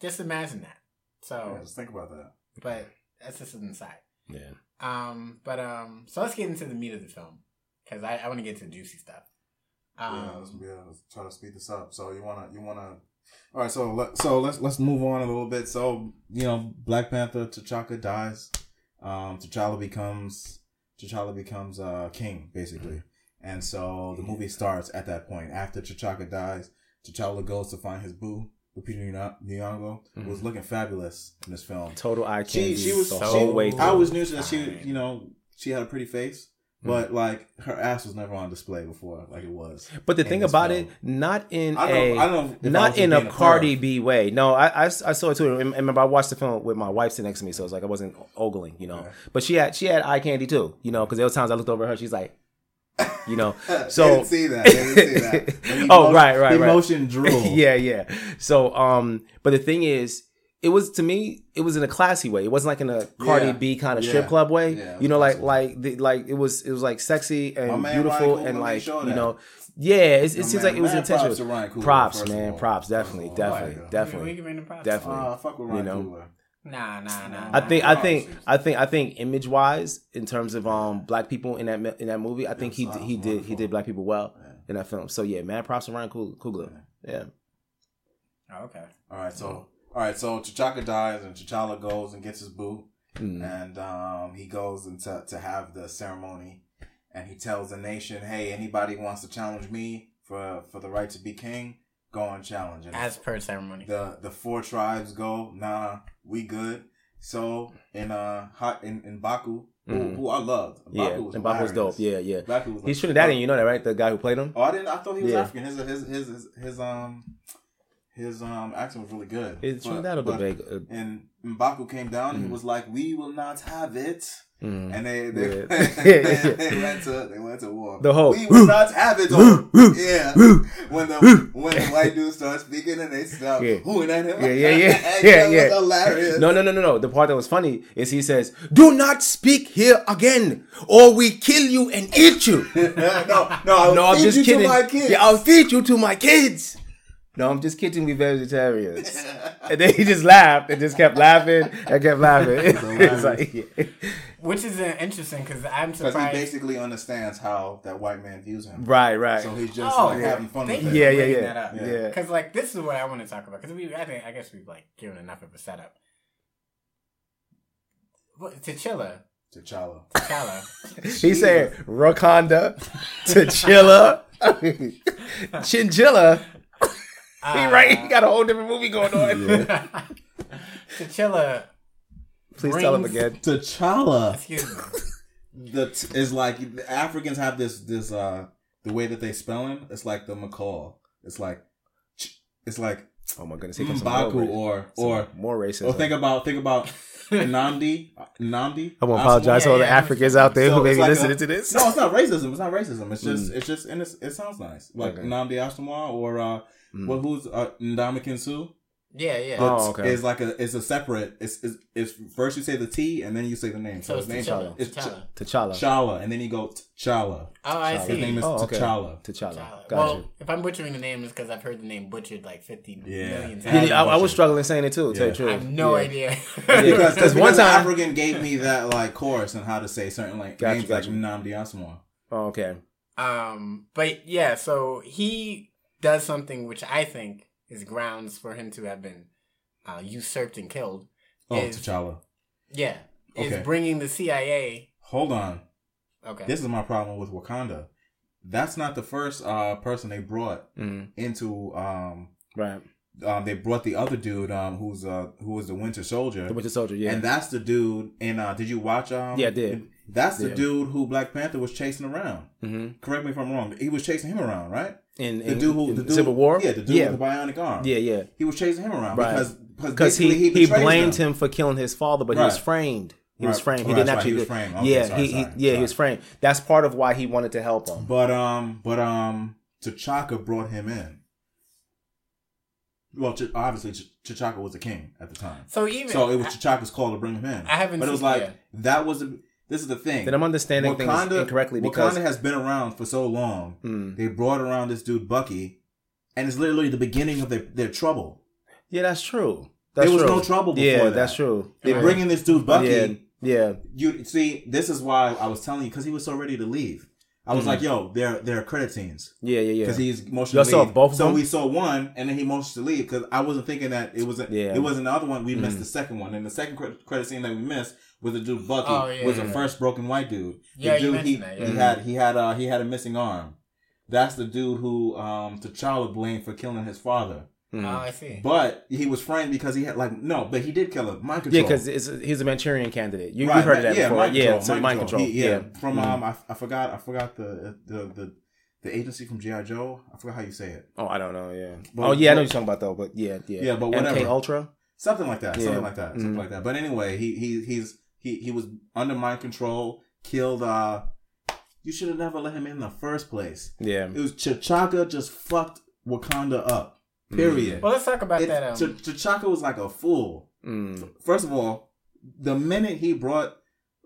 just imagine that. So Yeah, just think about that. but that's just an aside. Yeah. Um, but um, so let's get into the meat of the film because I, I want to get to the juicy stuff. Um, yeah, let's, yeah, let's try to speed this up. So you wanna, you wanna. All right, so let, so let's let's move on a little bit. So you know, Black Panther, T'Chaka dies. Um, T'Challa becomes T'Challa becomes uh king basically, and so the movie starts at that point. After T'Chaka dies, T'Challa goes to find his boo. Lupita Nyong'o who was looking fabulous in this film. Total eye She candy she was the she, way I was new to that. She you know she had a pretty face. But like her ass was never on display before, like it was. But the thing about film. it, not in I don't a, know- don't know not in a Cardi perv. B way. No, I, I, I saw it too. And remember, I watched the film with my wife sitting next to me, so it's like I wasn't ogling, you know. But she had she had eye candy too, you know, because there was times I looked over at her, she's like, you know. (laughs) So They didn't see that. They didn't see that. (laughs) Oh emotion- right, right, right. emotion (laughs) drool. yeah, yeah. So um, but the thing is. It was to me. It was in a classy way. It wasn't like in a Cardi Yeah. B kind of Yeah. strip club way. Yeah, you know, like like the, like it was. It was like sexy and beautiful Ryan and like you know. Yeah, it, it seems man, like it was intentional. props to Ryan Coogler, props, man. all. Props, definitely, definitely, Like, definitely, we give him the props. definitely. Uh, fuck with you Ryan know, Coogler. Nah, nah, nah. I nah. think, I think, I think, I think, image wise, in terms of um black people in that in that movie, I think he he did he did black people well in that film. So yeah, man, props to Ryan Coog- Coogler. Yeah. Oh, okay. All right, so all right, so T'Chaka dies and T'Challa goes and gets his boot, Mm. and um, he goes into to to have the ceremony, and he tells the nation, "Hey, anybody wants to challenge me for for the right to be king, go and challenge." And As per ceremony. the the four tribes go, "Nah, we good." So in uh hot in, M'Baku, who, Mhm. who I loved, Yeah, was and Baku was dope. Yeah, yeah. Baku was He's like- Trinidadian, you know that, right? The guy who played him. Oh, I didn't. I thought he was Yeah. African. His his his his, his um his um accent was really good. It's But- or but- Tobago, uh, And Mbaku came down and he Mm. was like, "We will not have it." Mm. And they they, Yeah. (laughs) (laughs) they, they went to they went to war. The whole- we will not have it. Or, yeah, when the when the white dude starts speaking and they stop. Yeah. That him? Yeah, yeah, yeah, (laughs) yeah, was yeah. hilarious. No, no, no, no, no. The part that was funny is he says, "Do not speak here again, or we kill you and eat you." no, no, I'll no, I'm just you to kidding. my kids. Yeah, I'll feed you to my kids. No, I'm just kidding. We vegetarians. and then he just laughed and just kept laughing and kept laughing. (laughs) it's like, yeah. Which is uh, interesting because I'm Because he basically understands how that white man views him. Right, right. So he's just Oh, like yeah. having fun Thank with you it. Yeah, yeah, yeah. that. Yeah. Because like this is what I want to talk about because we I think I guess we've like given enough of a setup. What T'Challa? T'Challa. T'Challa. (laughs) he said Wakanda, T'Chilla, (laughs) Chinchilla. He right. He got a whole different movie going on. (laughs) (laughs) T'Challa. Please tell him again. T'Challa. Excuse me. (laughs) The t- is like the Africans have this this uh the way that they spelling. It's like the McCall. It's like it's like Oh my goodness, here comes some Mbaku ra- or some or more racism. Or think about think about Namdi Namdi. I want to apologize to all the Africans out there who So may be like listening a- to this. No, it's not racism. It's not racism. It's just Mm. it's just and it's, it sounds nice. Like Okay. Namdi Asomugha or uh Mm. well who's uh Ndamukong Suh. Yeah, yeah. Oh, It's, okay. it's like a it's a separate it's, it's it's first you say the T and then you say the name. So his it's name T'Challa. It's T'Challa. T'Challa. T'Challa, and then you go T'Challa. Oh, I His see. name is Oh, okay. T'Challa. T'Challa. T'Challa. Got well, you. if I'm butchering the name, it's because I've heard the name butchered like 50 Yeah. million Yeah, times. I, I was struggling saying it too. To tell you Yeah. the truth. I have no Yeah. idea. Yeah, (laughs) because, because one because an time. African gave me that like course on how to say certain like Gotcha, names gotcha. like Namdi Asomugha. Oh, okay. Um, but yeah, so he does something which I think is grounds for him to have been uh, usurped and killed. Oh, is, T'Challa. Yeah, is Okay. bringing the CIA. Hold on. Okay. This is my problem with Wakanda. That's not the first uh, person they brought Mhm. into. Um, Right. um, they brought the other dude um, who's uh, who was the Winter Soldier. The Winter Soldier. Yeah. And that's the dude. And uh, did you watch? Um, Yeah, I did. That's the Yeah. dude who Black Panther was chasing around. Mhm. Correct me if I'm wrong. He was chasing him around, right? In- the in- dude who in the dude, Civil War? Yeah, the dude Yeah. with the bionic arm. Yeah, yeah. He was chasing him around Right. because Because he, basically he, blamed them. him for killing his father, but he was framed. He was framed. He Oh, didn't that's right. actually. He was framed. Okay, yeah, sorry, he, he sorry, yeah he was framed. That's part of why he wanted to help him. But um, but um, T'Chaka brought him in. Well, Ch- obviously Ch- T'Chaka was a king at the time, So even- so it was T'Chaka's call to bring him in. I haven't but it was like yeah. that was. A, this is the thing. Then I'm understanding things incorrectly because- Wakanda has been around for so long. Hmm. They brought around this dude Bucky, and it's literally the beginning of their, their trouble. Yeah, that's true. That's there was true. no trouble before Yeah, that. that's true. They're bringing this dude Bucky. Yeah, yeah. You see, this is why I was telling you because he was so ready to leave. I was Mhm. like, "Yo, they're they're credit scenes." Yeah, yeah, yeah. Because he's motioned Y'all to saw leave. both of so them? we saw one, and then he motioned to leave because I wasn't thinking that it was. A, Yeah. It wasn't the other one. We missed Mhm. the second one, and the second credit, credit scene that we missed was the dude Bucky. Oh, yeah, was yeah, the yeah. first broken white dude. Yeah, the you dude he, mentioned that, yeah. he had he had uh he had a missing arm. That's the dude who um T'Challa blamed for killing his father. Mm. Oh, I see. But he was framed because he had like no, but he did kill a Mind control. Yeah, because he's a Manchurian candidate. You, Right, you've heard of that yeah, before. Mind yeah, control, so mind control. He- yeah, from Mhm. um, I, I forgot, I forgot the the the the agency from GI Joe. I forgot how you say it. Oh, I don't know. Yeah. But- oh, yeah, I know what you're talking about though. But yeah, yeah. Yeah, but MK whatever. Ultra. Something like that. Yeah. Something like that. Something Mhm. like that. But anyway, he he he's he he was under mind control. Killed. uh You should have never let him in the first place. Yeah. It was T'Chaka just fucked Wakanda up. Period. Well, let's talk about It- that. Um, T'Chaka was like a fool. Mm. First of all, the minute he brought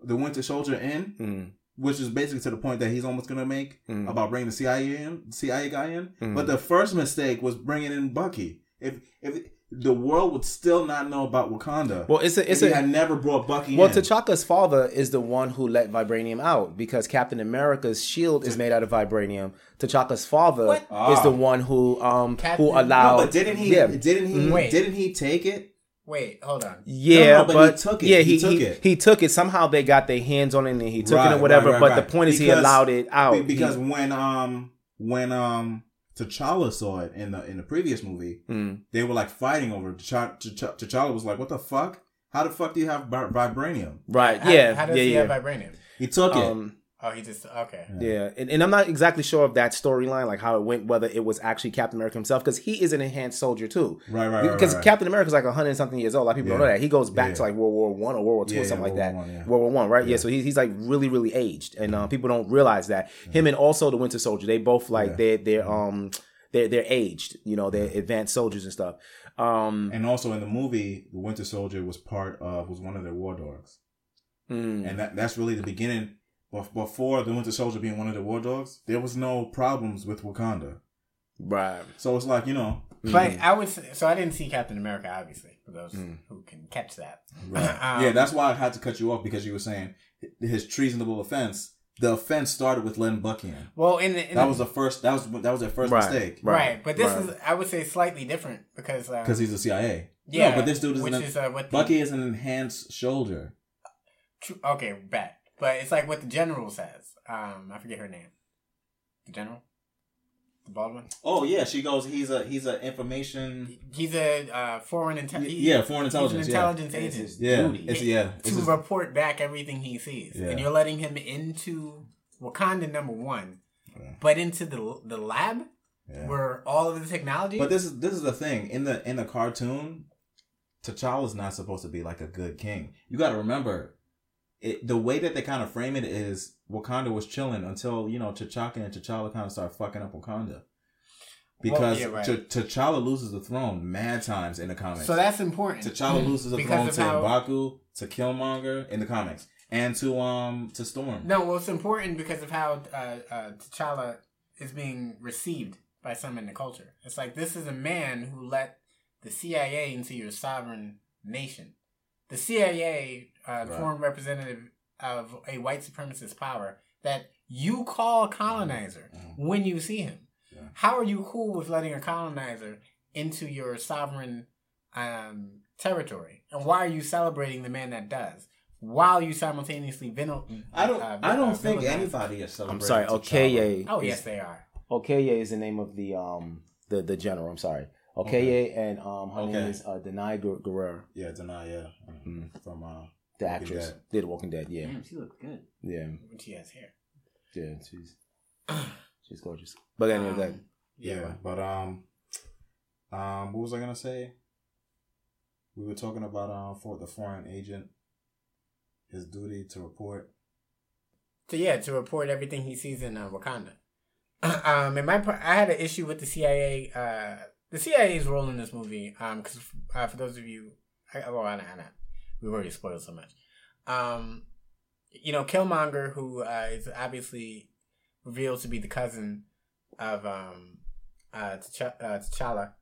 the Winter Soldier in, Mm. which is basically to the point that he's almost gonna make Mm. about bringing the CIA in, CIA guy in. Mm. But the first mistake was bringing in Bucky. If if the world would still not know about Wakanda, Well, it's a- it's if he had never brought Bucky Well, in. T'Chaka's father is the one who let vibranium out because Captain America's shield is made out of vibranium. T'Chaka's father is Ah. the one who um Captain- who allowed. no, but didn't he? Yeah. Didn't he? Wait. Didn't he take it? Wait, hold on. Yeah, No, no, but but, he took it. Yeah, He he, took he, it. he took it. Somehow they got their hands on it and he took Right, it or whatever. right, right, but the point is he allowed it out. because He- when um when um T'Challa saw it in the in the previous movie, Mm. they were like fighting over it. T'Challa, T'Challa T'Challa was like, "What the fuck? How the fuck do you have vi- vibranium?" right? How- yeah, How does yeah, he yeah. have vibranium? He took it. Um, Oh, he just okay. Yeah, and, and I'm not exactly sure of that storyline, like how it went, whether it was actually Captain America himself, because he is an enhanced soldier too. Right, right, right, Because right, right. Captain America's like hundred something years old. A lot of people don't know that. He goes back Yeah, to like World War One or World War Two Yeah, or yeah, something like World that. War One, yeah. World War One, right? Yeah. Yeah. so he, he's like really, really aged, and uh, people don't realize that. Him and also the Winter Soldier, they both like Yeah. they're they're um they're they're aged. You know, they're advanced soldiers and stuff. Um, And also in the movie, the Winter Soldier was part of was one of their war dogs, mm, and that that's really the beginning. Bef- Before the Winter Soldier being one of the war dogs, there was no problems with Wakanda. right. So it's like you know, But I was so I didn't see Captain America obviously for those Mm. who can catch that. Right. (clears throat) Um, yeah, that's why I had to cut you off because you were saying his treasonable offense. The offense started with letting Bucky in. Well, in the, in that the- was the first. That was that was their first Right. mistake. right, right. but this right. is I would say slightly different because uh, Because he's a CIA. Yeah, no, but this dude is which an, is, uh, what the- Bucky is an enhanced shoulder. Tr- Okay, bet. But it's like what the general says. Um, I forget her name. The general, the bald one. Oh yeah, she goes. He's a he's a information. He's a uh, foreign intelligence. Yeah, foreign intelligence, He's yeah. an intelligence And it's agent. his Yeah, duty. it's yeah. It's to his- report back everything he sees, Yeah. and you're letting him into Wakanda number one, but into the the lab Yeah. where all of the technology. But this is this is the thing in the in the cartoon, T'Challa's not supposed to be like a good king. You got to remember, it the way that they kind of frame it is Wakanda was chilling until you know T'Chaka and T'Challa kind of start fucking up Wakanda. Because yeah, right. T- T'Challa loses the throne mad times in the comics. so that's important. T'Challa loses the (laughs) Because throne to how- M'Baku, to Killmonger in the comics, and to um to Storm. No, well, it's important because of how uh, uh, T'Challa is being received by some in the culture. It's like this is a man who let the CIA into your sovereign nation. The CIA, uh, the Right. foreign representative of a white supremacist power that you call colonizer Mm-hmm. when you see him. How are you cool with letting a colonizer into your sovereign um, territory? And why are you celebrating the man that does? While you simultaneously vino- I don't. uh, I don't uh, think anybody is celebrating. I'm sorry, T'Challa. Okoye. Oh yes, they are. Okoye is the name of the um the the general. I'm sorry, Okoye, and um her name is uh, Danai Gurira, Yeah, Danai. Yeah, Mm. from uh, the actress, Dead. did Walking Dead. Yeah, Damn, she looks good. yeah, When she has hair. yeah. She's she's gorgeous. But anyway, that Um, Yeah, but um, um, what was I gonna say? We were talking about um for the foreign agent, his duty to report. So yeah, to report everything he sees in uh, Wakanda. (clears throat) um, and my par- I had an issue with the CIA. Uh, the CIA's role in this movie. Um, because uh, for those of you, I, well, I, I, we've already spoiled so much. Um, you know, Killmonger, who uh, is obviously revealed to be the cousin of um, uh, T'Ch- uh, T'Challa.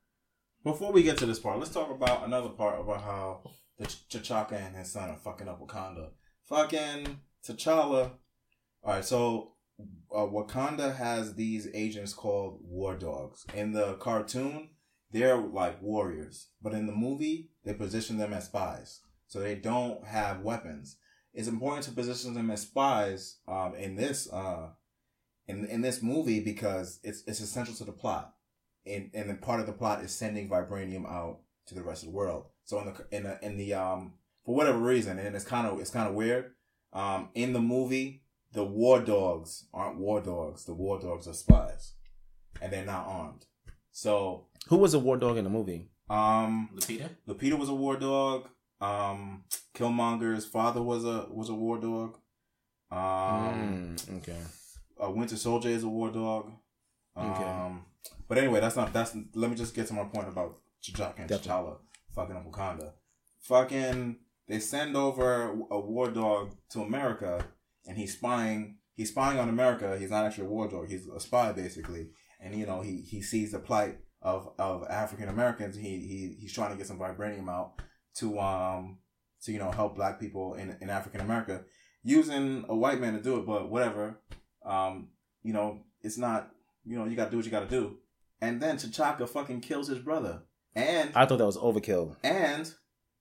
Before we get to this part, let's talk about another part about how the Ch- T'Chaka and his son are fucking up Wakanda. Fucking T'Challa. All right, so uh, Wakanda has these agents called war dogs. In the cartoon, they're like warriors, but in the movie, they position them as spies, so they don't have weapons. It's important to position them as spies um, in this uh, in in this movie because it's it's essential to the plot. and and then part of the plot is sending vibranium out to the rest of the world. So in the in the in the um for whatever reason, and it's kind of it's kind of weird. Um, in the movie, the war dogs aren't war dogs. The war dogs are spies, and they're not armed. So Who was a war dog in the movie? um, Lupita? Lupita was a war dog. Um, Killmonger's father was a was a war dog. Um, Mm, okay. uh, Winter Soldier is a war dog. Um, Okay. But anyway, that's not that's. Let me just get to my point about T'Chaka and Definitely. T'Challa fucking up Wakanda. Fucking, they send over a war dog to America, and he's spying. He's spying on America. He's not actually a war dog. He's a spy basically, and you know he he sees the plight of of African Americans. He he he's trying to get some vibranium out to um to you know help black people in in African America using a white man to do it. But whatever, um, you know it's not. You know you got to do what you got to do. And then T'Chaka fucking kills his brother. And I thought that was overkill. and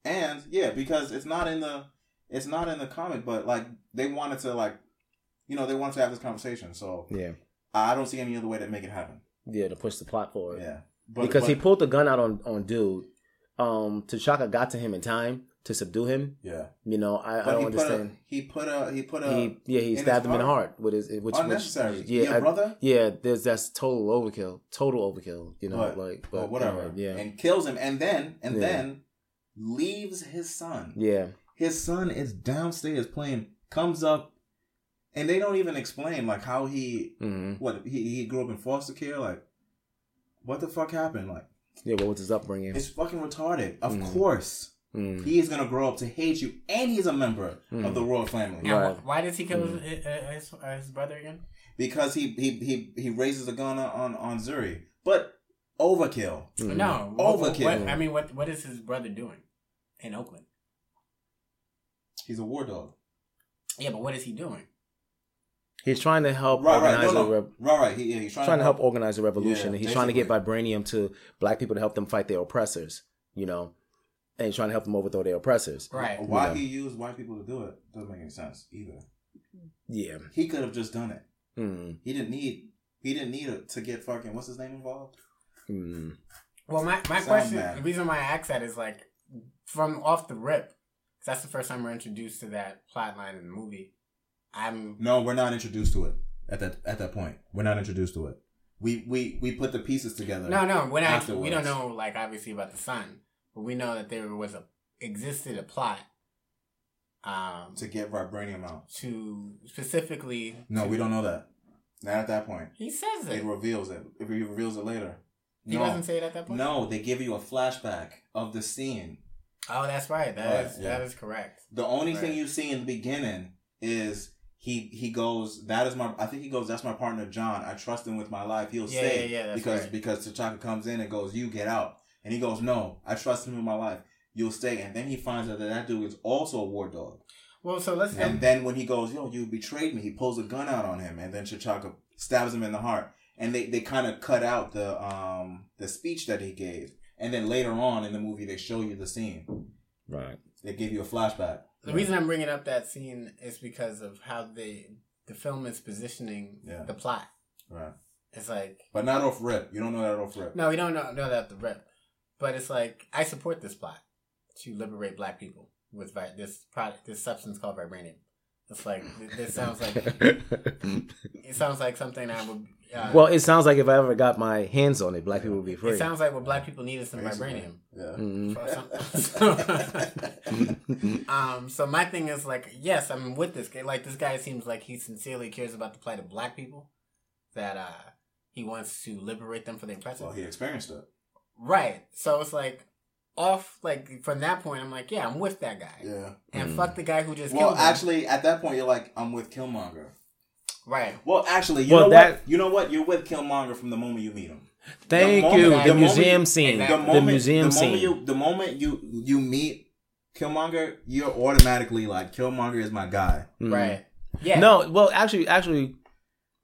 and yeah, because it's not in the it's not in the comic, but like they wanted to like you know they wanted to have this conversation. So Yeah. I don't see any other way to make it happen. Yeah, to push the plot forward. Yeah. But- because he pulled the gun out on on dude. Um, T'Chaka got to him in time to subdue him. Yeah. You know, I, I don't he understand. Put a, he put a he put a he yeah he stabbed his him in the heart with his which Unnecessary. Which, Yeah, I- brother? Yeah, there's that's total overkill. Total overkill. You know, But, like but but whatever. uh, yeah, And kills him and then and Yeah. then leaves his son. yeah. His son is downstairs playing, comes up, and they don't even explain like how he hmm what he, he grew up in foster care. Like, what the fuck happened? Like, Yeah, what was his upbringing? it's fucking retarded. Of Mhm. course, Mm. he is gonna grow up to hate you, and he's a member Mhm. of the royal family. Now, wh- why does he kill Mm. his, uh, his, uh, his brother again? Because he he he he raises a gun on on Zuri, but overkill. Mm. No, what- what- overkill. what- I mean, what what is his brother doing in Oakland? he's a war dog. Yeah, but what is he doing? He's trying to help Right, right, organize no, a no. rev- Right, right. He- yeah, he's trying trying to to help help- organize a revolution. Yeah, he's trying to get vibranium to black people to help them fight their oppressors. You know, and he's trying to help them overthrow their oppressors. Right. Why You know? he used white people to do it doesn't make any sense either. Yeah. He could have just done it. Mm. He didn't need. He didn't need it to get fucking what's his name involved. Mm. Well, my, my Sound question, bad. the reason why I asked that is like from off the rip, 'cause that's the first time we're introduced to that plot line in the movie. I'm No, we're not introduced to it at that at that point. We're not introduced to it. We we we put the pieces together. no, no, we're not. We don't know like obviously about the son, but we know that there was a existed a plot. Um, to get vibranium out. to specifically. No, to- we don't know that. Not at that point. He says it. It reveals it. It reveals it later. He no. doesn't say it at that point? No, they give you a flashback of the scene. Oh, that's right. That Right, is yeah. that is correct. The only Right. thing you see in the beginning is he he goes. That is my. I think he goes. That's my partner John. I trust him with my life. He'll Yeah, say yeah, yeah, because right. because T'Chaka comes in and goes, "You get out," and he goes, "No, I trust him with my life. You'll stay." And then he finds out that that dude is also a war dog. Well, so let's. And then when he goes, "Yo, you betrayed me," he pulls a gun out on him, and then T'Chaka stabs him in the heart. And they, they kind of cut out the um the speech that he gave, and then later on in the movie they show you the scene. Right. They give you a flashback. The reason I'm bringing up that scene is because of how the the film is positioning Yeah. the plot. Right. It's like But not off rip. You don't know that off rip. no, we don't know, know that the rep, but it's like I support this plot to liberate Black people with vi- this product, this substance called vibranium. It's like this sounds like (laughs) it sounds like something I would. Uh, well, it sounds like if I ever got my hands on it, black people would be free. it sounds like what Black people need is some Basically. vibranium. Yeah. (laughs) (laughs) um, so my thing is like, yes, I'm with this guy. Like this guy seems like he sincerely cares about the plight of black people. That uh he wants to liberate them from the oppressor. Well, he experienced it. Right. So it's like off like from that point I'm like, yeah, I'm with that guy. Yeah. And fuck the guy who just Well, killed him. actually, at that point, you're like, I'm with Killmonger. Right. Well, actually, you Well, know that- what? You know what? You're with Killmonger from the moment you meet him. Thank moment- you. the The moment- museum scene. The, The museum the moment scene. You, the moment you you meet Killmonger, you're automatically like Killmonger is my guy. Mhm. Right. Yeah. No, well, actually, actually,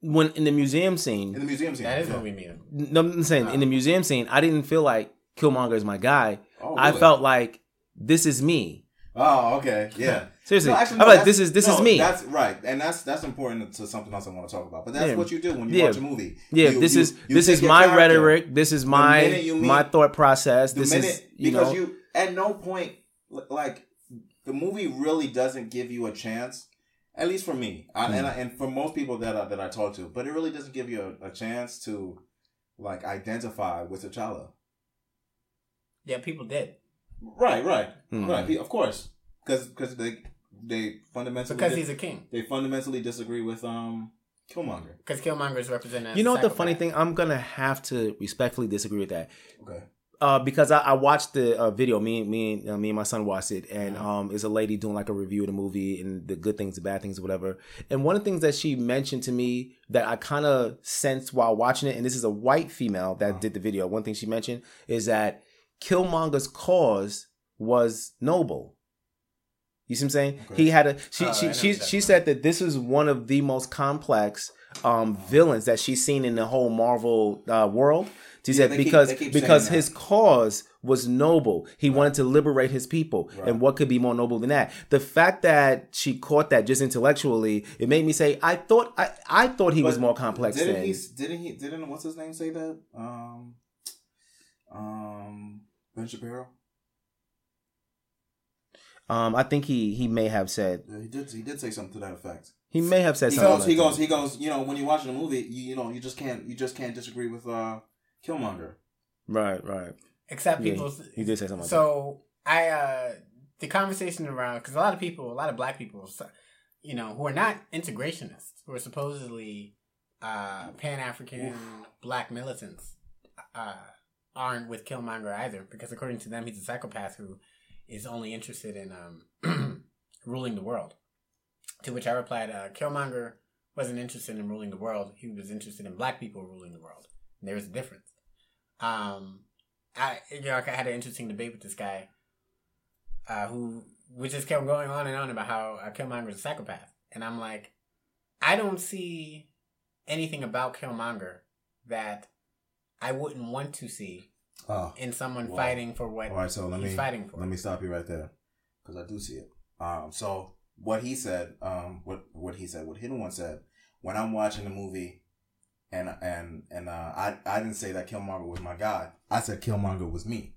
when in the museum scene, In the museum scene. That is yeah. when we meet him. No, I'm saying in the museum scene, I didn't feel like Killmonger is my guy. Oh, I felt like this is me. Oh, okay, yeah. (laughs) Seriously, No, I'm like, this is- this is me. That's right, and that's that's important to something else I want to talk about. But that's Yeah. what you do when you Yeah. watch a movie. Yeah, You- this you- is you this is my character. rhetoric. This is my meet- my thought process. This minute is you because know. you at no point like the movie really doesn't give you a chance. At least for me, I, hmm. and I, and for most people that I, that I talk to, but it really doesn't give you a, a chance to like identify with T'Challa. Yeah, people did. Right, right, Hmm. right. Of course, because because they they fundamentally Because he's a king. They fundamentally disagree with um Killmonger. Because Killmonger is represented as You know what the funny thing? I'm gonna have to respectfully disagree with that. Okay. Uh, because I, I watched the uh, video, me and me and uh, me and my son watched it, and um, it's a lady doing like a review of the movie and the good things, the bad things, whatever. And one of the things that she mentioned to me that I kind of sensed while watching it, and this is a white female that did the video. One thing she mentioned is that Killmonger's cause was noble. You see what I'm saying? Okay. He had a she Oh, she she, she said that this is one of the most complex um villains that she's seen in the whole Marvel uh, world. She Yeah, said they keep- because keep because that. his cause was noble. He wanted to liberate his people. And what could be more noble than that? The fact that she caught that just intellectually, it made me say, I thought I, I thought he was more complex Didn't than he? Didn't he? Didn't what's his name say that? Um, um, Ben Shapiro. um I think he he may have said Yeah, he did. He did say something to that effect. he may have said He something. goes. like He that. goes. He goes. You know, when you're watching a movie, you, you know, you just can't. You just can't disagree with uh, Killmonger. Right, right. Except Yeah, people. he did say something like so I uh the conversation around because a lot of people, a lot of black people, you know, who are not integrationists, who are supposedly uh Pan African black militants, uh, aren't with Killmonger either because according to them, he's a psychopath who is only interested in um (clears throat) ruling the world. To which I replied, uh, Killmonger wasn't interested in ruling the world. He was interested in black people ruling the world. And there is a difference. Um, I you know I had an interesting debate with this guy, uh, who we just kept going on and on about how uh, Killmonger is a psychopath, and I'm like, I don't see anything about Killmonger that I wouldn't want to see Oh, in someone wow. fighting for what All right, so let he's me fighting for. let me stop you right there because I do see it. Um, so what he said, um, what what he said, what Hidden One said, when I'm watching the movie, and and and uh, I I didn't say that Killmonger was my god. I said Killmonger was me.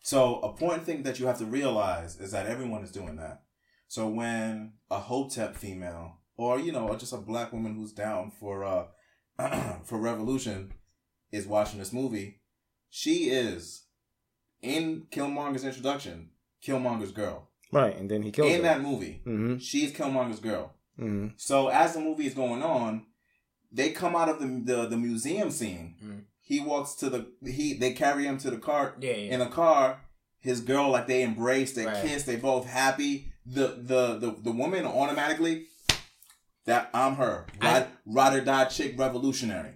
So a important thing that you have to realize is that everyone is doing that. So when a Hotep female, or you know, or just a black woman who's down for uh (clears throat) for revolution, is watching this movie, she is in Killmonger's introduction, Killmonger's girl. Right, and then he killed in her. that movie. Mhm. She's Killmonger's girl. Mhm. So as the movie is going on, they come out of the the, the museum scene. He walks to the he they carry him to the car Yeah, yeah. in a car. His girl like they embrace, they Right. kiss, they both happy. The the the, the woman automatically that I'm her. Ride, ride or die chick revolutionary.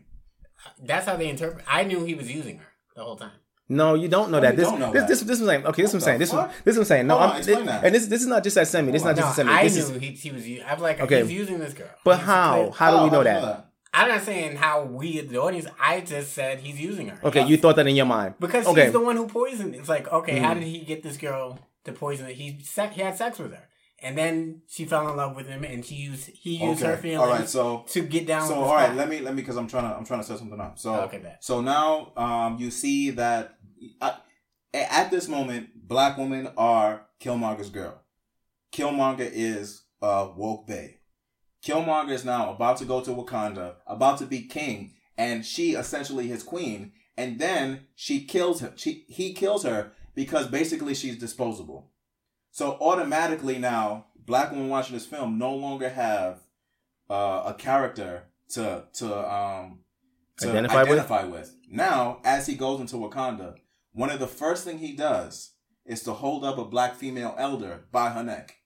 That's how they interpret. I knew he was using her the whole time. No, you don't know Oh, that. This, don't know this, that. this, this, is saying. Okay, this is what I'm saying. This, the is this is what I'm saying. No, Hold I'm, explain that. and this, this is not just that Semi. This is not no, just a send me. I This knew is he, he was. u- I'm like, Okay. he's using this girl. But He's how? playing- How do we know do you that? I'm not saying how we, the audience. I just said he's using her. Okay, you thought that in your mind because okay. she's the one who poisoned. It's like, okay, how Mhm. did he get this girl to poison it? He se- he had sex with her, and then she fell in love with him, and she used he used her feelings. All right, so to get down. So all right, let me let me because I'm trying to I'm trying to set something up. So Okay, bet. so now um you see that uh, at this moment black women are Killmonger's girl. Killmonger is uh woke bay. Killmonger is now about to go to Wakanda, about to be king, and she essentially his queen. And then she kills him. She he kills her because basically she's disposable. So automatically now, black women watching this film no longer have uh, a character to to um to Identify identify, with? with? Now, as he goes into Wakanda, one of the first thing he does is to hold up a black female elder by her neck.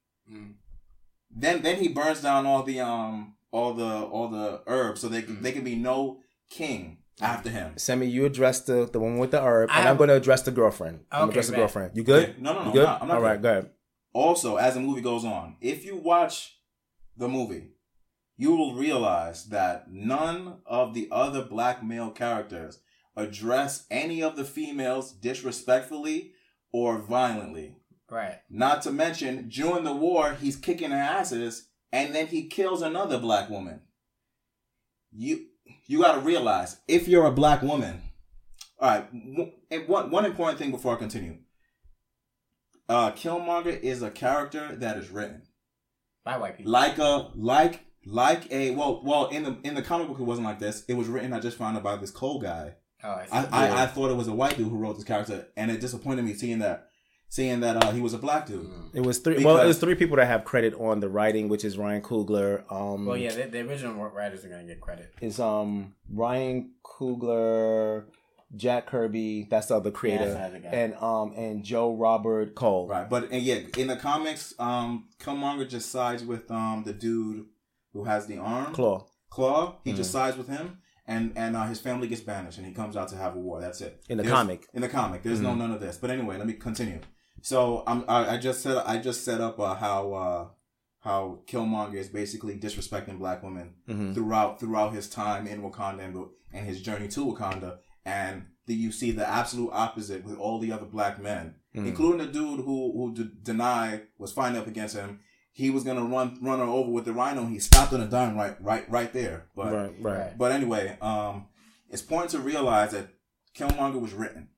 Then then he burns down all the um all the all the herbs so they can, they can be no king after him. Sammy, you address the the one with the herb, and I I'm going to address the girlfriend. I'm Okay, gonna address the girlfriend. You good? Yeah. No, no, no. You good? I'm not, I'm not All right, good. go ahead. Also, as the movie goes on, if you watch the movie, you will realize that none of the other black male characters address any of the females disrespectfully or violently. Right. Not to mention, during the war, he's kicking their asses, and then he kills another black woman. You you got to realize if you're a black woman. All right. and One one important thing before I continue. Uh, Killmonger is a character that is written By white people. like a like like a well well in the in the comic book it wasn't like this. It was written. I just found out by this Cole guy. Oh, I see. I, I, I thought it was a white dude who wrote this character, and it disappointed me seeing that seeing that uh, he was a black dude. It was three. well, it was three people that have credit on the writing, which is Ryan Coogler. Um, Well, yeah, the, the original writers are gonna get credit. is um Ryan Coogler, Jack Kirby. That's the other creator, that's the and um and Joe Robert Cole. Right, but and yeah, in the comics, um, Killmonger just sides with um the dude who has the arm Claw. Claw. He Mhm. just sides with him, and and uh, his family gets banished, and he comes out to have a war. That's it. In the There's- comic. In the comic, there's no Mhm. none of this. But anyway, let me continue. So I'm I, I just said I just set up uh, how uh how Killmonger is basically disrespecting black women Mhm. throughout throughout his time in Wakanda and, and his journey to Wakanda, and the, you see the absolute opposite with all the other black men, Mhm. including the dude who who d- denied was fighting up against him. He was gonna run run her over with the rhino. He stopped on a dime right right right there. But Right, right. but anyway, um, it's important to realize that Killmonger was written.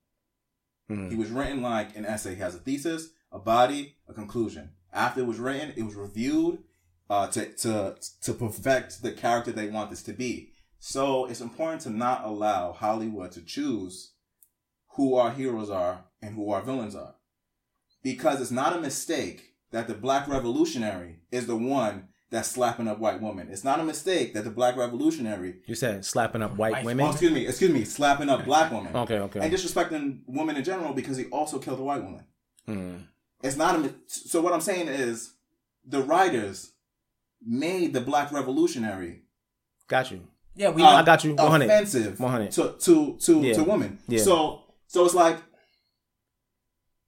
Mhm. He was written like an essay. He has a thesis, a body, a conclusion. After it was written, it was reviewed uh, to to to perfect the character they want this to be. So it's important to not allow Hollywood to choose who our heroes are and who our villains are, because it's not a mistake that the Black Revolutionary is the one that's slapping up white women. It's not a mistake that the Black Revolutionary You said slapping up white women. Oh, excuse me, excuse me, slapping up black women. Okay, okay. And disrespecting women in general because he also killed a white woman. Mm. It's not a. So what I'm saying is, the writers made the black revolutionary. Got you. Yeah, we- I got you. 100. Offensive. 100. to to to Yeah. to women. Yeah. So so it's like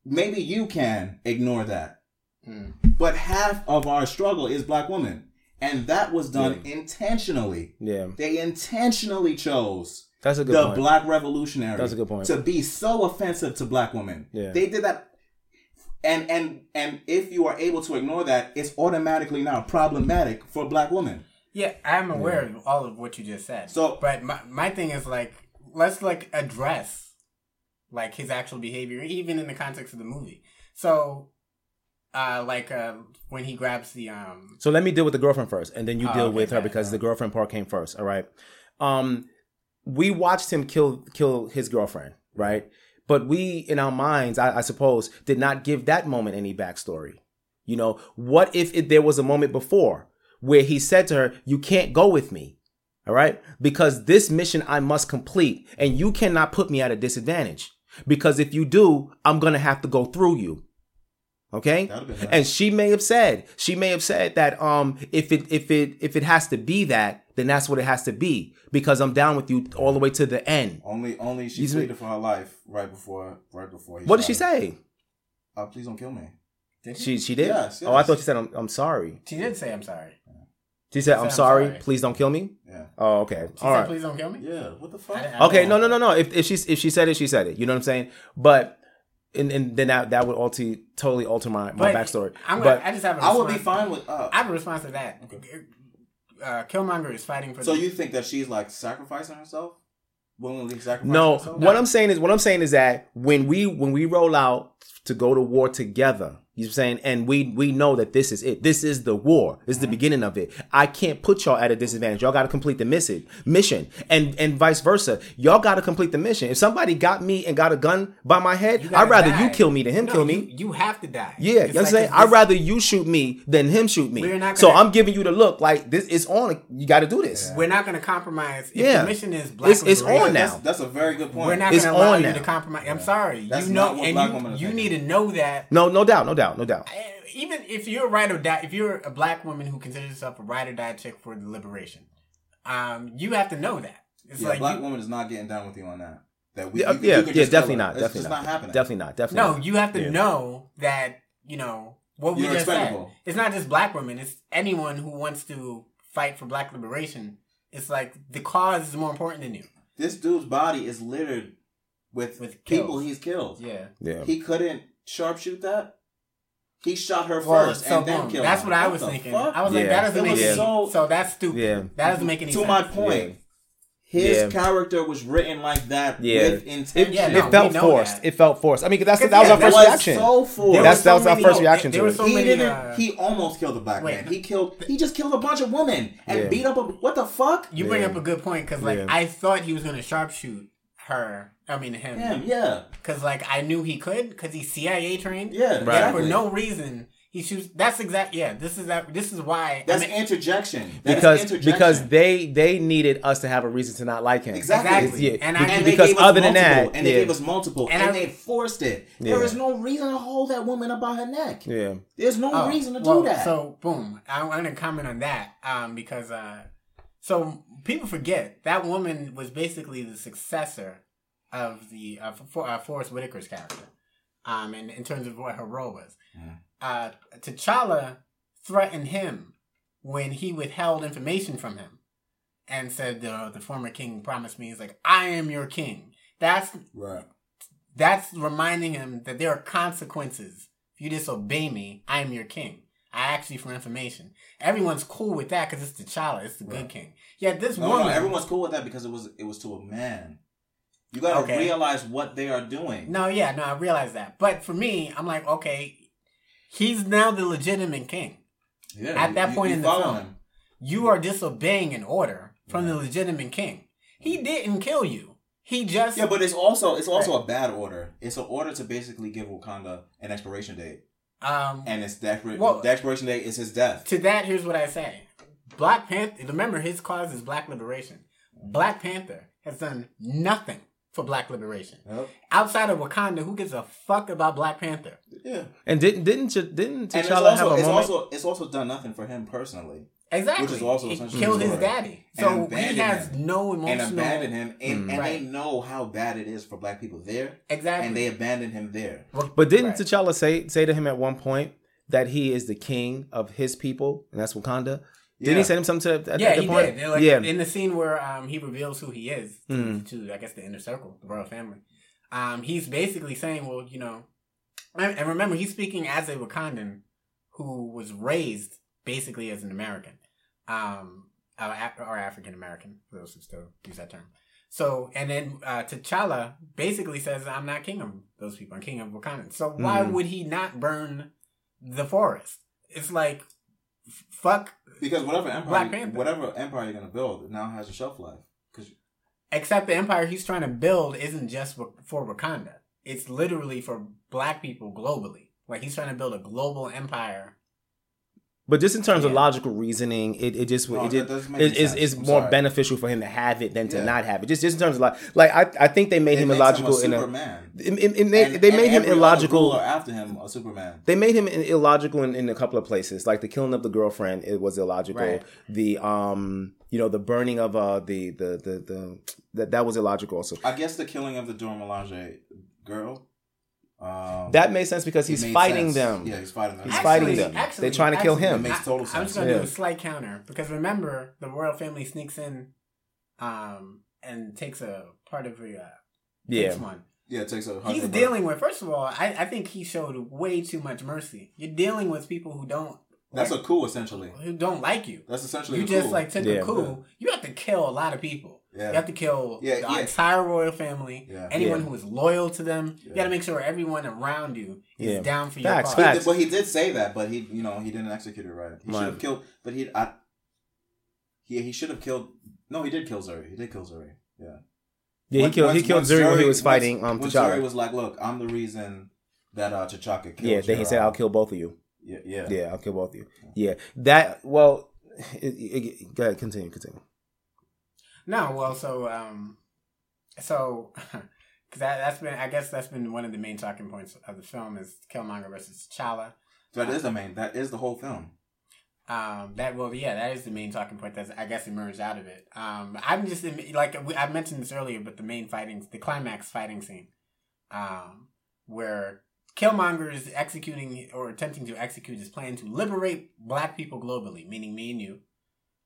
maybe you can ignore that, Hmm. but half of our struggle is black women, and that was done intentionally. Yeah. They intentionally chose That's a good the point. black revolutionary That's a good point. to be so offensive to black women. Yeah. They did that and and and if you are able to ignore that, it's automatically now problematic for black women. Yeah, I'm aware of all of what you just said. So- but my my thing is like, let's like address like his actual behavior, even in the context of the movie. So, uh, like uh, when he grabs the um, So let me deal with the girlfriend first, and then you Oh, deal okay, with her because the girlfriend part came first. All right. Um, we watched him kill kill his girlfriend, right? But we, in our minds, I, I suppose, did not give that moment any backstory. You know, what if it, there was a moment before where he said to her, "You can't go with me." All right? Because this mission I must complete, and you cannot put me at a disadvantage. Because if you do, I'm going to have to go through you. Okay? Nice. And she may have said, she may have said that um if it if it if it has to be that, then that's what it has to be. Because I'm down with you all the way to the end. Only only she He's- pleaded for her life right before right before he What did she say? Uh, please don't kill me. Did She she did? Yes, Oh, I thought she said I'm I'm sorry. she did say I'm sorry. She said I'm sorry, "I'm sorry." please don't kill me? Yeah. Oh, okay. She All said, right. "Please don't kill me." Yeah. What the fuck? I- I Okay, don't no, no, no, no. If if she if she said it, she said it. You know what I'm saying? But and, and then that that would alter totally alter my, my But backstory. I'm gonna, I just have. A I would be response- fine with. Uh, I have a response to that. Uh, Killmonger is fighting for. so the, you think that she's like sacrificing herself, willingly sacrificing no, herself? what I'm saying is what I'm saying is that when we when we roll out to go to war together, you know what I'm saying, and we we know that this is it. This is the war. This is Mm-hmm. the beginning of it. I can't put y'all at a disadvantage. Y'all got to complete the mission, mission, and and vice versa. Y'all got to complete the mission. If somebody got me and got a gun by my head, I'd rather die. you kill me than him No, kill me. You, have to die. Yeah, you know what I'm like saying? I'd rather you shoot me than him shoot me. We're not so gonna- I'm giving you the look like this is on. You got to do this. We're not going to compromise. If Yeah. the mission is black It's- it's on now. That's, that's a very good point. We're not It's going to allow on you now. to compromise. I'm sorry. That's you know, not what and black you, women are you need to know that. No, no doubt, no doubt, no doubt. Even if you're a ride or die, if you're a black woman who considers herself a ride or die chick for the liberation, um, you have to know that. It's yeah, like black you, woman is not getting down with you on that. That we, Yeah, you, yeah, you yeah, definitely not, It's definitely just not, not happening. definitely not, definitely. no, not. you have to Yeah. know that you know what we You're just said. It's not just black women. It's anyone who wants to fight for black liberation. It's like the cause is more important than you. This dude's body is littered with, With people kills. he's killed. Yeah. Yeah. He couldn't sharpshoot that. He shot her Well, first so and then boom, killed that's her. what I was the thinking. fuck? I was like, that doesn't It make was any so- so that's stupid. Yeah. That doesn't make any to sense. To my point. His Yeah. character was written like that Yeah, with it, intention. it felt forced. It felt forced. I mean, that's that was Yeah, our first was reaction. So forced. That's that was our first reaction to it. he didn't. Uh, he almost killed a black man. He killed. He just killed a bunch of women and Yeah. beat up a. What the fuck? You bring up a good point because like Yeah. I thought he was gonna sharpshoot her. I mean him. Him, yeah. Because like I knew he could because he's CIA trained. Yeah, Yet exactly. For no reason he shoots. That's exact. Yeah. This is that. This is why. That's I mean, interjection. That is because interjection. because they they needed us to have a reason to not like him. Exactly. It's- Yeah, And, I, and because gave us other than multiple, that, and they yeah. gave us multiple, And and, I- they forced it. Yeah. There is no reason to hold that woman about her neck. yeah. There's no Oh, reason to well, do that. So boom, I want to comment on that um, because uh, so people forget that woman was basically the successor of the uh, for, uh, Forest Whitaker's character, um, in, in terms of what her role was. Uh, T'Challa threatened him when he withheld information from him and said the the former king promised me he's like I am your king. That's right. that's reminding him that there are consequences. If you disobey me, I am your king. I ask you for information. Everyone's cool with that because it's T'Challa. It's the good king. Yet this no, woman, no, everyone's cool with that because it was it was to a man. You gotta Okay. realize what they are doing. No, yeah, no, I realize that. But for me, I'm like, okay, he's now the legitimate king. Yeah, At that you- point you in the film, him. you are disobeying an order from the legitimate king. He didn't kill you. He just Yeah, but it's also it's also a bad order. It's an order to basically give Wakanda an expiration date, um and it's expir- Well- the expiration date is his death. To that, here's what I say: Black Panther. Remember, his cause is Black liberation. Black Panther has done nothing for Black liberation outside of Wakanda. Who gives a fuck about Black Panther? Yeah, And didn't didn't didn't and it's T'Challa also have a it's moment? also it's also done nothing for him personally. Exactly. Which is also He essentially killed the his daddy. So he has him. no and emotional- abandoned him, and, Mm. and Right. they know how bad it is for black people there. Exactly. and they abandoned him there. But didn't T'Challa say say to him at one point that he is the king of his people, and that's Wakanda? Didn't Yeah. he send him something to, at, yeah, at the he point? did. Like, yeah, In the scene where um, he reveals who he is to, Mm. to, I guess, the inner circle, the royal family, um, he's basically saying, well, you know, and, remember, he's speaking as a Wakandan who was raised basically as an American, um, or African American, for those who still use that term. So, and then uh, T'Challa basically says, I'm not king of those people, I'm king of Wakanda. So, why Mm. would he not burn the forest? It's like, fuck Because whatever empire, whatever empire you're gonna build, it now has a shelf life. Because Except the empire he's trying to build isn't just for Wakanda. It's literally for black people globally. Like he's trying to build a global empire. But just in terms of logical reasoning, it, it just No, it, that just doesn't it, is I'm more sorry. beneficial for him to have it than to Yeah. not have it. Just just in terms of like like I I think they made It him makes him a illogical in a. Superman. It, it- it made- And- they made him illogical. after him, a Superman. They made him illogical in, in a couple of places, like the killing of the girlfriend. It was illogical. Right. The um, you know, the burning of uh the the the the that that was illogical also. I guess the killing of the Dora Milaje girl. Um, That makes sense because he's fighting sense. them. Yeah, he's fighting them. He's fighting them. Actually, They're trying to kill him. It makes total I, I'm just gonna do a slight counter because remember the royal family sneaks in, um, and takes a part of the uh, Yeah. one. Yeah, it takes a. He's dealing with. First of all, I, I think he showed way too much mercy. You're dealing with people who don't. That's like, a coup, essentially. who don't like you. That's essentially you a just coup. like took Yeah. a coup. You have to kill a lot of people. Yeah. You have to kill Yeah, the yeah. entire royal family. Yeah. Anyone Yeah. who is loyal to them. You got to make sure everyone around you is Yeah. down for Facts, your He cause. facts. did, but he did say that, but he, you know, he didn't execute it right. He Right. should have killed, but he, I, he, he should have killed. No, he did kill Zuri. He did kill Zuri. Yeah. Yeah, he Once- killed he killed once Zuri when he was fighting once- um when T'Challa. Zuri was like, "Look, I'm the reason that uh, T'Chaka killed." yeah, then he said, "I'll kill both of you." Yeah, yeah, Yeah, I'll kill both of you. Yeah, that well. (laughs) It, it, go ahead, continue, continue. No, well, so um, so (laughs) because that that's been I guess that's been one of the main talking points of the film is Killmonger versus T'Challa. So that is the main. That is the whole film. Um, that well, yeah, that is the main talking point that's I guess emerged out of it. Um, I'm just like I mentioned this earlier, but the main fighting, the climax fighting scene, um, where Killmonger is executing or attempting to execute his plan to liberate Black people globally, meaning me and you,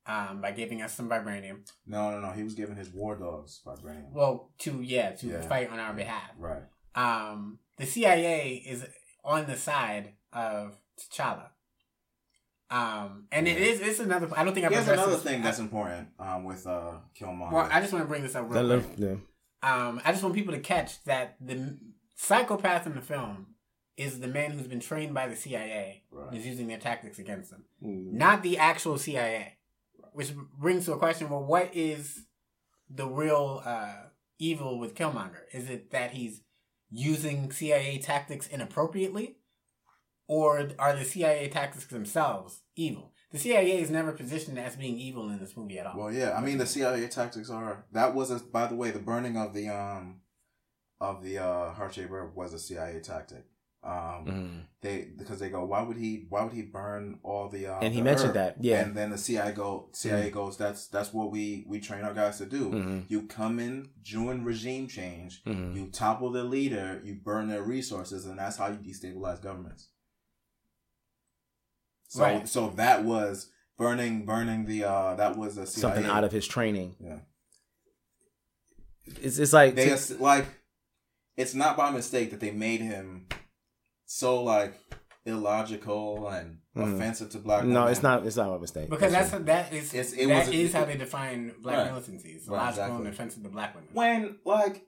um, by giving us some vibranium. No, no, no. He was giving his war dogs vibranium. Well, to yeah, to Yeah. fight on our behalf. Right. Um, the CIA is on the side of T'Challa. Um, and it is it's another. I don't think I've Here's addressed another this- thing that's important um, with uh, Killmonger. Well, I just want to bring this up That real look- quick. yeah. Um, I just want people to catch that the psychopath in the film is the man who's been trained by the CIA and is using their tactics against them, not the actual CIA. Which brings to a question: Well, what is the real uh, evil with Killmonger? Is it that he's using CIA tactics inappropriately, or are the CIA tactics themselves evil? The CIA is never positioned as being evil in this movie at all. Well, yeah, I mean the CIA tactics are that was a, by the way the burning of the um of the uh heart-shaped herb was a CIA tactic. Um, Mhm. they because they go why would he why would he burn all the uh, And he the mentioned herb? that, yeah. and then the CIA go CIA Mhm. goes that's that's what we we train our guys to do. Mhm. You come in during regime change, Mhm. you topple the leader, you burn their resources, and that's how you destabilize governments. So Right. so that was burning burning the uh that was a CIA something out of his training. Yeah. It's it's like they like it's not by mistake that they made him so like illogical and Mhm. offensive to black women. No, women. it's not. It's not a mistake. Because that's that is It's- it that was- is how they define black Right. militancy. It's Right, logical exactly. and offensive to black women. when like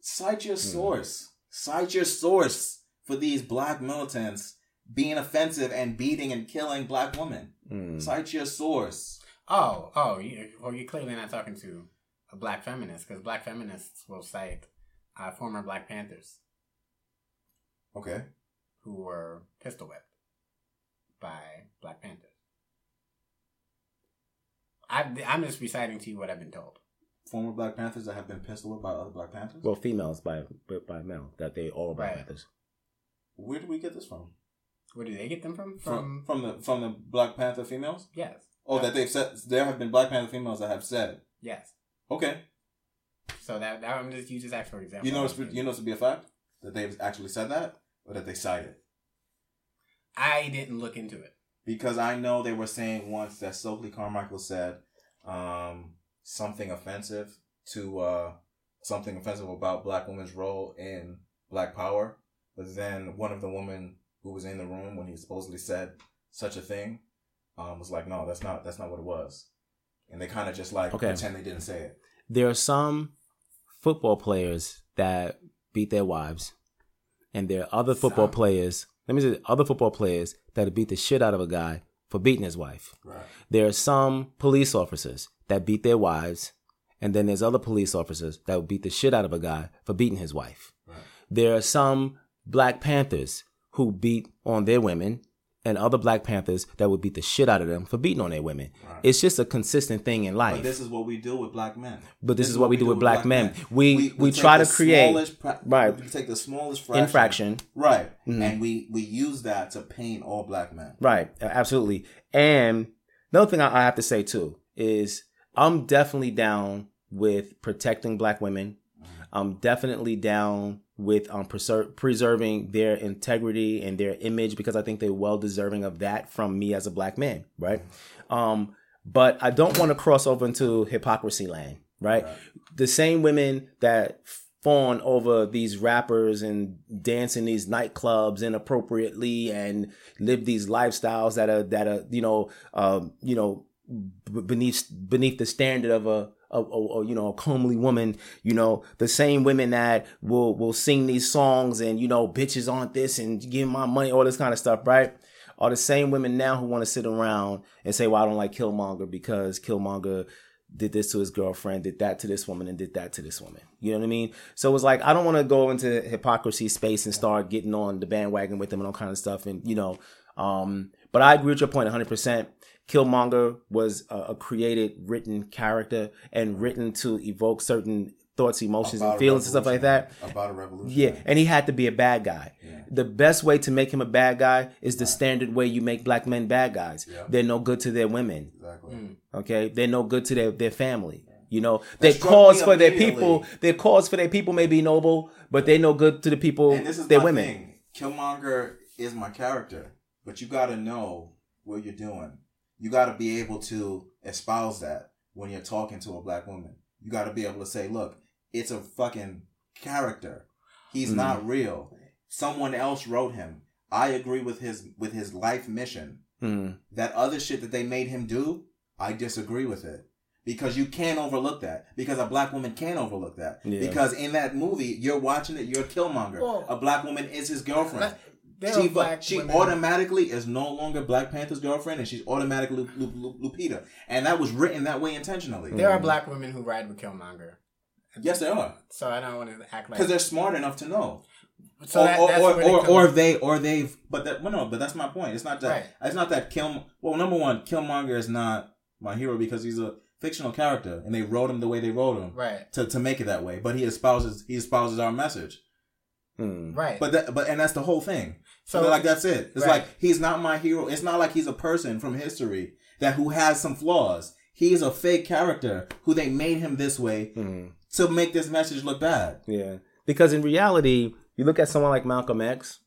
cite your source cite your source for these black militants being offensive and beating and killing black women Mm. cite your source Oh, oh, you, well, you're clearly not talking to a black feminist because black feminists will cite uh, former Black Panthers okay who were pistol whipped by Black Panthers. I, I'm just reciting to you what I've been told. former black panthers that have been pistol whipped by other black panthers well, females by but by male that they all Black Right. Panthers. where do we get this from Where do they get them from? from from the from the black panther females yes, oh that they've said there have been black panther females that have said yes. okay So that, that I'm just use this act for example. You know, it's, you know, it's to be a fact that they've actually said that, or that they cited. I didn't look into it. Because I know they were saying once that Stokely Carmichael said um, something offensive to uh, something offensive about black women's role in Black Power, but then one of the women who was in the room when he supposedly said such a thing um, was like, "No, that's not that's not what it was," and they kind of just like Okay. pretend they didn't say it. There are some football players that beat their wives, and there are other football players. Let me say, other football players that beat the shit out of a guy for beating his wife. Right. There are some police officers that beat their wives, and then there's other police officers that would beat the shit out of a guy for beating his wife. There are some Black Panthers who beat on their women, and other Black Panthers that would beat the shit out of them for beating on their women. It's just a consistent thing in life. But this is what we do with black men. But this, is what we do with black men. We we, take try to create pra- right We take the smallest fraction, infraction, right, Mhm. and we we use that to paint all black men. right, absolutely. And another thing I, I have to say too is I'm definitely down with protecting black women. I'm definitely down with um preser- preserving their integrity and their image because I think they're well deserving of that from me as a black man, right? Um, but I don't want to cross over into hypocrisy land, right? The same women that fawn over these rappers and dance in these nightclubs inappropriately and live these lifestyles that are that are you know um, you know b- beneath beneath the standard of a a, a, a, you know a comely woman you know the same women that will will sing these songs and you know bitches aren't this and give my money all this kind of stuff right are the same women now who want to sit around and say well I don't like Killmonger because Killmonger did this to his girlfriend, did that to this woman, and did that to this woman. You know what I mean? So it's like I don't want to go into hypocrisy space and start getting on the bandwagon with them and all kind of stuff. And you know, um, but I agree with your point point 100. percent Killmonger was a, a created, written character and written to evoke certain thoughts, emotions, About and feelings and stuff like that. About a revolution. Yeah, and he had to be a bad guy. The best way to make him a bad guy is the standard way you make black men bad guys. They're no good to their women. Exactly. Hmm. Okay, they're no good to their their family. You know, That their cause for their people, their cause for their people may be noble, but they're no good to the people, And this is their my women. thing. Killmonger is my character, but you got to know what you're doing. You got to be able to espouse that when you're talking to a black woman. You got to be able to say, "Look, it's a fucking character. He's Mhm. not real. Someone else wrote him. I agree with his with his life mission. Mm. That other shit that they made him do, I disagree with it. Because you can't overlook that. Because a black woman can't overlook that. Yeah. Because in that movie, you're watching it, you're a Killmonger. Well, a black woman is his girlfriend. There She, are black she women- automatically is no longer Black Panther's girlfriend, and she's automatically Lu- Lu- Lu- Lupita, and that was written that way intentionally. There are mm. black women who ride with Killmonger. Yes, there are. So I don't want to act like because they're smart enough to know. So or, that- or, that's or, they or, come- or they or they've but that well, no but that's my point it's not that Right. it's not that Kill well number one Killmonger is not my hero because he's a fictional character and they wrote him the way they wrote him Right. to, to make it that way but he espouses he espouses our message hmm. Right. but that but and that's the whole thing so So- like that's it it's Right. like he's not my hero it's not like he's a person from history that who has some flaws he's a fake character who they made him this way hmm. to make this message look bad Yeah. Because in reality, you look at someone like Malcolm X,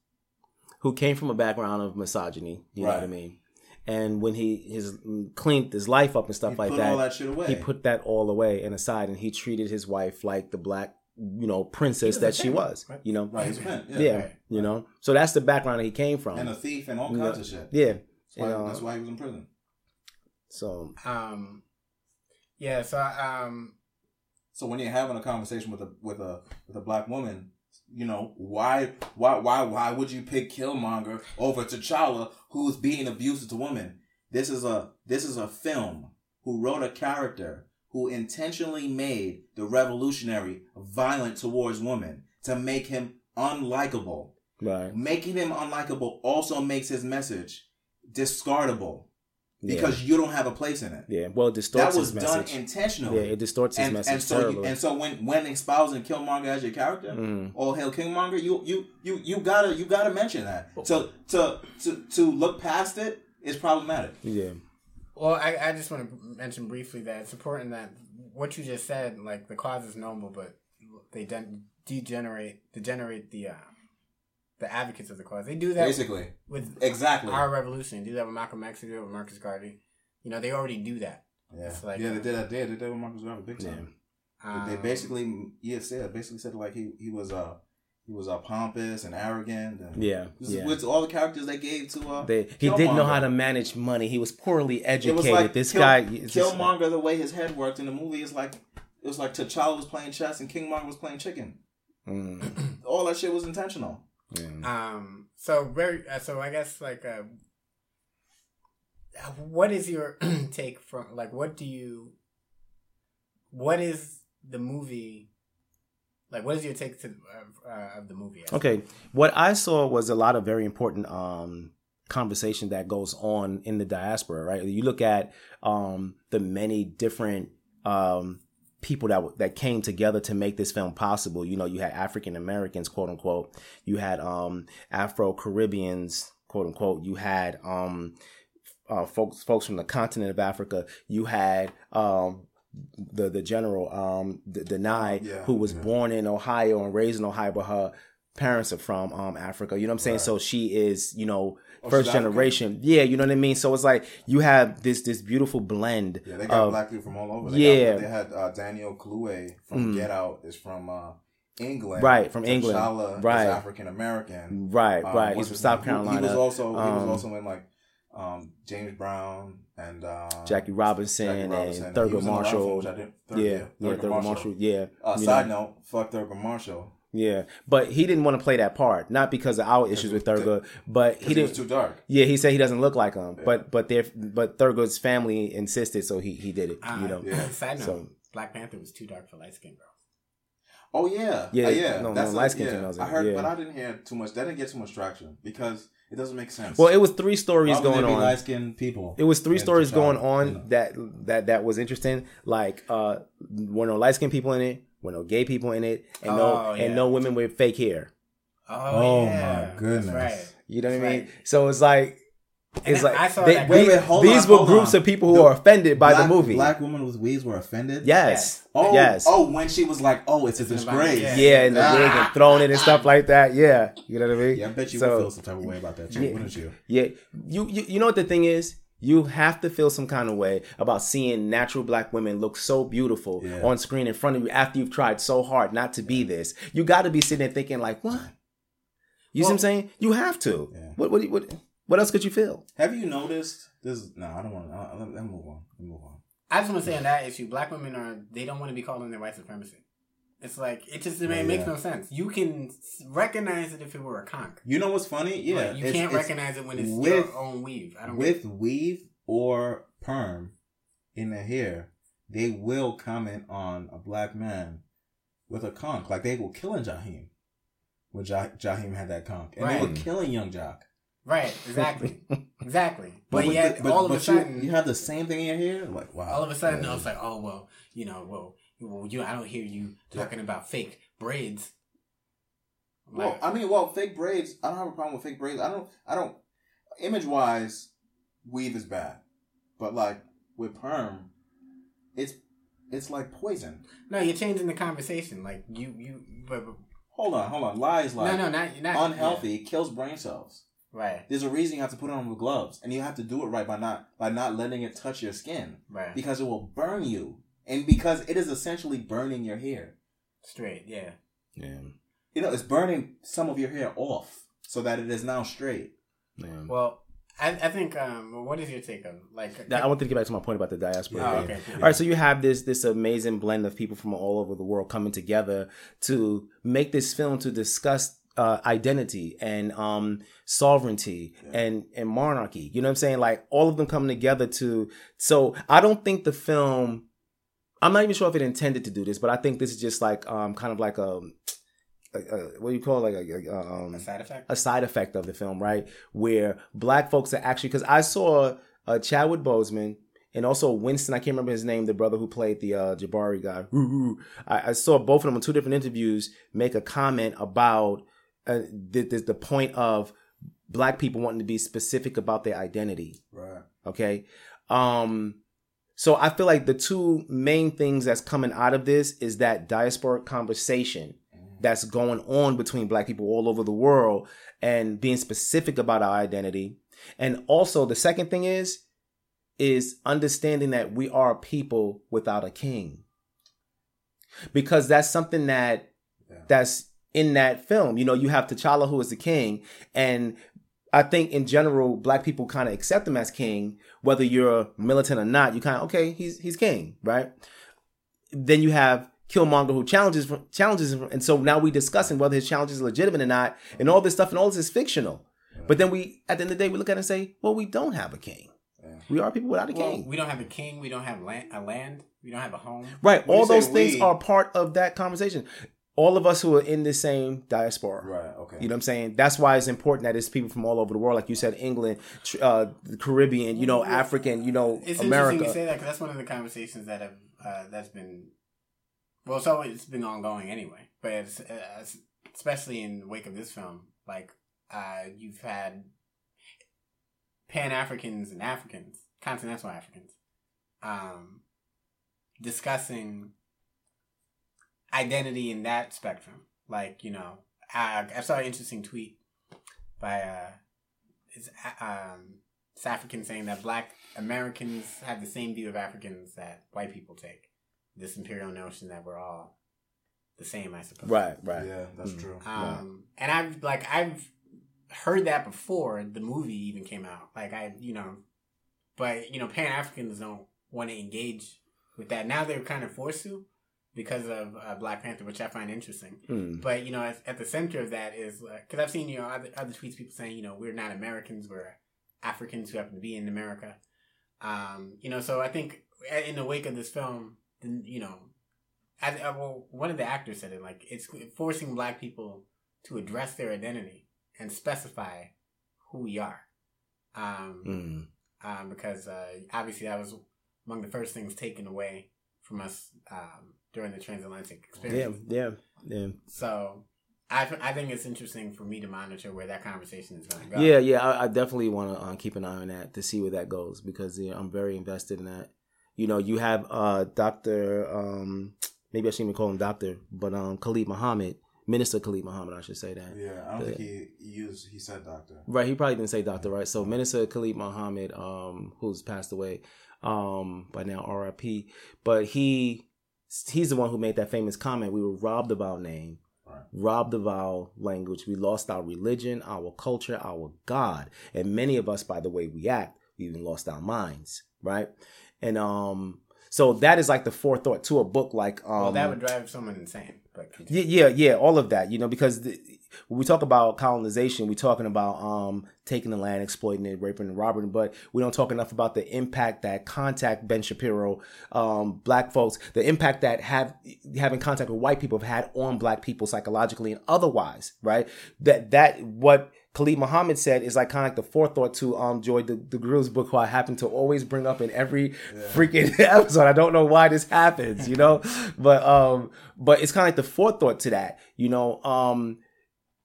who came from a background of misogyny, you know what I mean? And when he his cleaned his life up and stuff He like put that, all that shit away. he put that all away and aside, and he treated his wife like the black, you know, princess that she was. right? You know, Right, he's a yeah. yeah, Right, you know. So that's the background that he came from, and a thief and all You kinds know? of shit Yeah, that's why, you know, that's why he was in prison So um, yeah. So um, So when you're having a conversation with a with a with a black woman, you know why why why why would you pick Killmonger over T'Challa, who's being abusive to women? This is a this is a film who wrote a character who intentionally made the revolutionary violent towards women to make him unlikable. right. Making him unlikable also makes his message discardable because Yeah. you don't have a place in it. Yeah, well, it distorts that was his done message. intentionally. Yeah, it distorts his and, message And so, you, and so when when espousing Killmonger as your character, Mm. all hail Killmonger, you you you you gotta you gotta mention that. So to to to look past it is problematic. Yeah. Well, I, I just want to mention briefly that it's important that what you just said, like the cause is noble, but they de- degenerate degenerate the uh, the advocates of the cause. They do that Basically. with Exactly. our revolution. They do that with Malcolm X. They do it with Marcus Garvey. You know, they already do that. Yeah, It's like, yeah, they uh, did that. They did that with Marcus Garvey big time. They- they Um, basically, yeah, said basically said like he he was uh he was uh pompous and arrogant. And Yeah, This yeah. is with all the characters they gave to uh They, he didn't know how to manage money. He was poorly It educated. was like this Kill- guy, it's just- Killmonger, the way his head worked in the movie is like it was like T'Challa was playing chess and Killmonger was playing chicken. Mm. (clears throat) All that shit was intentional. Um. So very. Uh, so I guess like, uh, what is your (clears throat) take from like? What do you? What is the movie? Like, what is your take to uh, uh, of the movie? Okay, what I saw was a lot of very important um, conversation that goes on in the diaspora. Right, you look at um, the many different um, people that that came together to make this film possible. You know, you had African Americans, quote unquote. You had um, Afro Caribbeans, quote unquote. You had um, uh, folks folks from the continent of Africa. You had um, the the general um, D- Danai, Yeah, who was born in Ohio and raised in Ohio, but her parents are from um, Africa. You know what I'm saying? So she is, you know, Oh, first she's African? generation. Yeah, you know what I mean. So it's like you have this this beautiful blend. Yeah, they got of, black people from all over. They yeah, got, they had uh, Daniel Kaluuya from Mm. Get Out is from uh, England, Right, from England. Right. African American, Right, Um, right. He's from South Carolina. He- He, was also he Um, was also in like um, James Brown and uh, Jackie Robinson, Jackie Robinson. and Thurgood was in a lot of Marshall. films I didn't- yeah, yeah, Thurgood, Marshall. Yeah. Uh, side know. note, fuck Thurgood Marshall. Yeah, but he didn't want to play that part, not because of our issues with Thurgood, but he he didn't. was too dark. Yeah, he said he doesn't look like him, but but their but Thurgood's family insisted, so he he did it. Uh, you know, (laughs) Side note: so Black Panther was too dark for light skinned girls. Oh yeah, Yeah, Uh, yeah. no, no, That's light-skinned yeah. females, I heard, yeah. but I didn't hear too much. That didn't get too much traction because it doesn't make sense. Well, it was three stories Why going there be on. light-skinned people It was three stories going on you that that that was interesting. Like uh, were no light skinned people in it, were no gay people in it, and no Oh, yeah. and no women with fake hair. Oh, my yeah. goodness. That's right. You know what I mean? right. So it's like And it's like I saw they- that- these, Wait, wait, hold these on, were hold groups on. of people who The are offended by black, the movie. Black women with weeds were offended. Yes. Oh, yes. Oh, when she was like, "Oh, it's a disgrace." yeah, and the ah. wig and throwing it and stuff like that. Yeah, you know what I mean. Yeah, I bet you So- would feel some type of way about that, too, yeah, wouldn't you? Yeah, you, you you know what the thing is. You have to feel some kind of way about seeing natural black women look so beautiful Yeah. on screen in front of you after you've tried so hard not to be this. You got to be sitting there thinking like, what? You see what I'm saying? You have to. What what what what else could you feel? Have you noticed this? No, I don't want to. Let me move on. Let me move on. I just want to say on that issue, black women are they don't want to be called on their white supremacy. It's like it just it Yeah, makes yeah. no sense. You can recognize it if it were a conk. You know what's funny? Yeah, But you it's- can't it's recognize it when it's your own weave. I don't with get weave or perm in the hair. They will comment on a black man with a conk. like they were killing Jaheim when ja- Jaheim had that conk, and they were killing Young Joc. Right, (laughs) exactly, exactly. But, with yet, the- but- all of a but you- sudden, you, have the same thing in your hair. Like wow, all of a sudden, Yeah. I was like, oh well, you know, well, well, you, I don't hear you talking about fake braids. Well, Like- I mean, well, fake braids. I don't have a problem with fake braids. I don't. I don't. Image wise, weave is bad, but like with perm, it's it's like poison. No, you're changing the conversation. Like you, you. But, but- Hold on, hold on. Lies like no, no, not not unhealthy. It kills brain cells. Right. There's a reason you have to put it on with gloves, and you have to do it right by not by not letting it touch your skin, Right. Because it will burn you, and because it is essentially burning your hair. Straight, yeah. Yeah. You know, it's burning some of your hair off so that it is now straight. Yeah. Well, I, I think. Um, what is your take on like? Now, I want to get back to my point about the diaspora. Oh, okay, cool. All right, so you have this this amazing blend of people from all over the world coming together to make this film to discuss uh, identity and um, sovereignty and and monarchy. You know what I'm saying? Like all of them coming together to. So I don't think the film. I'm not even sure if it intended to do this, but I think this is just like um, kind of like a. a, a what do you call it? like a, a, um, A side effect? a side effect of the film, right? Where black folks are actually because I saw uh, Chadwick Boseman and also Winston. I can't remember his name, the brother who played the uh, Jabari guy. (laughs) I, I saw both of them in two different interviews make a comment about uh, the, point of black people wanting to be specific about their identity. Right. Okay. Um, so I feel like the two main things that's coming out of this is that diasporic conversation that's going on between black people all over the world and being specific about our identity. And also the second thing is is understanding that we are a people without a king. Because that's something that that's in that film. You know, you have T'Challa who is the king and I think in general, black people kind of accept him as king, whether you're militant or not. You kind of okay, he's he's king, right? Then you have Killmonger who challenges challenges him, and so now we're discussing whether his challenges are legitimate or not, and all this stuff, and all this is fictional. But then we, at the end of the day, we look at it and say, well, we don't have a king. We are people without a Well, king. we don't have a king. We don't have land, a land. We don't have a home. Right. When All those things we- are part of that conversation. All of us who are in the same diaspora. Right. Okay. You know what I'm saying? That's why it's important that it's people from all over the world. Like you said, England, uh, the Caribbean, you know, African, you know, It's America. interesting you say that because that's one of the conversations that have uh, that's been well, so it's been ongoing anyway. But it's, uh, especially in the wake of this film, like uh, you've had Pan Africans and Africans, continental Africans, um, discussing identity in that spectrum. Like you know, I, I saw an interesting tweet by uh, it's uh, um, it's African saying that Black Americans have the same view of Africans that white people take. This imperial notion that we're all the same, I suppose. Right, right. Yeah, that's Mm. true. Um, and I've like I've heard that before the movie even came out. Like I, you know, but you know, Pan Africans don't want to engage with that. Now they're kind of forced to because of uh, Black Panther, which I find interesting. Mm. But you know, at, at the center of that is because I've seen you know other, other tweets, people saying you know we're not Americans, we're Africans who happen to be in America. Um, you know, so I think in the wake of this film, then you know, I, I, well, one of the actors said it like it's forcing Black people to address their identity and specify who we are. Um, Mm. um, because uh, obviously that was among the first things taken away from us um, during the transatlantic experience. yeah, yeah. Yeah. So I, I think it's interesting for me to monitor where that conversation is going to go. Yeah, yeah. I, I definitely want to uh, keep an eye on that to see where that goes because yeah, I'm very invested in that. You know, you have uh, Doctor, um, maybe I shouldn't even call him Doctor, but um, Khalid Muhammad, Minister Khalid Muhammad, I should say that. Yeah, I don't The- think he, he used he said doctor. Right, he probably didn't say doctor, right? So Minister Khalid Muhammad, um, who's passed away, um, by now RIP, but he he's the one who made that famous comment, we were robbed of our name, robbed of our language. We lost our religion, our culture, our God. And many of us, by the way we act, we even lost our minds, right? And um, so that is like the forethought to a book like um well, that would drive someone insane. But yeah, yeah, yeah, all of that, you know, because the, when we talk about colonization, we're talking about um, taking the land, exploiting it, raping and robbing, but we don't talk enough about the impact that contact Ben Shapiro, um, black folks, the impact that have having contact with white people have had on black people psychologically and otherwise, right? That that what Khalid Muhammad said is like kind of the forethought to um Joy the, DeGruy's book, who I happen to always bring up in every yeah. freaking (laughs) episode. I don't know why this happens, you know, but um, but it's kind of like the forethought to that, you know. Um,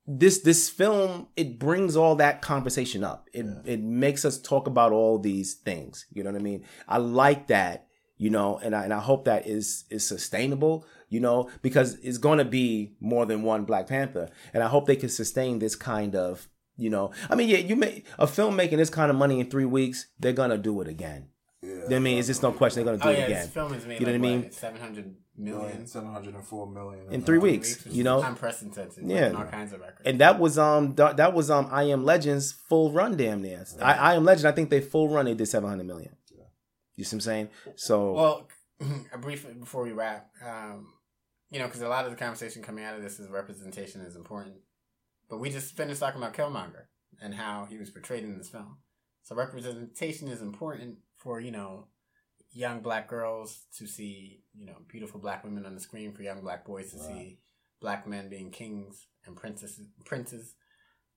this this film it brings all that conversation up. It yeah. it makes us talk about all these things. You know what I mean? I like that, you know, and I and I hope that is is sustainable, you know, because it's going to be more than one Black Panther, and I hope they can sustain this kind of, you know, I mean, yeah, you make a film making this kind of money in three weeks, they're gonna do it again. Yeah, I mean, it's just no question they're gonna do oh, it yeah, again. This film is made you know like, what I mean? Seven hundred million, seven hundred and four million in three weeks. You know, unprecedented. Yeah, all kinds of records. And that was um that, that was um I Am Legends full run damn near. I, I Am Legend. I think they full run they did seven hundred million. Yeah. You see what I'm saying? So well, (clears throat) a brief before we wrap, um, you know, because a lot of the conversation coming out of this is representation is important, but we just finished talking about Killmonger and how he was portrayed in this film. So representation is important for you know young black girls to see, you know, beautiful black women on the screen, for young black boys to right. see black men being kings and princesses. princes.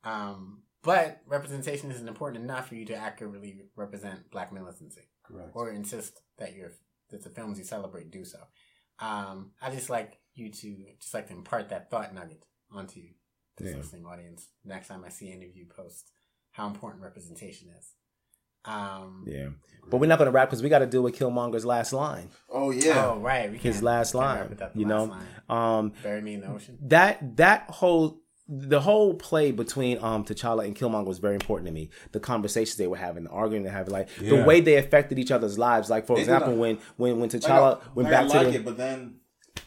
Um, but representation isn't important enough for you to accurately represent black militancy. Correct. Or insist that your that the films you celebrate do so. Um, I just like you to just like to impart that thought nugget onto the yeah. listening audience next time I see any of you post how important representation is. Um, yeah, but we're not gonna wrap because we got to deal with Killmonger's last line. Oh yeah. Oh right. We His last line. You know, line. um, bury me in the ocean. That that whole the whole play between um T'Challa and Killmonger was very important to me. The conversations they were having, the arguing they having, like yeah. the way they affected each other's lives. Like for they example, when when when T'Challa like, went like back I like to the, it, but then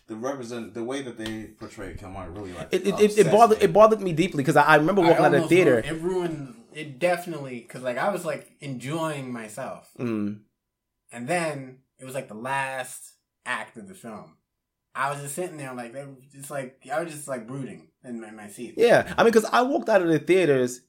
the represent the way that they portrayed Killmonger really like it. It, it, it bothered it bothered me deeply because I, I remember walking out of the theater. Ruined, it ruined it definitely because like I was like enjoying myself, mm. and then it was like the last act of the film. I was just sitting there like just like I was just like brooding in my, my seat. Yeah, I mean, because I walked out of the theaters,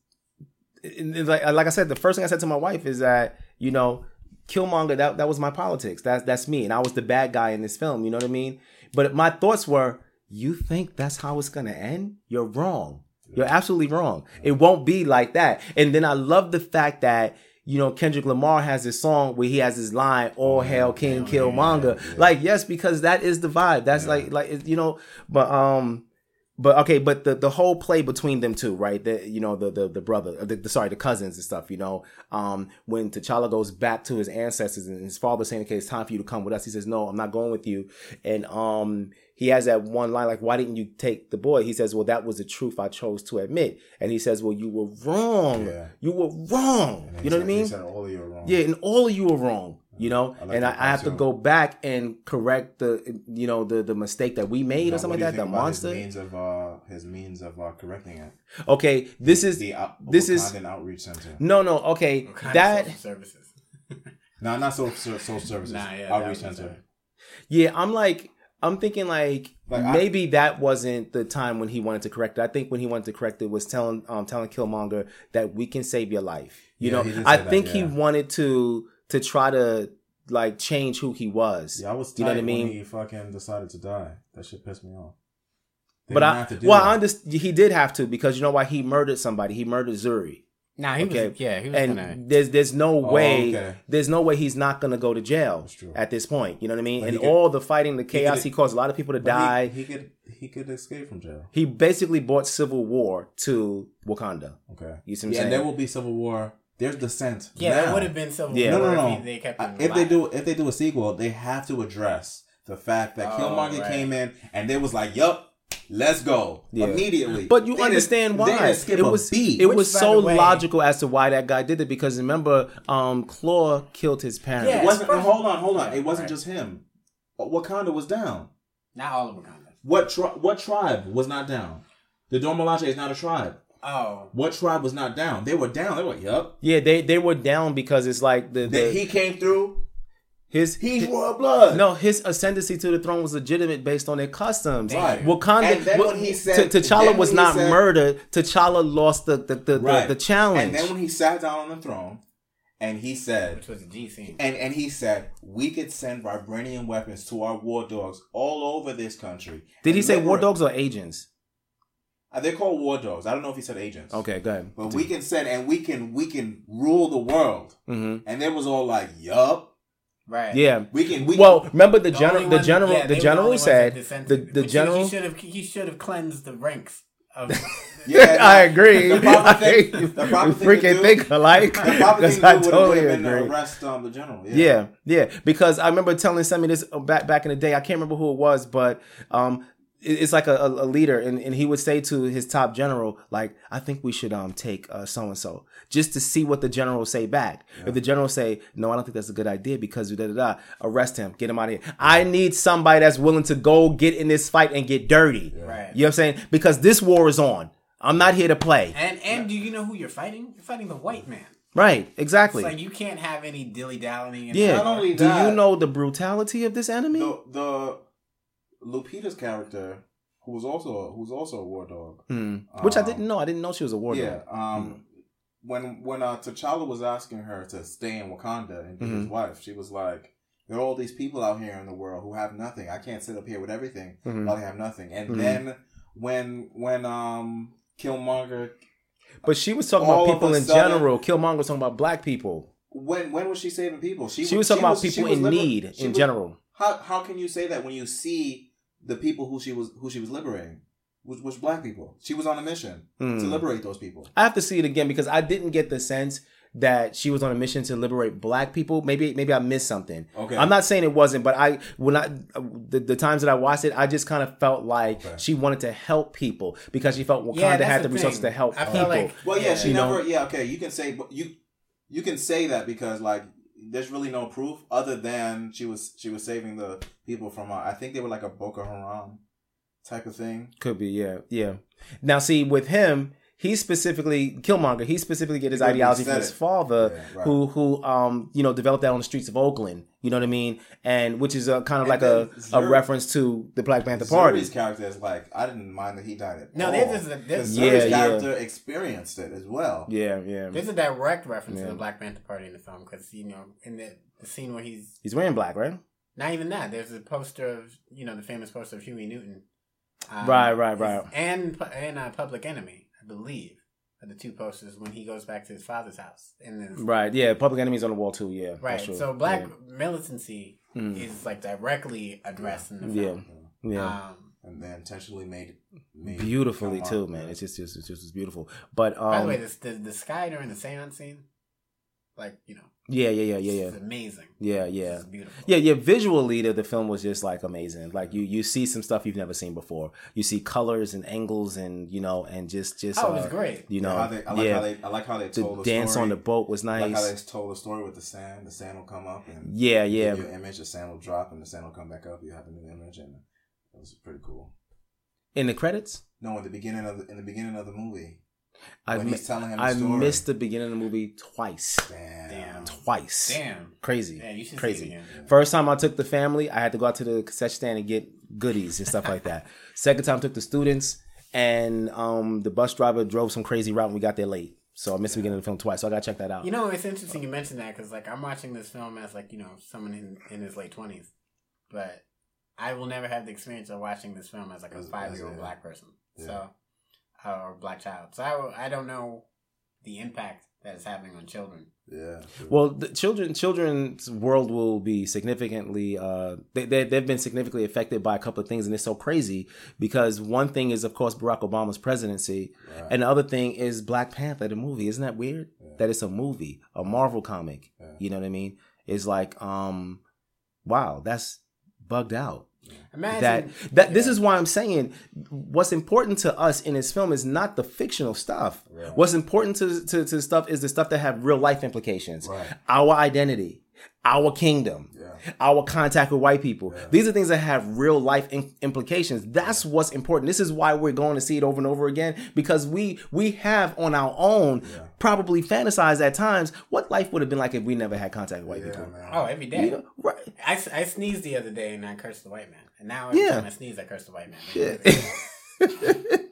and, and like like I said, the first thing I said to my wife is that you know. Killmonger, that, that was my politics. That's that's me, and I was the bad guy in this film. You know what I mean? But my thoughts were, you think that's how it's gonna end? You're wrong. You're absolutely wrong. It won't be like that. And then I love the fact that you know, Kendrick Lamar has this song where he has his line, "All hail King Killmonger." Yeah, yeah. Like, yes, because that is the vibe. That's yeah. like, like you know, but um, but okay, but the the whole play between them two, right? The you know the the the brother, the, the sorry, the cousins and stuff. You know, um, when T'Challa goes back to his ancestors and his father saying, "Okay, it's time for you to come with us," he says, "No, I'm not going with you," and um he has that one line like, "Why didn't you take the boy?" He says, "Well, that was the truth I chose to admit." And he says, "Well, you were wrong. Yeah. You were wrong. You know said, what I mean? all of you were wrong. Yeah, and all of you were wrong. You know, I like and I, I, have to go back and correct the, you know, the the mistake that we made now, or something like that. The monster. His means of uh, his means of uh, correcting it. Okay, this is the uh, this is an outreach center. No, no. Okay, that services. (laughs) no, not social social services. Nah, yeah, outreach center. Yeah, I'm like I'm thinking like, like maybe I, that wasn't the time when he wanted to correct it. I think when he wanted to correct it was telling um telling Killmonger that we can save your life. You yeah, know, I think that, yeah. he wanted to to try to like change who he was. Yeah, I was. you know what I mean? he fucking decided to die. That shit pissed me off. They but I well, that. I understand he did have to because you know why he murdered somebody. He murdered Zuri. Nah, he okay? was yeah, he was and gonna... there's there's no oh, way okay. there's no way he's not gonna go to jail at this point. You know what I mean? But and could, all the fighting, the chaos, he, could, he, caused a lot of people to die. He, he, could he could escape from jail. He basically brought civil war to Wakanda. Okay, you see what I'm yeah, saying? there will be civil war. There's dissent. Yeah, there would have been civil yeah. war. No, no, no. If they, kept if they do if they do a sequel, they have to address the fact that oh, Killmonger right. came in and they was like, "Yup, Let's go yeah. immediately. But you they understand why it was it Which, was so way, logical as to why that guy did it because remember, um, Klaue killed his parents. Yeah, it wasn't. Hold on, hold on. It wasn't right. just him. Wakanda was down. Not all of Wakanda. What tri- what tribe was not down? The Dora Milaje is not a tribe. Oh, What tribe was not down? They were down. They were like, yup. Yeah, they they were down because it's like the, the That he came through. His He's his- royal blood. No, his ascendancy to the throne was legitimate based on their customs. Right. Wakanda, And then Wa- when he said- T- T'Challa was not said- murdered. T'Challa lost the the the, Right. the, the challenge. And then when he sat down on the throne, and he said, which was a G scene. and and he said, we could send vibranium weapons to our war dogs all over this country. Did he say war dogs or agents? Uh, They're called war dogs. I don't know if he said agents. Okay, go ahead. But we can send and we can we can rule the world. Mhm. And it was all like, yup. Right. Yeah. We can. We well, can, remember the The general. The general. yeah, the general ones said the the general. He should have. He should have cleansed the ranks of. (laughs) Yeah, I agree. The proper thing- the proper thing freaking do- think alike. The proper (laughs) thing I would totally have been to agree. arrest um, the general. Yeah. Yeah, yeah. Because I remember telling somebody this back back in the day. I can't remember who it was, but um, it's like a, a a leader, and, and he would say to his top general, like, "I think we should um take so and so just to see what the general say back. If the general say, no, I don't think that's a good idea because da da da, arrest him, get him out of here. I need somebody that's willing to go get in this fight and get dirty. Right. You know what I'm saying? Because this war is on. I'm not here to play. And and do you know who you're fighting? You're fighting the white man. Right, exactly. It's like you can't have any dilly dallying. yeah. Not only Do you know the brutality of this enemy? The the Lupita's character, who was also who's also a war dog. Hmm. Which I Um, didn't know. I didn't know she was a war Yeah. dog. Hmm. Um, when when uh, T'Challa was asking her to stay in Wakanda and be his Mhm. wife, she was like, "There are all these people out here in the world who have nothing. I can't sit up here with everything Mhm. while I have nothing." And Mhm. then when when um Killmonger, But she was talking about people in sudden- general. Killmonger was talking about black people. when when was she saving people? She was talking about people in need in was- general. How how can you say that when you see the people who she was who she was liberating, which was black people? She was on a mission to Hmm. liberate those people. I have to see it again because I didn't get the sense that she was on a mission to liberate black people. Maybe maybe I missed something. Okay. I'm not saying it wasn't, but I when I the, the times that I watched it, I just kind of felt like she wanted to help people because she felt Wakanda Yeah, that's had the the resources to help I felt people. like- Well, yeah, she You know? never. Yeah, okay, you can say, but you you can say that because like there's really no proof other than she was she was saving the people from. Uh, I think they were like a Boko Haram type of thing. Could be, yeah, yeah. Now, see, with him, he specifically Killmonger. He specifically get his ideology from his father, Yeah, right. who who um you know developed that on the streets of Oakland. You know what I mean? And which is a kind of And like a, then a reference to the Black Panther Party. Zuri's character is like I didn't mind that he died at No, all. there's- there's- Because Yeah, Zuri's yeah. character experienced it as well. Yeah, yeah. There's a direct reference Yeah. to the Black Panther Party in the film because you know in the the scene where he's He's wearing black, right? not even that. There's a poster of you know the famous poster of Huey Newton. Um, Right, right, right. And and uh, Public Enemy, I believe, are the two posters when he goes back to his father's house. And then Right. Yeah. Public enemies on the wall too. Yeah. right. that's. So black Yeah. militancy Mm. is like directly addressed in the Yeah. film. Yeah. Um, and they intentionally made, made Beautifully Killmonger- too, man. It's just, just, it's just, it's beautiful. But um, by the way, this, the the sky during the seance scene, like you know, Yeah, yeah, yeah, yeah, yeah. It's amazing. Yeah, yeah. This beautiful. Yeah, yeah. Visually, the, the film was just like amazing. Like you, you see some stuff you've never seen before. You see colors and angles, and you know, and just, just. Oh, it was uh, great. You know, How they- I like yeah. how they- I like how they told the. The dance story. on the boat was nice. I like how they told the story with the sand. The sand will come up and Yeah, yeah. you Your image, the sand will drop, and the sand will come back up. You have a new image, and it was pretty cool. In the credits, No, in the beginning of the, in the beginning of the movie, I when he's telling him the I story. missed the beginning of the movie twice. Damn. Twice. Damn. Crazy. Yeah, you should see it Crazy. First time I took the family, I had to go out to the cassette stand and get goodies and stuff like that. (laughs) Second time I took the students, and um, the bus driver drove some crazy route and we got there late. So I missed the beginning of the film twice. So I gotta check that out. You know, it's interesting you mentioned that because, like, I'm watching this film as, like, you know, someone in, in his late 20s. But I will never have the experience of watching this film as, like, a five year old black person. yeah. So, or black child. So I, I don't know the impact that is it's having on children. Yeah. Well, the children children's world will be significantly uh they, they they've been significantly affected by a couple of things and it's so crazy because one thing is of course Barack Obama's presidency and the other thing is Black Panther the movie. Isn't that weird? That it's a movie, a Marvel comic. You know what I mean? It's like um wow, that's bugged out. Imagine that that this is why I'm saying what's important to us in this film is not the fictional stuff. What's important to, to to stuff is the stuff that have real life implications. Right. Our identity, our kingdom, our contact with white people. These are things that have real life in- implications. That's what's important. This is why we're going to see it over and over again because we we have on our own probably fantasized at times what life would have been like if we never had contact with white people. Oh, every day. You know, right. I, s- I sneezed the other day and I cursed the white man. And now every Yeah. time I sneeze, I curse the white man. (laughs)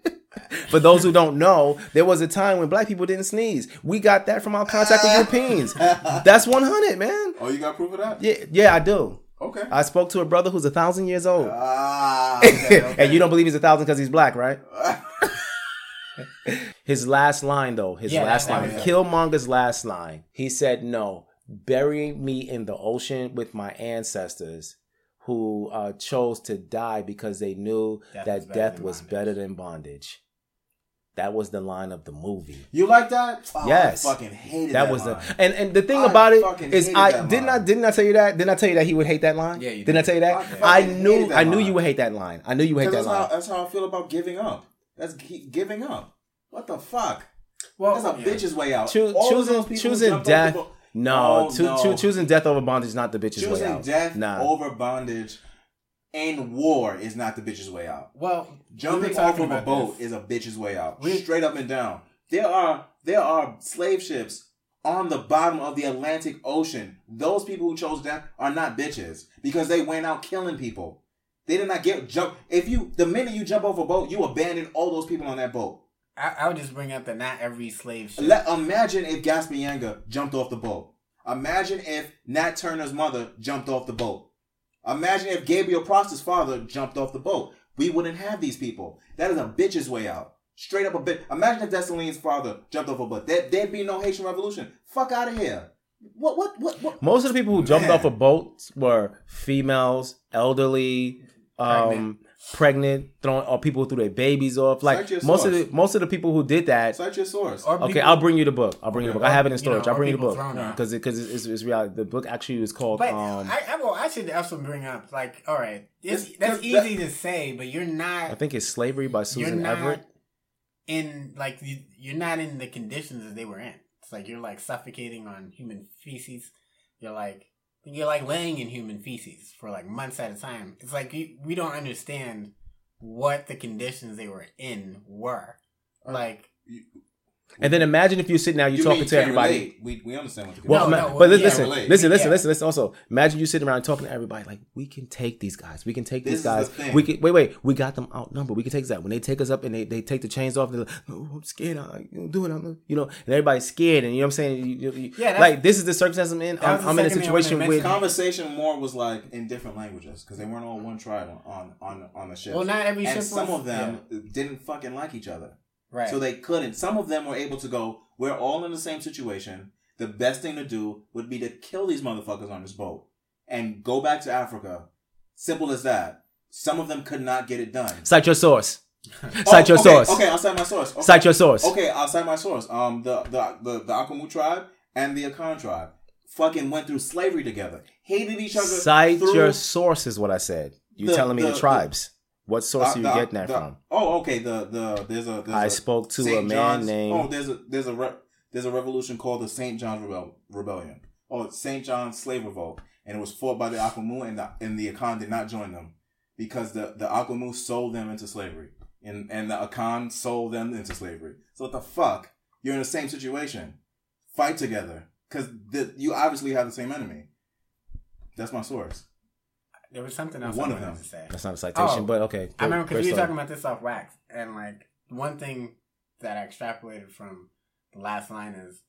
For those who don't know, there was a time when black people didn't sneeze. We got that from our contact with (laughs) Europeans. That's 100, man. Oh, you got proof of that? Yeah, yeah, I do. Okay. I spoke to a brother who's a thousand years old. Ah, (laughs) okay, okay. and you don't believe he's a thousand because he's black, right? (laughs) his last line, though, his Yeah, last line, that was- Killmonger's last line. He said, "No, bury me in the ocean with my ancestors." Who uh, chose to die because they knew Death that is better death than was better than bondage. That was the line of the movie. You like that? Oh, yes, I fucking hated that that. was line. the and and the thing I about it fucking is hated I didn't I didn't I tell you that didn't I tell you that he would hate that line? Yeah, you didn't I tell you that? I I, knew that I knew line. you would hate that line. I knew you would hate that that's line. how, that's how I feel about giving up. That's giving up. What the fuck? Well, that's a yeah. bitch's way out. Choo- choosing those people who choosing death. the No, Oh, choo- no. choo- choosing death over bondage is not the bitch's way out. choosing death nah. over bondage in war is not the bitch's way out. Well, Jumping off of a boat this. is a bitch's way out. We- Straight up and down. There are there are slave ships on the bottom of the Atlantic Ocean. Those people who chose death are not bitches because they went out killing people. They did not get jump. If you the minute you jump off a boat, you abandon all those people on that boat. I, I would just bring up that not every slave ship. Let, imagine if Gaspar Yanga jumped off the boat. Imagine if Nat Turner's mother jumped off the boat. Imagine if Gabriel Prosser's father jumped off the boat. We wouldn't have these people. That is a bitch's way out. Straight up a bitch. Imagine if Dessalines' father jumped off a boat. There, there'd be no Haitian Revolution. Fuck out of here. What? What? What? What? Most of the people who jumped Man. off of boats were females, elderly, um, pregnant, throwing or people who threw their babies off. Like Cite your most of the most of the people who did that. Cite your source. Or Okay, people- I'll bring you the book. I'll bring you the book. I have it in You storage. know, I'll bring you the book thrown out. because because it's, it's, it's reality. The book actually was called. But um, I, I, well, I should also bring up like, all right, it's, It's- that's that- easy to say, but you're not. I think it's Slavery by you're Susan not Everett. in like you, you're not in the conditions that they were in. It's like you're like suffocating on human feces. You're like you're like laying in human feces for like months at a time. It's like you, we don't understand what the conditions they were in were. Like And then imagine if you're sitting down, you're You talking mean to everybody. relate. We, we understand what the Well, No, ima- no, but listen, yeah, listen, relate. listen, listen, Yeah. listen, listen. Also, imagine you sitting around talking to everybody like, we can take these guys. We can take This these is the guys. We can wait, wait. We got them outnumbered. We can take that when they take us up and they, they take the chains off. They're like, no, I'm scared. I don't do it. I'm, you know, and everybody's scared. And you know what I'm saying? You, you, you- Yeah, like this is the circumstance I'm in. I'm, I'm in a second thing I wanted to situation mention. with. conversation more was like in different languages because they weren't all one tribe on on on the ship. Well, not every and ship some was- of them didn't fucking like each other, right. so they couldn't. Some of them were able to go. We're all in the same situation. The best thing to do would be to kill these motherfuckers on this boat and go back to Africa. Simple as that. Some of them could not get it done. Cite your source. Oh, (laughs) Cite your okay, source. Okay, I'll cite my source. Okay. Cite your source. Okay, I'll cite my source. Um, the the the, the Akwamu tribe and the Akan tribe fucking went through slavery together, hated each other. Cite through your source is what I said. You The- telling me the, the- tribes? What source are you the- getting that the- from? Oh, okay. The the there's a. There's I a spoke to Saint a man John's- named- Oh, there's a there's a re, there's a revolution called the Saint John's Rebel, Rebellion. Oh, Saint John's Slave Revolt, and it was fought by the Akwamu, and the and the Akan did not join them because the the Akwamu sold them into slavery, and and the Akan sold them into slavery. So what the fuck? You're in the same situation. Fight together, because you obviously have the same enemy. That's my source. There was something else One I of wanted them. to say. That's not a oh, citation, Oh, but okay. I remember because we were talking about this off wax, and like one thing that I extrapolated from the last line is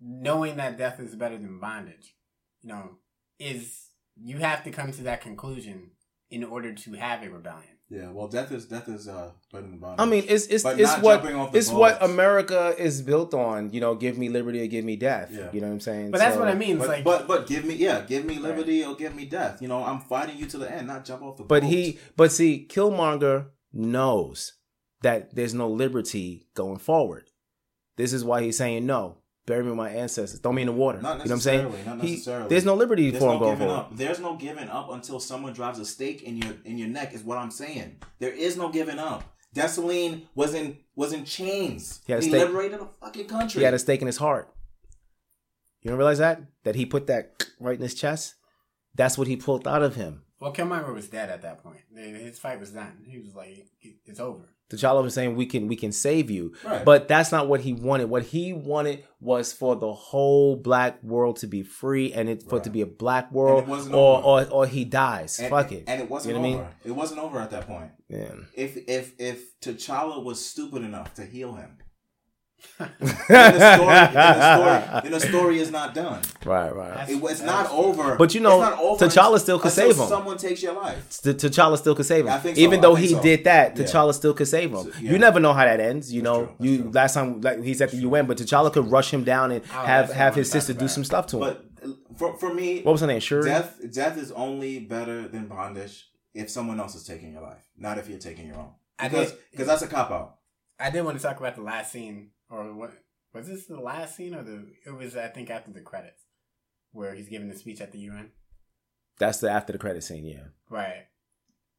knowing that death is better than bondage. You know, is you have to come to that conclusion in order to have a rebellion. Yeah, well, death is death is uh better than bondage. I mean, it's it's But it's what jumping off the it's what. America is built on. You know, give me liberty or give me death. Yeah. You know what I'm saying? But that's So- what I mean. But, like, but but give me yeah, give me liberty or give me death. You know, I'm fighting you to the end, not jump off the. But boat. he, but see, Killmonger knows that there's no liberty going forward. This is why he's saying no. Bury me with my ancestors. Throw me in the water. Not you know what I'm saying? necessarily. He- there's no liberty There's for no him going giving forward. up. There's no giving up until someone drives a stake in your in your neck. Is what I'm saying. There is no giving up. Dessalines was in was in chains. He had a he stake- liberated a fucking country. He had a stake in his heart. You don't realize that that he put that (clears throat) right in his chest. That's what he pulled out of him. Well, Killmonger was dead at that point. His fight was done. He was like, "It's over." T'Challa was saying we can we can save you, Right. but that's not what he wanted. What he wanted was for the whole black world to be free and it for it to be a black world, or, over. or or he dies. And, Fuck it, And it wasn't You know what I over. mean? It wasn't over at that point. Yeah. If if if T'Challa was stupid enough to heal him, then, the story, then, the story, then the story is not done. Right, right. It, it's not over. But you know, it's not over T'Challa still could save him. Someone takes your life. T- T'Challa still could save him, I think so. even I though think he so. did that. Yeah. T'Challa still could save him. yeah. You never know how that ends. You know, you last time like he's at the UN, but T'Challa could rush him down and Oh, have have his sister do some stuff to him. But uh, for for me, What was her name? Shuri? Death death is only better than bondage if someone else is taking your life, not if you're taking your own. Because because that's a cop out. I did want to talk about the last scene, or what was this the last scene, or the it was I think after the credits, where he's giving the speech at the UN, That's the after the credit scene. Yeah, right?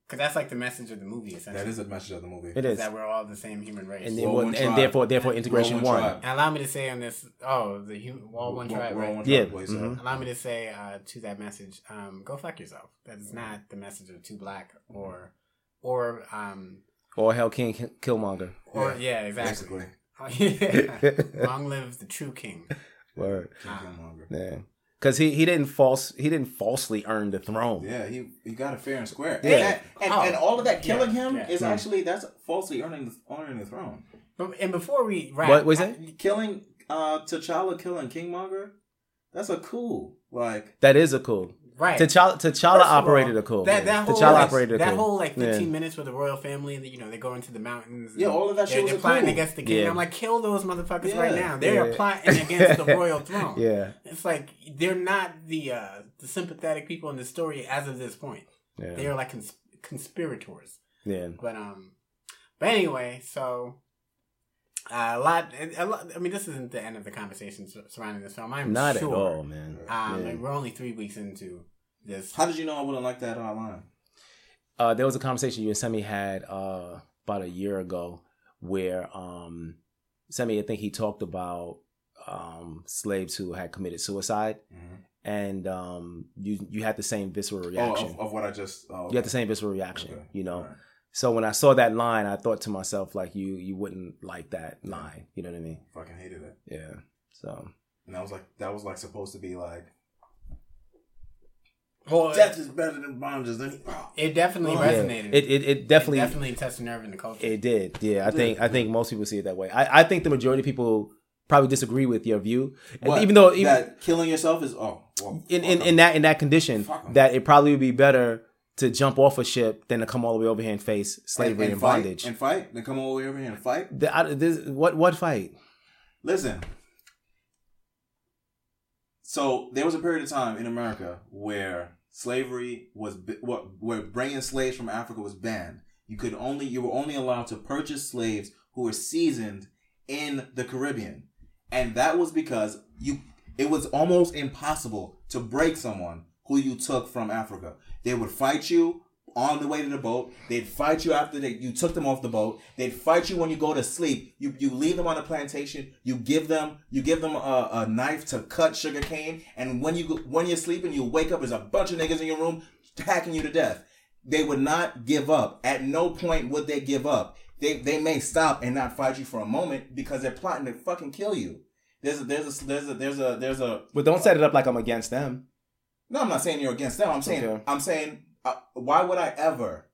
Because that's like the message of the movie. Essentially, That is the message of the movie. It is. that we're all the same human race, And then World what- One and Tribe. therefore- therefore integration World One won. Tribe. And allow me to say on this, oh, the human, all one World- tribe, World right? One Yeah, Tribe, boys, mhm. Allow me to say uh, to that message, um, go fuck yourself. That is not the message of Two Black or or um or Hell King K- Killmonger. or yeah, exactly. basically. Oh, yeah. (laughs) Long live the true king. Word. Um, Yeah, because he he didn't false he didn't falsely earn the throne. Yeah, he he got it fair and square. Yeah. And, and, Oh. and all of that killing Yeah, him yeah. is Mm. actually that's falsely earning the, earning the throne. But, and before we wrap, What was I- it? Killing uh T'Challa killing Kingmonger, that's a cool like That is a cool. Right. T'Challa, T'Challa operated all, a cool. That, that whole, T'Challa like, operated a that cool. whole like Yeah. 15 minutes with the royal family, you know they go into the mountains. Yeah, all of that they're, shit they're a plotting cool. against the king. Yeah. I'm like, kill those motherfuckers Yeah, right now. They're yeah. plotting against the royal (laughs) throne. Yeah. it's like they're not the uh, the sympathetic people in the story as of this point. Yeah. They are like cons- conspirators. Yeah. But um, but anyway, so uh, a lot. A lot. I mean, this isn't the end of the conversation surrounding this film. I'm Not at all, man. Um, Yeah. and we're only three weeks into this. how did you know I wouldn't like that online? uh, there was a conversation you and Semi had uh, about a year ago where um, Semi, I think he talked about um, slaves who had committed suicide, and um, you you had the same visceral reaction. Mm-hmm. Oh, of, of what I just oh, You had the same visceral reaction, Okay. you know. Alright. So when I saw that line, I thought to myself, like, you you wouldn't like that line. You know what I mean? fucking hated it. Yeah. So And that was like that was like supposed to be like Well, death is better than bondage. Then oh. It definitely Oh, yeah. resonated. It, it it definitely It definitely touched a nerve in the culture. It did. Yeah, I think. I think most people see it that way. I, I think the majority of people probably disagree with your view, And What? even though even that killing yourself is oh well, in, fuck in, 'em. in that in that condition that it probably would be better to jump off a ship than to come all the way over here and face slavery and, fight, bondage. and fight. then come all the way over here and fight. The- I- this- what what fight? Listen. So there was a period of time in America where slavery was what where bringing slaves from Africa was banned. You could only you were only allowed to purchase slaves who were seasoned in the Caribbean, and that was because you it was almost impossible to break someone who you took from Africa. They would fight you on the way to the boat. They'd fight you after they, you took them off the boat. They'd fight you when you go to sleep. You you leave them on a plantation. You give them you give them a, a knife to cut sugar cane. And when you when you're sleeping, you wake up. There's a bunch of niggas in your room hacking you to death. They would not give up. At no point would they give up. They they may stop and not fight you for a moment because they're plotting to fucking kill you. There's a there's a there's a there's a there's a But don't set it up like I'm against them. No, I'm not saying you're against them. I'm saying Okay. I'm saying uh, why would I ever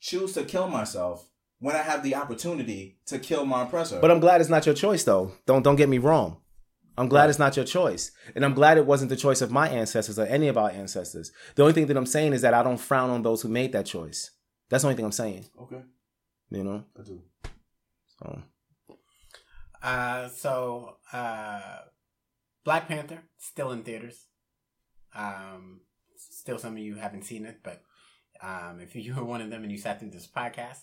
choose to kill myself when I have the opportunity to kill my oppressor? But I'm glad it's not your choice, though. Don't don't get me wrong. I'm glad it's not your choice, and I'm glad it wasn't the choice of my ancestors or any of our ancestors. The only thing that I'm saying is that I don't frown on those who made that choice. That's the only thing I'm saying. okay, You know. I do. So Uh, so uh, Black Panther still in theaters. Um, still some of you haven't seen it, but um, if you were one of them and you sat through this podcast,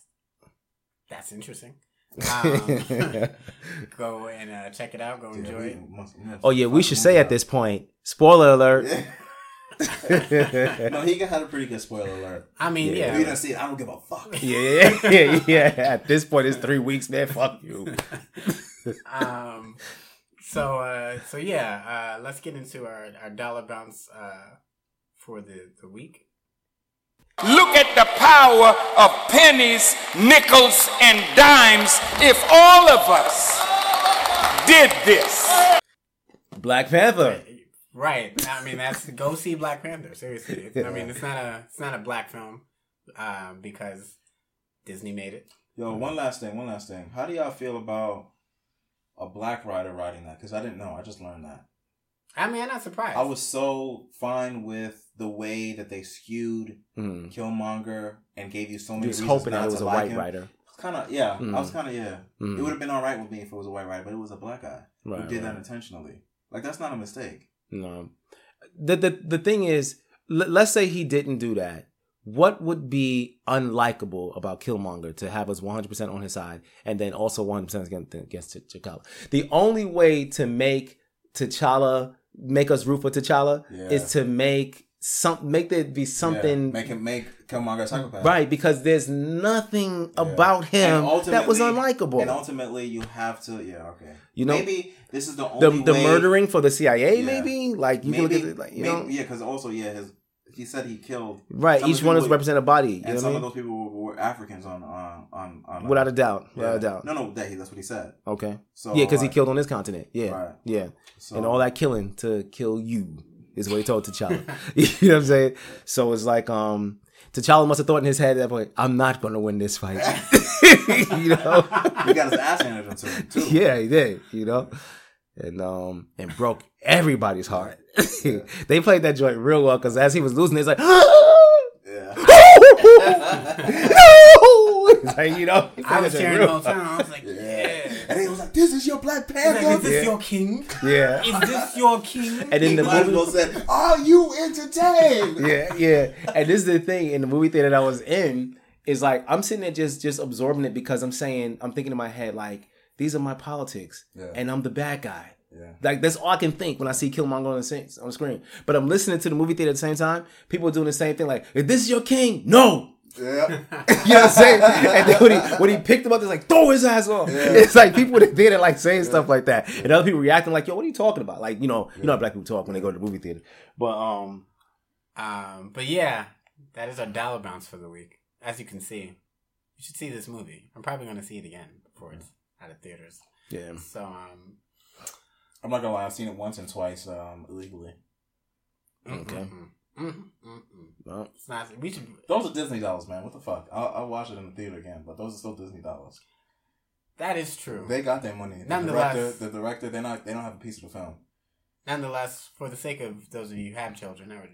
that's interesting. (laughs) Um, (laughs) go and uh, check it out. Go enjoy it. Oh yeah, we should say at this point, spoiler alert. (laughs) no, he had a pretty good spoiler alert. I mean, If yeah. you didn't see it, I don't give a fuck. yeah, yeah, yeah. At this point, it's three weeks, man. Fuck you. um, so uh, so yeah, uh, let's get into our, our dollar bounce uh, for the, the week. Look at the power of pennies, nickels, and dimes if all of us did this. Black Panther. Right. I mean, that's go see Black Panther. Seriously. It's- I mean, it's not a it's not a black film um, because Disney made it. Yo, one last thing, one last thing. How do y'all feel about a black writer writing that? Because I didn't know. I just learned that. I mean, I'm not surprised. I was so fine with the way that they skewed Mm. Killmonger and gave you so many. Just reasons hoping that not it was to a like white him. writer. Kind of, yeah. Mm. I was kind of, yeah. Mm. It would have been all right with me if it was a white writer, but it was a black guy Right, who did that intentionally. Like that's not a mistake. No. The the the thing is, l- let's say he didn't do that. What would be unlikable about Killmonger to have us 100% on his side and then also 100% against, against T'Challa? The only way to make T'Challa make us root for T'Challa Yeah. is to make some make there be something Yeah. Make him make Killmonger a psychopath. right because there's nothing about him that was unlikable. And ultimately, you have to. Yeah, okay. You know- maybe this is the the only the way- murdering for the CIA, Yeah. maybe like you maybe, can look at it like you maybe- know yeah, because also yeah, his he said he killed Right, some each the one people is represent a body, you know and some of those people were, were Africans on on on, on Without a doubt, without a doubt. No, no, that he, that's what he said. Okay. So yeah, because he killed on this continent. Yeah. Right. Yeah. So- and all that killing to kill you is what he told T'Challa. (laughs) you know what I'm saying? So it's like um T'Challa must have thought in his head at that point, I'm not gonna win this fight. (laughs) you know? (laughs) He got his ass handed to him too. Yeah, he did, you know? And um and broke everybody's heart. (laughs) (laughs) they played that joint real well because as he was losing, it's like (gasps) (laughs) no! It's like, you know, I was that joint cheering the whole time. I was like, yeah. And he was like, "This is your Black Panther. like, is this your king? Yeah. Is this your king? And then the movie well said, "Are you entertained?" yeah, yeah. And this is the thing in the movie theater that I was in is like I'm sitting there just just absorbing it because I'm saying I'm thinking in my head like these are my politics Yeah. and I'm the bad guy. Yeah. Like that's all I can think when I see Killmonger on the screen, on the screen. But I'm listening to the movie theater at the same time. People are doing the same thing. Like, if this is your king, no. Yeah. (laughs) you know what I'm saying? And then when he when he picked him up, it's like throw his ass off. It's like people in did it, like saying stuff like that, and other people reacting like, "Yo, what are you talking about?" Like, you know, you know how black people talk when they go to the movie theater. But um, Um, but yeah, that is our dollar bounce for the week. As you can see, you should see this movie. I'm probably going to see it again before it's out of theaters. Yeah. So um, I'm not gonna lie, I've seen it once and twice um, illegally. Okay. mm-mm, mm-mm. Well, it's not. We should. Those are Disney dollars, man. What the fuck? I'll, I'll watch it in the theater again, but those are still Disney dollars. That is true. They got their money. The Nonetheless- director, the director, they're not. They don't have a piece of the film. Nonetheless, for the sake of those of you who have children, I would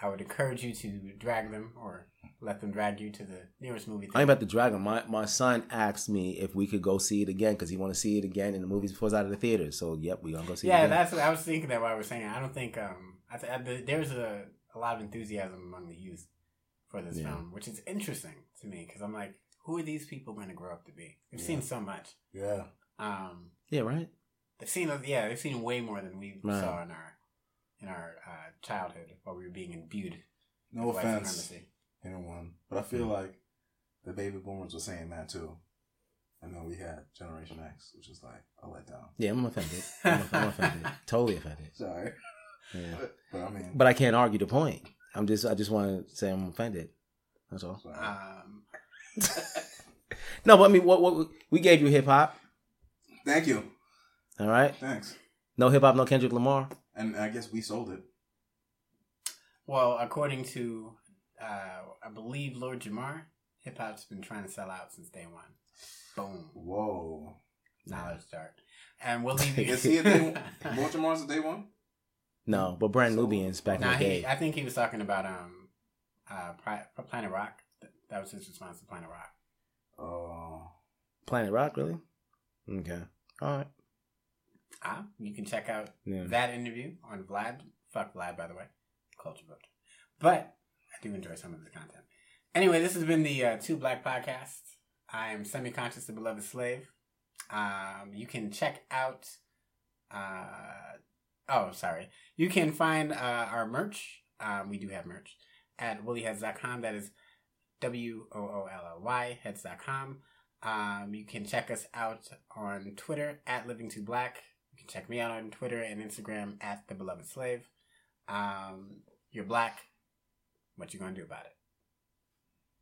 I would encourage you to drag them or let them drag you to the nearest movie Theater. I ain't about to drag him. My my son asked me if we could go see it again because he want to see it again in the movies before it's out of the theater. So yep, we gonna go see it. yeah, again. that's what I was thinking that while I was saying. I don't think um I th- I, there's a a lot of enthusiasm among the youth for this Yeah. film, which is interesting to me because I'm like, who are these people going to grow up to be? We've Yeah. seen so much. Yeah. Um, yeah, right. they've seen yeah, they've seen way more than we Right. saw in our in our uh, childhood while we were being imbued. No offense, supremacy. Anyone, but I feel like the baby boomers were saying that too, and then we had Generation X, which is like a letdown. Yeah, I'm offended. I'm, I'm offended. (laughs) Totally offended. Sorry. Yeah. But, but I mean, But I can't argue the point. I'm just I just want to say I'm offended. That's all. Um, (laughs) No, but I mean, what what we gave you hip hop. thank you, All right. thanks, No hip hop, no Kendrick Lamar. and I guess we sold it. Well, according to, uh, I believe Lord Jamar, hip hop's been trying to sell out since day one. Boom. Whoa. Knowledge start. And we'll leave you. Is he a day one? (laughs) Baltimore's a day one? No, but Brand Nubians back Nah, in the he, day. I think he was talking about um, uh, Planet Rock. That was his response to Planet Rock. Oh. Planet Rock, really? Okay. All right. Ah, you can check out Yeah. that interview on Vlad. Fuck Vlad, by the way. Culture vote. But I do enjoy some of his content. Anyway, this has been the uh, Two Black Podcast. I am semi conscious, the beloved slave. Um, you can check out. Uh, oh, sorry. You can find uh, our merch. Um, we do have merch at woollyheads.com. That is W O O L L Y heads.com. Um, you can check us out on Twitter at Living to Black. You can check me out on Twitter and Instagram at the Beloved Slave. Um, you're black. What you gonna do about it?